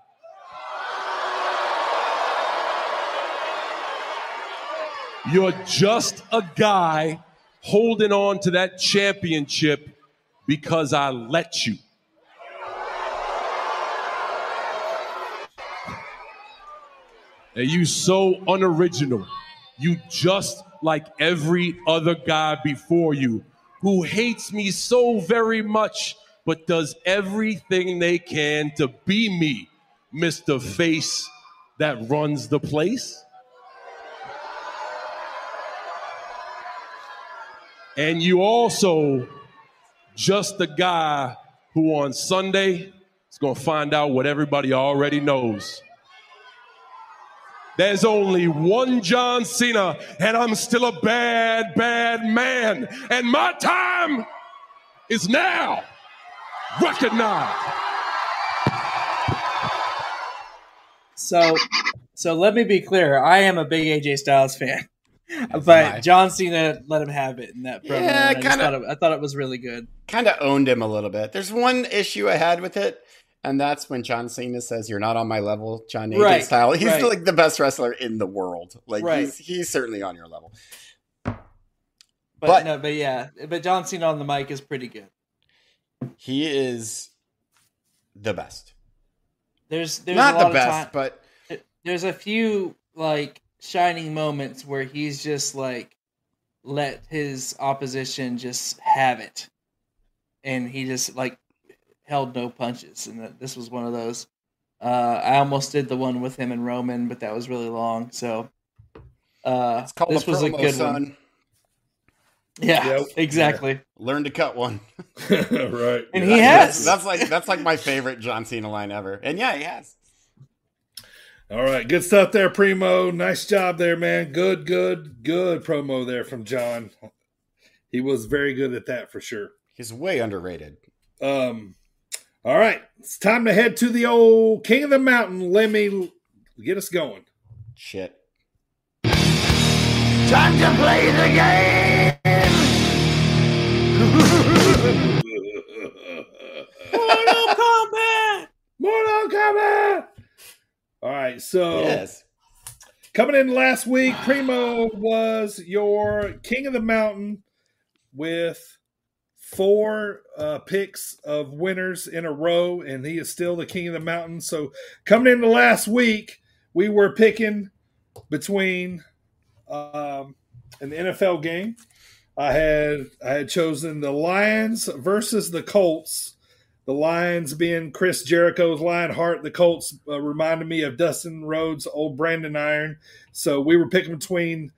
You're just a guy holding on to that championship because I let you. And you so unoriginal. You just like every other guy before you who hates me so very much, but does everything they can to be me, Mr. Face that runs the place. And you also just the guy who on Sunday is going to find out what everybody already knows. There's only one John Cena, and I'm still a bad, bad man. And my time is now. Recognize.
So, so let me be clear. I am a big AJ Styles fan, but
Why?
John Cena let him have it in that promo.
Yeah,
I,
kinda-
thought it, I thought it was really good.
Kind of owned him a little bit. There's one issue I had with it, and that's when John Cena says, "You're not on my level, John AJ
Right,
style." He's
right.
like the best wrestler in the world. Like
Right.
he's he's certainly on your level.
But,
But-
no, but yeah, but John Cena on the mic is pretty good.
He is the best.
There's there's
Not
a
the best,
of time,
but
there's a few like shining moments where he's just like let his opposition just have it, and he just like held no punches, and that, this was one of those. Uh, I almost did the one with him and Roman, but that was really long. So uh,
it's called
this
a
was a
promo,
good
son.
one. Yeah,
Yep.
exactly.
Learn to cut one.
right.
And he
That's-
has.
That's like that's like my favorite John Cena line ever. And yeah, he has.
All right, good stuff there, Primo. Nice job there, man. Good, good, good promo there from John. He was very good at that for sure.
He's way underrated.
Um, all right, it's time to head to the old King of the Mountain. Let me get us going.
Shit.
Time to play the game.
All right, so
Yes.
coming in last week, Primo was your King of the Mountain with four uh, picks of winners in a row, and he is still the King of the Mountain. So coming into last week, we were picking between um, an NFL game. I had I had chosen the Lions versus the Colts. The Lions being Chris Jericho's Lionheart. The Colts uh, reminded me of Dustin Rhodes' old Brandon Iron. So we were picking between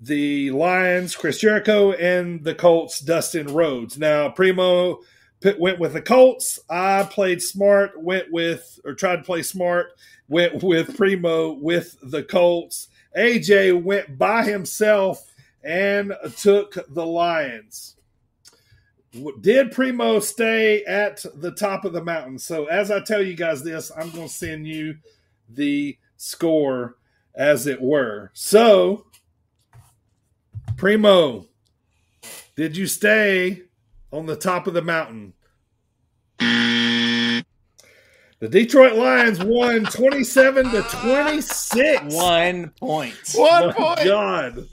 the Lions, Chris Jericho, and the Colts, Dustin Rhodes. Now, Primo p- went with the Colts. I played smart, went with, or tried to play smart, went with Primo with the Colts. AJ went by himself and took the Lions. W- Did Primo stay at the top of the mountain? So, as I tell you guys this, I'm going to send you the score as it were. So, Primo, did you stay on the top of the mountain? The Detroit Lions won 27 to 26.
One point.
One
My
point.
God.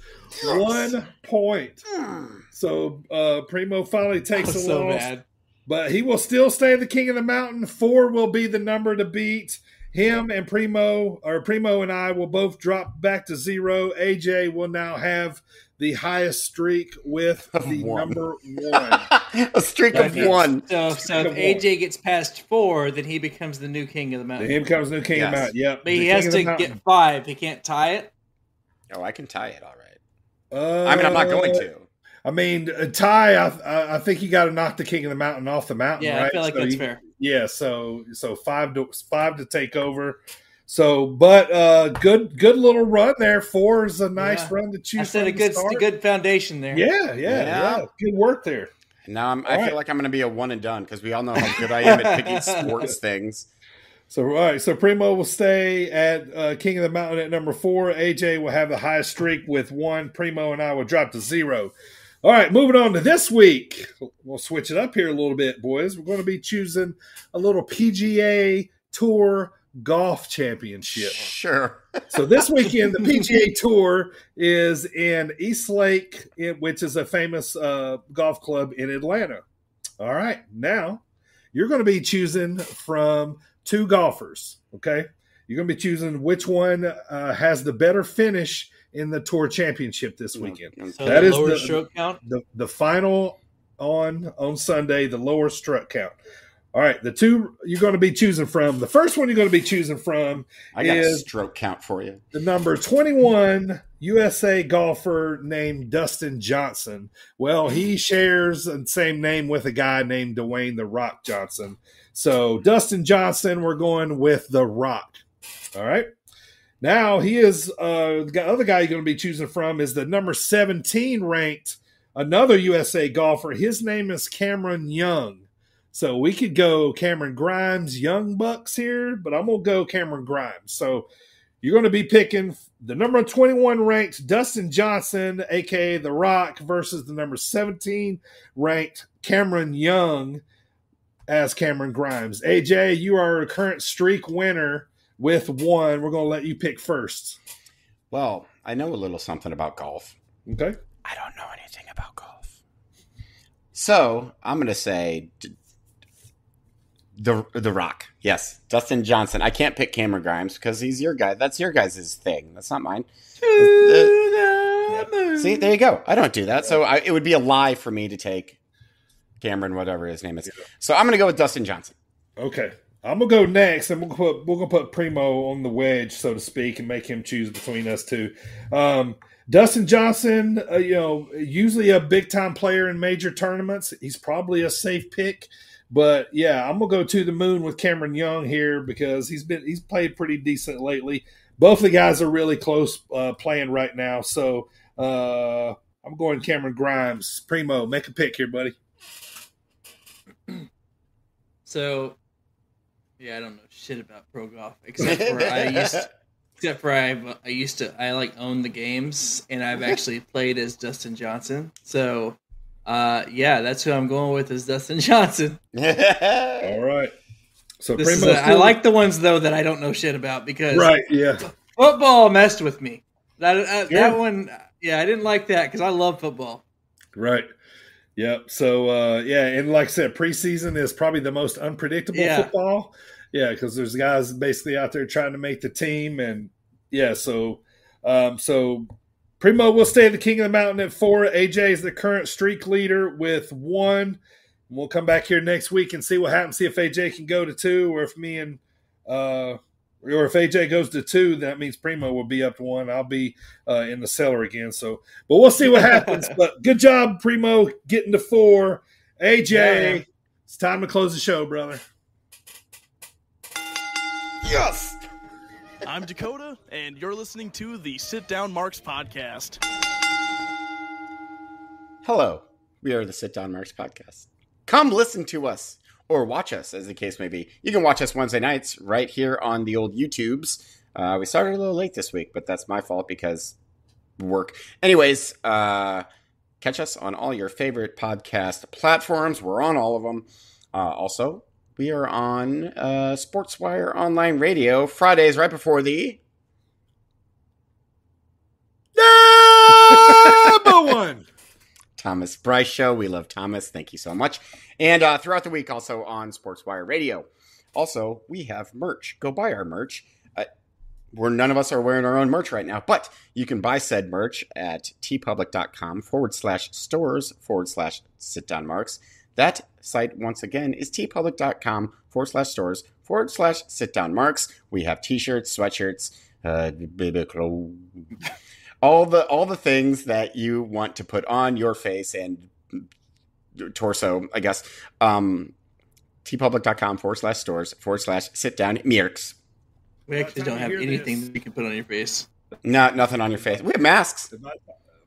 One point. Hmm. So uh, Primo finally takes a
so
loss.
bad.
But he will still stay the king of the mountain. Four will be the number to beat. Him and Primo, or Primo and I will both drop back to zero. AJ will now have the highest streak with the
one.
number one.
a streak of
Okay,
one.
So, so if
Come on.
AJ gets past four, then he becomes the new king of the mountain.
He becomes the new king of the mountain. Yep.
But he has
king of the
to get five. He can't tie it.
Oh, I can tie it. All right.
Uh,
I mean, I'm not going to.
I mean, uh, Ty, I, I, I think you got to knock the king of the mountain off the mountain.
Yeah, I feel like
So
that's
you-
fair.
Yeah, so so five to five to take over. So, but uh good good little run there. Four is a nice
Yeah.
run to choose.
I said
from
a good,
start.
a good foundation there.
Yeah, yeah,
Yeah.
yeah, Good work there.
Now I'm, I
All
feel like I'm going to be a one and done because we all know how good I am at picking sports things.
So all right, so Primo will stay at uh, King of the Mountain at number four. AJ will have the highest streak with one. Primo and I will drop to zero. All right, moving on to this week. We'll switch it up here a little bit, boys. We're going to be choosing a little PGA Tour golf championship.
Sure.
So this weekend, the PGA Tour is in East Lake, which is a famous uh, golf club in Atlanta. All right, now you're going to be choosing from two golfers. Okay, you're going to be choosing which one uh, has the better finish in the Tour Championship this weekend.
So
That
the
is
lower
the-
stroke count.
The the final on on Sunday, the lower stroke count. All right, the two you're going to be choosing from. The first one you're going to be choosing from
I got a
is
stroke count for you.
the number 21 USA golfer named Dustin Johnson. Well, he shares the same name with a guy named Dwayne The Rock Johnson. So, Dustin Johnson, we're going with The Rock. All right. Now, he is uh, the other guy you're going to be choosing from is the number 17 ranked another USA golfer. His name is Cameron Young. So we could go Cameron Grimes, Young Bucks here, but I'm gonna go Cameron Grimes. So you're going to be picking the number 21 ranked Dustin Johnson, aka The Rock, versus the number 17 ranked Cameron Young as Cameron Grimes. AJ, you are a current streak winner with one. We're going to let you pick first.
Well, I know a little something about golf.
Okay.
I don't know anything about golf. So I'm going to say the the Rock. Yes, Dustin Johnson. I can't pick Cameron Grimes because he's your guy. That's your guys' thing. That's not mine. Uh, See, there you go. I don't do that, so I, it would be a lie for me to take Cameron, whatever his name is. So I'm going to go with Dustin Johnson.
Okay. I'm gonna go next, and we'll put we're gonna put Primo on the wedge, so to speak, and make him choose between us two. Um, Dustin Johnson, uh, you know, usually a big time player in major tournaments. He's probably a safe pick, but yeah, I'm gonna go to the moon with Cameron Young here because he's been he's played pretty decent lately. Both the guys are really close uh, playing right now, so uh, I'm going Cameron Grimes. Primo, make a pick here, buddy.
So, yeah, I don't know shit about pro golf except for I used, except for I, I used to I like own the games and I've actually played as Dustin Johnson. So, uh, yeah, that's who I'm going with is Dustin Johnson.
All right. So
This is
Primo's
a- I like the ones though that I don't know shit about because
right, yeah.
football messed with me. That uh,
Yeah.
that one, yeah, I didn't like that because I love football.
Right. Yep. So uh yeah, and like I said, preseason is probably the most unpredictable
Yeah.
football. Yeah, because there's guys basically out there trying to make the team, and yeah, so um so Primo will stay at the King of the Mountain at four. AJ is the current streak leader with one. We'll come back here next week and see what happens. See if AJ can go to two, or if me and uh or if AJ goes to two, that means Primo will be up to one. I'll be uh, in the cellar again. So, but we'll see what happens. but good job, Primo, getting to four. AJ,
Yeah.
it's time to close the show, brother.
Yes.
I'm Dakota, and you're listening to the Sit Down Marks podcast.
Hello, we are the Sit Down Marks podcast. Come listen to us or watch us, as the case may be. You can watch us Wednesday nights right here on the old YouTubes. Uh, we started a little late this week, but that's my fault because work. Anyways, uh, catch us on all your favorite podcast platforms. We're on all of them. Uh, also, we are on uh, SportsWire Online Radio Fridays right before the Thomas Bryce Show. We love Thomas. Thank you so much. And uh, throughout the week, also on SportsWire Radio. Also, we have merch. Go buy our merch. Uh, where none of us are wearing our own merch right now, but you can buy said merch at teepublic.com forward slash stores forward slash sit down marks. That site, once again, is teepublic.com forward slash stores forward slash sit down marks. We have t shirts, sweatshirts, uh, all the all the things that you want to put on your face and torso, I guess. Um, teepublic.com forward slash stores forward slash sit down marks.
We actually don't have anything that you can put on your face.
No, nothing on your face. We have masks.
By,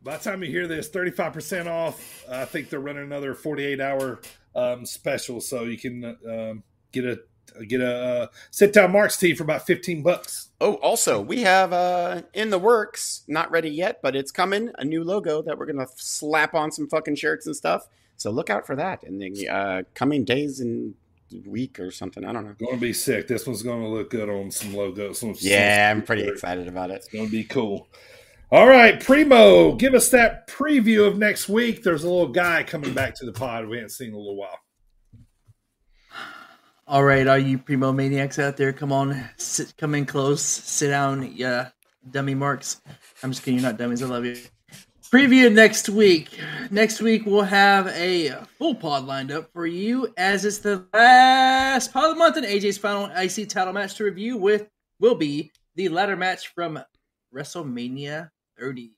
by the time you hear this, 35% off. I think they're running another 48 hour um, special. So you can um, get a get a uh, sit down Marks tee for about 15 bucks.
Oh, also, we have uh, in the works, not ready yet, but it's coming, a new logo that we're going to slap on some fucking shirts and stuff. So look out for that in the uh, coming days and week or something. I don't know.
Going to be sick. This one's going to look good on some logos. Some,
yeah,
some
I'm pretty excited about it.
It's going to be cool. All right, Primo, give us that preview of next week. There's a little guy coming back to the pod we haven't seen in a little while.
All right, all you primo maniacs out there, come on, sit, come in close, sit down, yeah, dummy marks. I'm just kidding, you're not dummies. I love you. Preview next week. Next week we'll have a full pod lined up for you, as it's the last pod of the month and AJ's final IC title match to review. With will be the ladder match from WrestleMania 30.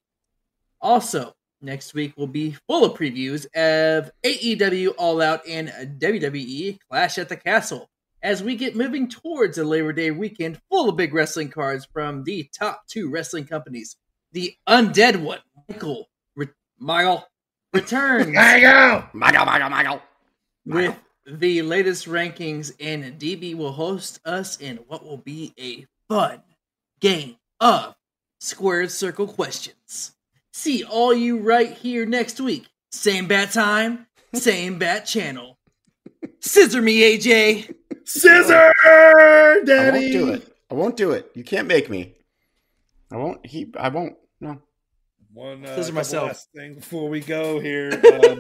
Also, next week will be full of previews of AEW All Out and WWE Clash at the Castle as we get moving towards a Labor Day weekend full of big wrestling cards from the top two wrestling companies. The undead one, Michael, Re- Michael returns.
Michael!
Michael, Michael, Michael.
With the latest rankings, and DB will host us in what will be a fun game of squared circle questions. See all you right here next week. Same bat time, same bat channel. Scissor me, AJ.
Scissor, Daddy.
I won't do it. I won't do it. You can't make me. I won't. He. I won't. No.
One uh,
Those are myself.
last thing before we go here. Um,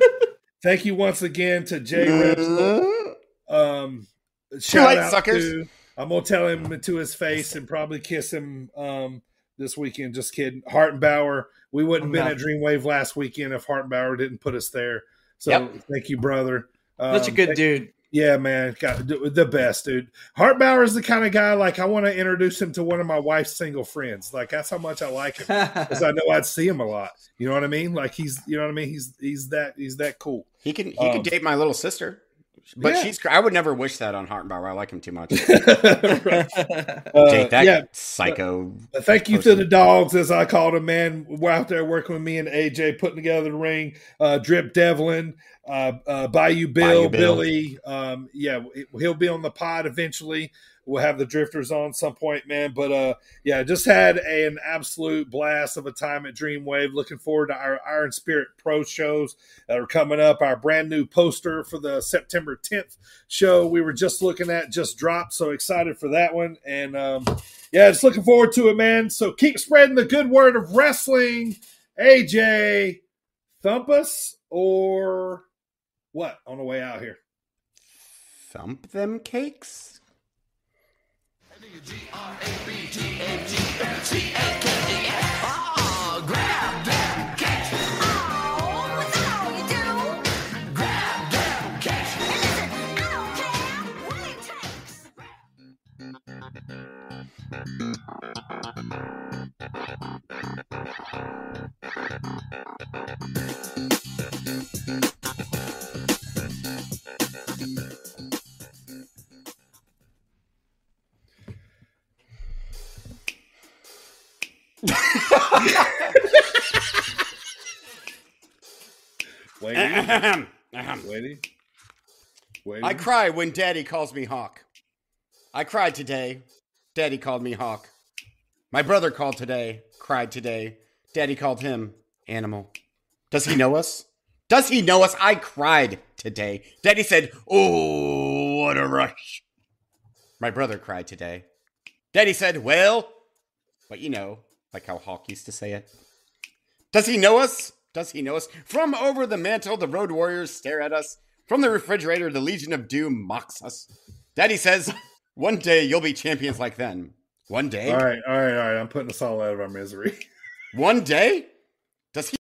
thank you once again to Jay Repsol. Um, shout
late,
out
suckers.
to. I'm gonna tell him to his face and probably kiss him um, this weekend. Just kidding. Hartenbauer. We wouldn't have been at Dreamwave last weekend if Hartenbauer didn't put us there. So
Yep.
thank you, brother.
Such a
Um,
good
thank-
dude.
Yeah, man, got the best, dude. Hartbauer is the kind of guy like I want to introduce him to one of my wife's single friends. Like that's how much I like him because I know I'd see him a lot. You know what I mean? Like he's, you know what I mean? He's he's that he's that cool.
He can. He
Um,
can date my little sister. But
Yeah.
she's. I would never wish that on Hartenbauer. I like him too much.
Uh,
Date that
yeah,
psycho.
Uh, Thank you to the dogs, as I called them, man. We're out there working with me and AJ, putting together the ring. Uh, Drip Devlin, uh, uh, Bayou Bill,
Bayou Bill.
Billy. Um, yeah, he'll be on the pod eventually. We'll have the Drifters on some point, man. But uh, yeah, just had an absolute blast of a time at Dreamwave. Looking forward to our Iron Spirit Pro shows that are coming up. Our brand new poster for the September 10th show we were just looking at just dropped. So excited for that one. And um, yeah, just looking forward to it, man. So keep spreading the good word of wrestling. AJ, thump us or what on the way out here?
Thump them cakes.
D-R-A-B-T-A-G
Ahem. Ahem.
Waiting. Waiting.
I cry when Daddy calls me Hawk. I cried today. Daddy called me Hawk. My brother called today. Cried today. Daddy called him Animal. Does he know us? Does he know us? I cried today. Daddy said, Oh, what a rush. My brother cried today. Daddy said, Well, but you know, like how Hawk used to say it. Does he know us? Does he know us? From over the mantle, the Road Warriors stare at us. From the refrigerator, the Legion of Doom mocks us. Daddy says, One day you'll be champions like them. One day?
All right, all right, all right. I'm putting us all out of our misery.
One day? Does he